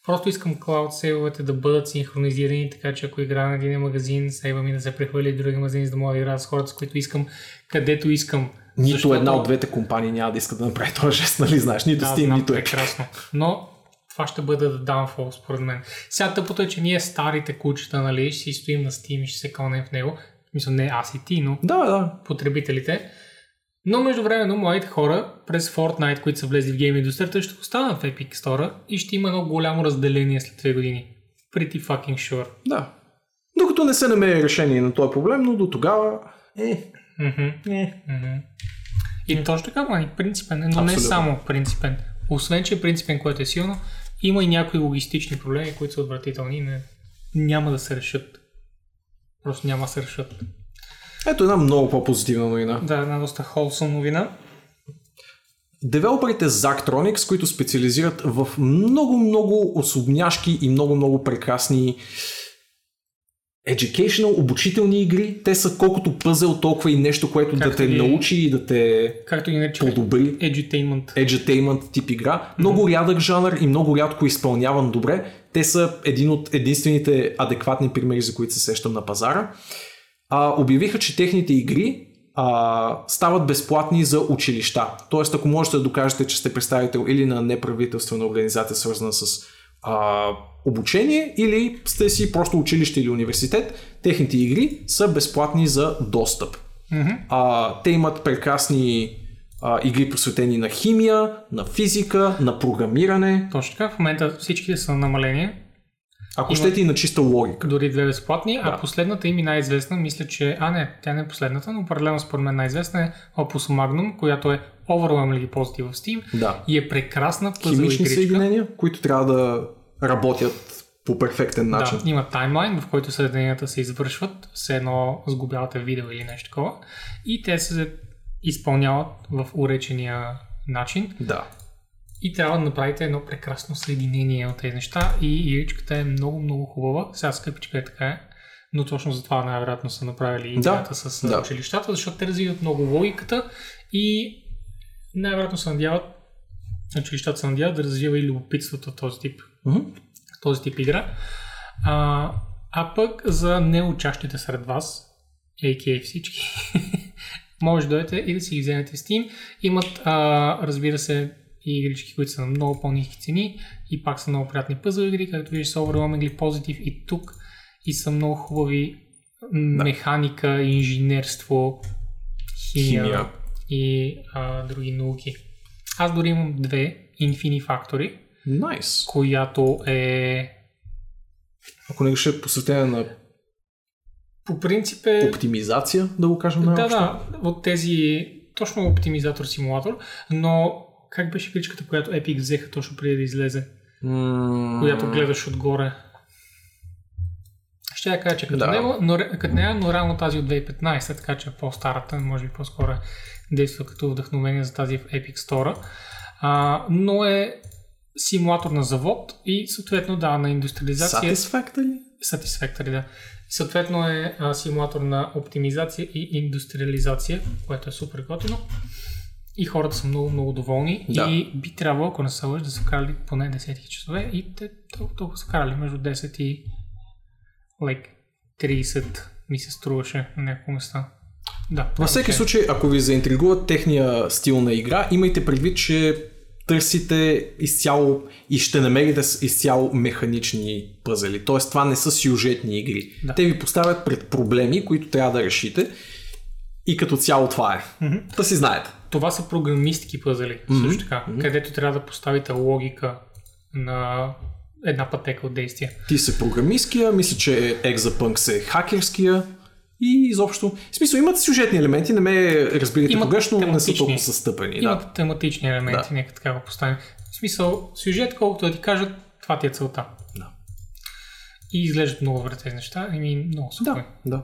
Просто искам клауд сейвовете да бъдат синхронизирани, така че ако игра на един магазин, сейва ми да се прехвърли в други магазини, за да мога да играя с хората, с които искам, където искам. Нито Защото- една от двете компании няма да иска да направи този жест, нали знаеш, нито Да, Steam, знам, нито е. прекрасно. Но това ще бъде downfall, според мен. Сега тъпото е, че ние старите кучета, нали, ще си стоим на Steam и ще се кълнем в него. Смисъл не аз и ти, но Да, да. потребителите. Но междувременно младите хора през Fortnite, които са влезли в гейм индустрията, ще останат в Epic Store и ще има едно голямо разделение след две години. Pretty fucking sure. Да. Докато не се намери решение на този проблем, но до тогава... Е, Мгм. е. Мгм. И точно така, мани, принципен, е, но не Абсолютно. само принципен. Освен, че е принципен, което е силно, има и някои логистични проблеми, които са отвратителни и не, няма да се решат. Просто няма да се решат. Ето една много по-позитивна новина. Да, една доста холсъм новина. Девелоперите Zachtronics, които специализират в много-много особняшки и много-много прекрасни educational, обучителни игри. Те са колкото пъзел, толкова и нещо, което да Както те ги- научи и да те Както ги наричаме подобри. edutainment. Edutainment тип игра. Много рядък жанр и много рядко изпълняван добре. Те са един от единствените адекватни примери, за които се сещам на пазара. А, обявиха, че техните игри а, стават безплатни за училища. Тоест, ако можете да докажете, че сте представител или на неправителствена организация, свързана с а, обучение, или сте си просто училище или университет, техните игри са безплатни за достъп. А, те имат прекрасни а, игри посветени на химия, на физика, на програмиране, Точно така. В момента всичките са на намаление. Ако Има- щете и на чиста логика. Дори две безплатни, Да. а последната им и най-известна, мисля, че... А, не, тя не е последната, но определено според мен най-известна е Opus Magnum, която е overwhelmingly positive в Steam Да. и е прекрасна пъзъл Химични игричка. съединения, които трябва да работят по перфектен начин. Да, има таймлайн, в който съединенията се извършват, все едно сгубявате видео или нещо такова, и те се изпълняват в уречения начин Да. И трябва да направите едно прекрасно съединение от тези неща и игричката е много, много хубава. Сега скъпичка е така е, но точно за това най-вероятно са направили идеята с да. училищата, защото те развиват много логиката и най-вероятно се надяват, училищата се надяват да развива и любопитството този тип Мгм. този тип игра. А, а пък за неучащите сред вас, a.k.a. всички, <laughs> може да дойдете и да си ги вземете Steam. Имат, а, разбира се, и игрички, които са на много по-низки цени и пак са много приятни пъзъл игри, както виждаш са overwhelmingly positive и тук и са много хубави м, механика, инженерство, химия, Химия. и а, други науки. Аз дори имам две Infini Factory, Найс. която е Ако не ще е посветена на по принцип е... оптимизация, да го кажем Да, най-общо. да, от тези точно оптимизатор симулатор, но как беше кличката, която Epic взеха точно преди да излезе, М, която гледаш отгоре? Ще я кажа, че като, Да. него, но, като нея, но реално тази от 2015, така че е по-старата, може би по-скоро е действа като вдъхновение за тази в Epic Store. А, но е симулатор на завод и съответно да, на индустриализация. Satisfactory? Satisfactory, да. Съответно е а, симулатор на оптимизация и индустриализация, което е супер готино. И хората са много, много доволни. Да. И би трябвало, ако не са лъж, да са карали поне 10 часове. И те толкова, толкова са карали между 10 и like, 30 ми се струваше на няколко места. Да. Във всеки че- случай, ако ви заинтригуват техния стил на игра, имайте предвид, че търсите изцяло и ще намерите изцяло механични пъзели. Тоест, това не са сюжетни игри. Да. Те ви поставят пред проблеми, които трябва да решите. И като цяло това е. Да си знаете. Това са програмистки пъзели, mm-hmm. също така, mm-hmm. където трябва да поставите логика на една пътека от действия. Ти се програмисткия, мисля, че Exapunk се е хакерския и изобщо. В смисъл, имат сюжетни елементи, не ме разбирайте Имат погрешно, но не са толкова състъпени. Имат Да. тематични елементи, Да. нека така го поставим. В смисъл, сюжет, колкото да ти кажат, това ти е целта. Да. И изглеждат много добре тези неща. Еми, много супер. Да, да.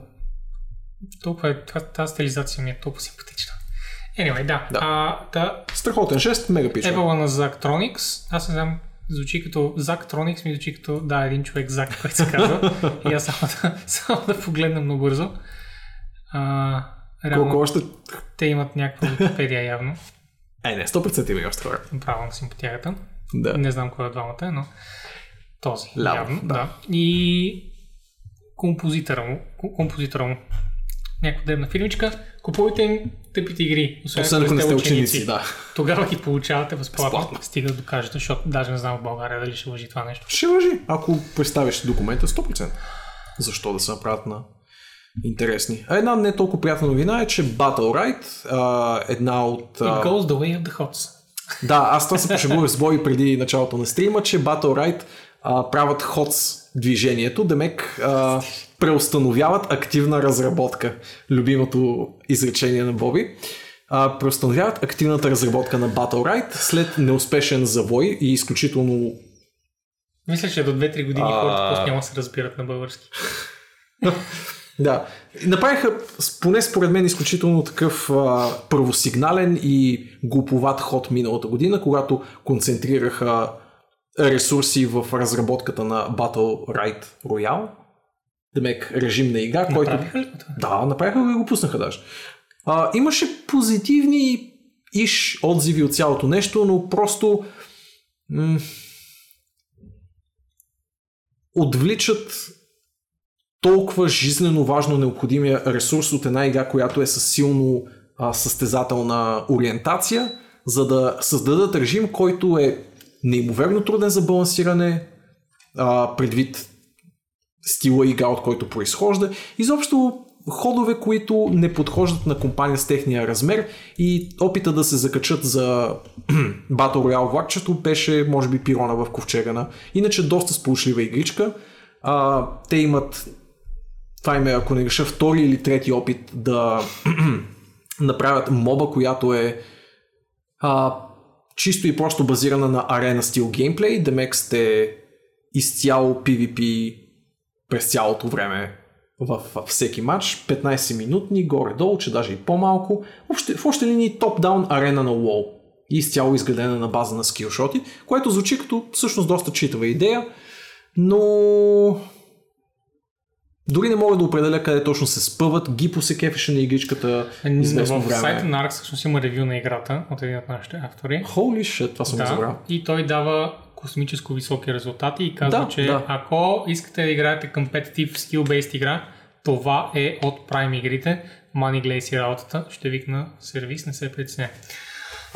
Толкова е, тази стилизация ми е толкова симпатична. Anyway, да. Да. А, да Страхотен жест, мега пича. Евала на Zachtronics. Аз не знам, звучи като Zachtronics, ми звучи като, да, един човек Зак, който се казва. и аз само да, <laughs> само да погледнем набързо. А, реално, Колко още... те имат някаква Википедия явно. Е, не, 100% има още хора. Право на симпатията. Да. Не знам кой от двамата е, но този. Лявов, явно, да. да. И композитора му, ко- композитора му. Някаква дребна фирмичка. Купувайте им тъпите игри. Освен ако не сте ученици, да. Тогава ги получавате безплатно. Безплатно. Стига да докажете, защото даже не знам в България дали ще лъжи това нещо. Ще лъжи, ако представиш документа 100%. Защо да се направят на интересни? А една не толкова приятна новина е, че Battle а, една от... It goes the way of the hots. да, аз това се пошегувах с Бой преди началото на стрима, че Battle а, правят HOTS движението, демек а, преустановяват активна разработка. Любимото изречение на Боби. А, преустановяват активната разработка на Battle след неуспешен завой и изключително Мисля, че до 2-3 години А. хората просто няма да се разбират на български. Да. Направиха, поне според мен, изключително такъв а, първосигнален и глуповат ход миналата година, когато концентрираха ресурси в разработката на Battle Ride Royale. демек, режим на игра, който... Направиха ли? Да, направиха го и го пуснаха даже. А, имаше позитивни иш отзиви от цялото нещо, но просто м- отвличат толкова жизнено важно необходимия ресурс от една игра, която е със силно а, състезателна ориентация, за да създадат режим, който е неимоверно труден за балансиране, а, предвид стила игра, от който произхожда. Изобщо ходове, които не подхождат на компания с техния размер и опита да се закачат за <clears throat> Battle Royale влакчето беше, може би, пирона в ковчегана. Иначе доста сполучлива игричка. А, те имат това им е, ако не греша, втори или трети опит да <clears throat> направят моба, която е а, чисто и просто базирана на арена стил геймплей. Демек сте изцяло PvP през цялото време в, в всеки матч. 15 минутни, горе-долу, че даже и по-малко. В още линии топ-даун арена на WoW. И изцяло изградена на база на скилшоти, което звучи като всъщност доста читава идея, но дори не мога да определя къде точно се спъват. Гипо се кефеше на игричката известно в време. сайта на Ark всъщност има ревю на играта от един от нашите автори. Holy shit, това съм Да, забрал. и той дава космическо високи резултати и казва, Да, че да. ако искате да играете competitive skill-based игра, това е от Prime игрите. Мани гледай си работата, ще викна сервис, не се притесня.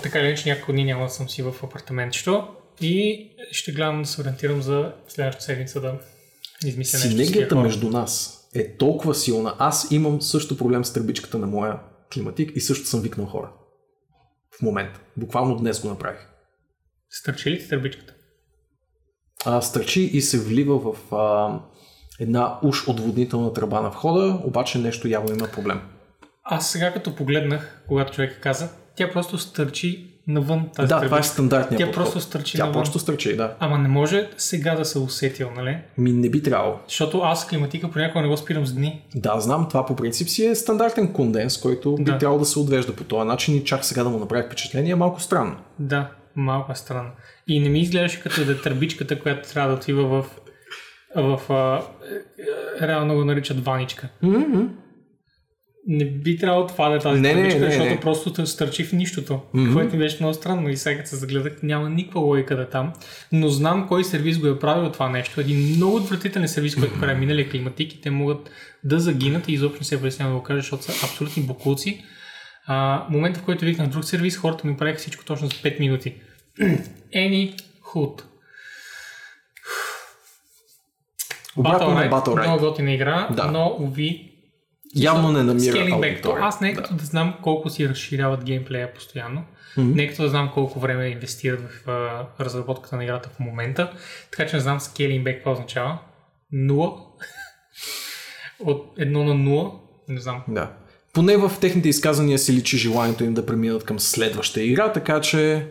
Така или иначе няколко дни няма да съм си в апартаментчето и ще гледам да се ориентирам за следващата седмица да измисля Синергията между нас е толкова силна. Аз имам също проблем с тръбичката на моя климатик и също съм викнал хора. В момента. Буквално днес го направих. Стърчи ли ти търбичката? А, стърчи и се влива в а, една уж отводнителна тръба на входа, обаче нещо явно има проблем. Аз сега като погледнах, когато човек каза, тя просто стърчи навън тази да, това е стандартният Тя подход. просто стърчи Тя навън. просто стърчи, да. Ама не може сега да се усетил, нали? Ми не би трябвало. Защото аз климатика понякога не го спирам с дни. Да, знам, това по принцип си е стандартен конденс, който би Да. трябвало да се отвежда по този начин и чак сега да му направи впечатление е малко странно. Да, малко е странно. И не ми изглеждаше като да е търбичката, която трябва да отива в, в а, е, реално го наричат ваничка. Mm-hmm. Не би трябвало това да е тази Не, не, търбичка, не, защото не. просто стърчи в нищото, Мгм. което ми беше много странно и сега като се загледах няма никаква логика да е там. Но знам кой сервис го е правил това нещо. Един много отвратителен сервис, който <clears throat> прави миналия климатик и те могат да загинат и изобщо не се притеснявам да го кажа, защото са абсолютни бокуци. А, момента, в който викнах друг сервис, хората ми правиха всичко точно за 5 минути. <clears throat> Any hood. Обратно на Battle Ride, много готина игра, Да. но уви Явно не намира аудитория. аз не е като да. знам колко си разширяват геймплея постоянно, Мгм. не е като да знам колко време инвестират в а, разработката на играта в момента, така че не знам scaling back какво означава. Нула. <laughs> От едно на нула. Не знам. Да. Поне в техните изказания се личи желанието им да преминат към следваща игра, така че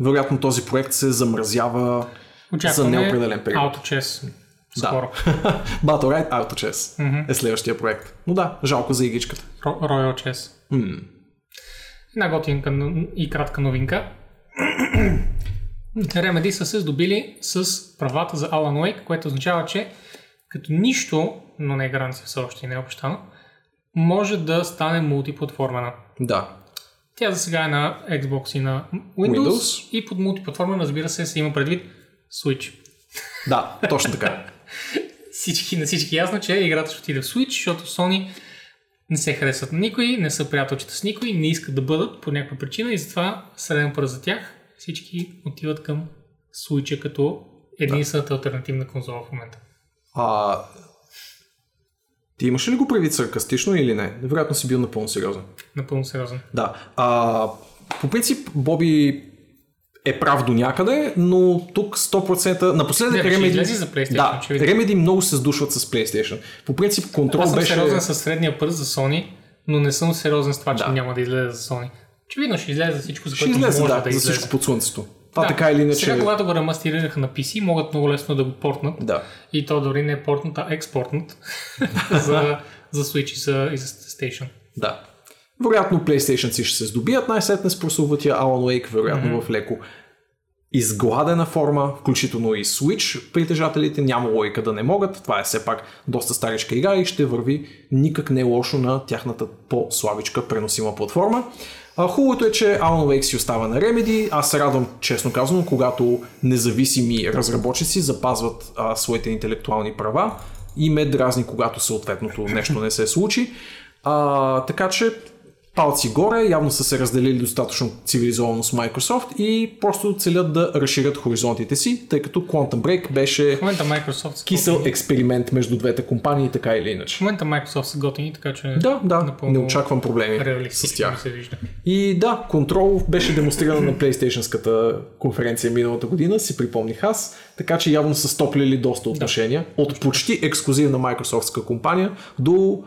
вероятно този проект се замразява Очакваме за неопределен период. Autochess. Да. Скоро. <laughs> Battle Ride Auto Chess Мгм. е следващия проект. Но да, жалко за игричката. Royal Chess. М. Една готинка и кратка новинка. <clears throat> Remedy са се здобили с правата за Alan Wake, което означава, че като нищо, но не е гаранция все още и не е обещано, може да стане мултиплатформена. Да. Тя за сега е на Xbox и на Windows, Windows. и под мултиплатформа, разбира се, се има предвид Switch. Да, точно така. <laughs> Всички, на всички е ясно, че играта ще отиде в Switch, защото Sony не се харесват на никой, не са приятелчета с никой, не искат да бъдат по някаква причина и затова среден пръст за тях всички отиват към Switch като единствената альтернативна конзола в момента. А, ти имаш ли го предвид саркастично или не? Вероятно си бил напълно сериозен. Напълно сериозно. Да. А, по принцип, Боби е прав до някъде, но тук 100% напоследък ще Remedy... за PlayStation, Да, очевидно. Remedy много се сдушват с PlayStation. По принцип, контрол Аз съм беше... сериозен с средния пръст за Sony, но не съм сериозен с това, че Да. няма да излезе за Sony. Очевидно ще излезе за всичко, за Ще което излезе, може да, да, за излезе. всичко под слънцето. Това Да. така или иначе... Сега, когато го ремастирираха на PC, могат много лесно да го портнат. Да. И то дори не е портнат, а експортнат <laughs> за, за Switch и за, и за Station. Да. Вероятно PlayStation си ще се здобият най-сетне с прословутия Alan Wake, вероятно mm-hmm. в леко изгладена форма, включително и Switch притежателите, няма логика да не могат, това е все пак доста старичка игра и ще върви никак не лошо на тяхната по-слабичка преносима платформа. А, хубавото е, че Alan Wake си остава на Remedy. Аз се радвам, честно казано, когато независими разработчици запазват а, своите интелектуални права и ме дразни, когато съответното нещо не се случи. А, така че палци горе, явно са се разделили достатъчно цивилизовано с Microsoft и просто целят да разширят хоризонтите си, тъй като Quantum Break беше В момента Microsoft кисел готини. експеримент между двете компании, така или иначе. В момента Microsoft са готини, така че Да, да, не очаквам проблеми с тях. се вижда. И да, контрол беше демонстриран на PlayStation-ската конференция миналата година, си припомних аз, така че явно са стоплили доста отношения от почти ексклюзивна Microsoftска компания до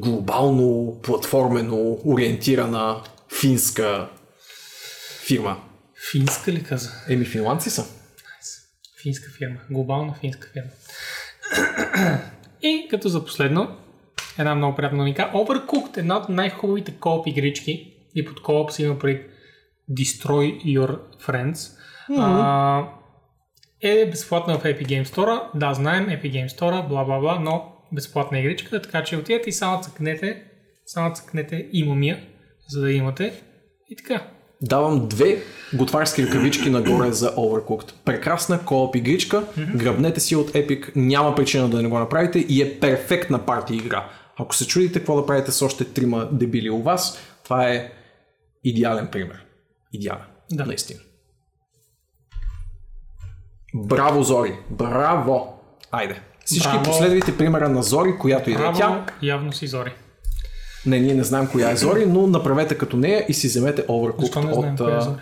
глобално платформено ориентирана финска фирма. Финска ли каза? Еми, финландци са. Финска фирма. Глобална финска фирма. И като за последно, една много приятна новинка. Overcooked, една от най-хубавите кооп игрички, и под кооп си има пред Destroy Your Friends, а, е безплатна в Epic Game Store. Да, знаем, Epic Game Store, бла бла бла, но безплатна игричка, така че отидете и само цъкнете, само цъкнете имамия, за да имате. И така. Давам две готварски ръкавички нагоре за Overcooked. Прекрасна кооп игричка, гръбнете си от Epic, няма причина да не го направите и е перфектна парти игра. Ако се чудите какво да правите с още трима дебили у вас, това е идеален пример. Идеален. Да. Наистина. Браво, Зори! Браво! Айде. Всички Браво. последвайте примера на Зори, която и да е Браво, тя. явно си зори. Не, ние не знаем коя е Зори, но направете като нея и си вземете Overcooked не знаем от коя е зори?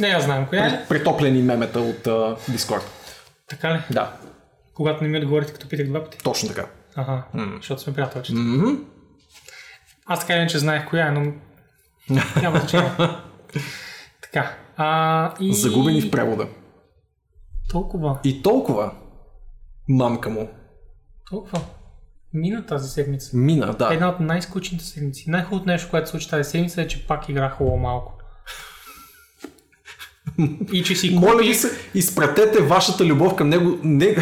Не, аз знам коя е. претоплени мемета от а, Discord. Така ли? Да, Когато не ми отговорите, като питах два пъти. точно така. Ага, защото сме приятелчета. Мгм. Аз така иначе знаех коя е, но <laughs> няма значение. така. А, и... Загубени в превода. Толкова, И толкова мамка му. толкова. Мина тази седмица. Мина, да. Една от най-скучните седмици. Най-хубавото нещо, което се случи тази седмица е, че пак играх хубаво малко. И че си Моля ви купих... се, изпратете вашата любов към него. Не...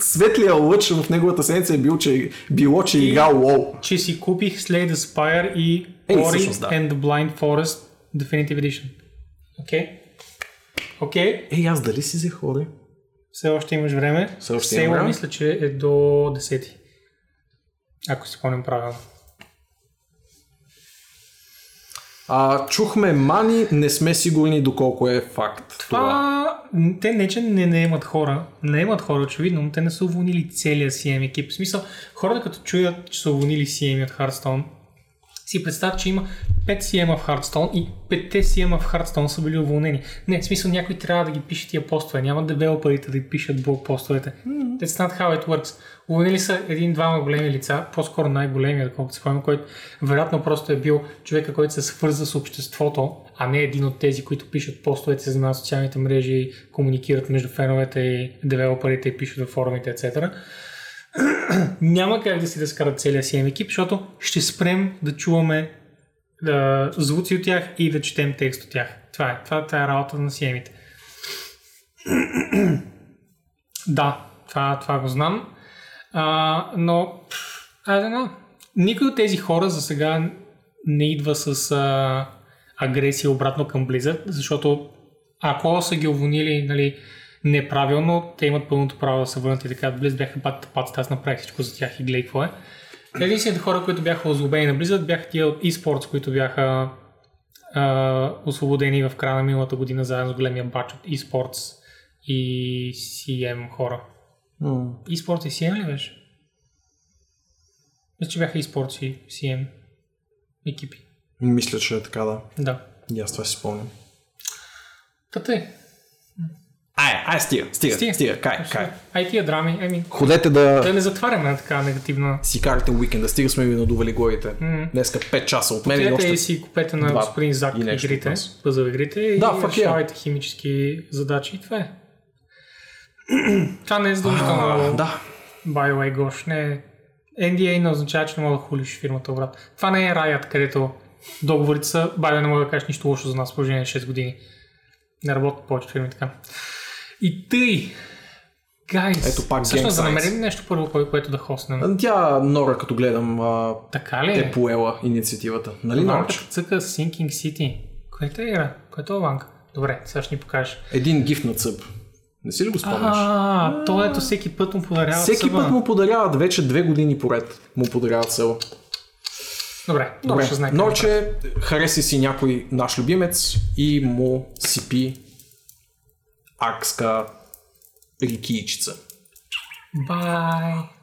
Светлия лъч в неговата седмица е бил, че, било, че е играл WoW. че си купих Slay the Spire и Ей, Ori всъщност, да. and the Blind Forest Definitive Edition. Окей? Окей? Ей, аз дали си взех хори? Все още имаш време. Все още Сейла време. мисля, че е до 10. Ако си спомням правилно. А, чухме мани, не сме сигурни доколко е факт. Това. Това, м, те не, че не наемат хора. Наемат хора, очевидно, но те не са уволнили целия CM екип. В смисъл, хората като чуят, че са уволнили CM от Hearthstone, си представят, че има 5 CM в Hearthstone и 5 CM в Hearthstone са били уволнени. Не, в смисъл някой трябва да ги пише тия постове. Няма девелоперите да ги пишат блок постовете. That's not how it works. Уволнили са един-двама големи лица, по-скоро най-големия, доколкото се спомням, който вероятно просто е бил човека, който се свърза с обществото, а не един от тези, които пишат постовете, се занимават социалните мрежи, комуникират между феновете и девелоперите и пишат във форумите, etc. <clears throat> Няма как да си разкарат целия си екип, защото ще спрем да чуваме да, звуци от тях и да четем текст от тях. Това е. Това, това е работа на сиемите. <clears throat> да, това, това го знам. А, но, I don't. Никой от тези хора за сега не идва с а, агресия обратно към Blizzard, защото ако са ги уволнили нали, неправилно, те имат пълното право да се върнат и така. Blizzard бяха пат пат, аз направих всичко за тях и гледай какво е. Единствените хора, които бяха озлобени на Blizzard, бяха тия от eSports, които бяха а, освободени в края на миналата година заедно с големия бач от eSports и CM хора. М. eSports и CM ли беше? Мисля, че бяха eSports и CM екипи. Мисля, че е така, да. Да. И аз това си спомням. Та тъй. Ай, ай, стига, стига, стига, стига кай, кай. Ай тия драми, еми, Ходете да да не затваряме на така негативна. си карате уикенда, стига сме ви надували главите. М. Днеска 5 часа от мен и Отидете още и си купете на господин Зак и нещо игрите, пъзъл игрите и Да, fuck yeah. решавайте химически задачи и това е. <clears throat> това не е задължително. А, да. By the way, Гош, не е NDA не означава, че не мога да хулиш фирмата обратно. Това не е раят, където договорите са, бая не мога да кажеш нищо лошо за нас в положение на 6 години. Не работят повече фирми така. И тъй, гайс, Ето пак всъщност да намерим нещо първо, кое- което да хоснем. Тя Нора, като гледам, а, Така ли? е поела инициативата. Нали, Ванка Норч? цъка Sinking City. Което е игра? Което е Ванка? Добре, сега ще ни покажеш. Един гиф на цъп. Не си ли го спомняш? А, то ето всеки път му подарява Всеки съба. път му подаряват, вече две години поред му подаряват село. Добре, Добре, Добре. ще знае. Норче, хареси си някой наш любимец и му сипи Акска рекичица. Bye.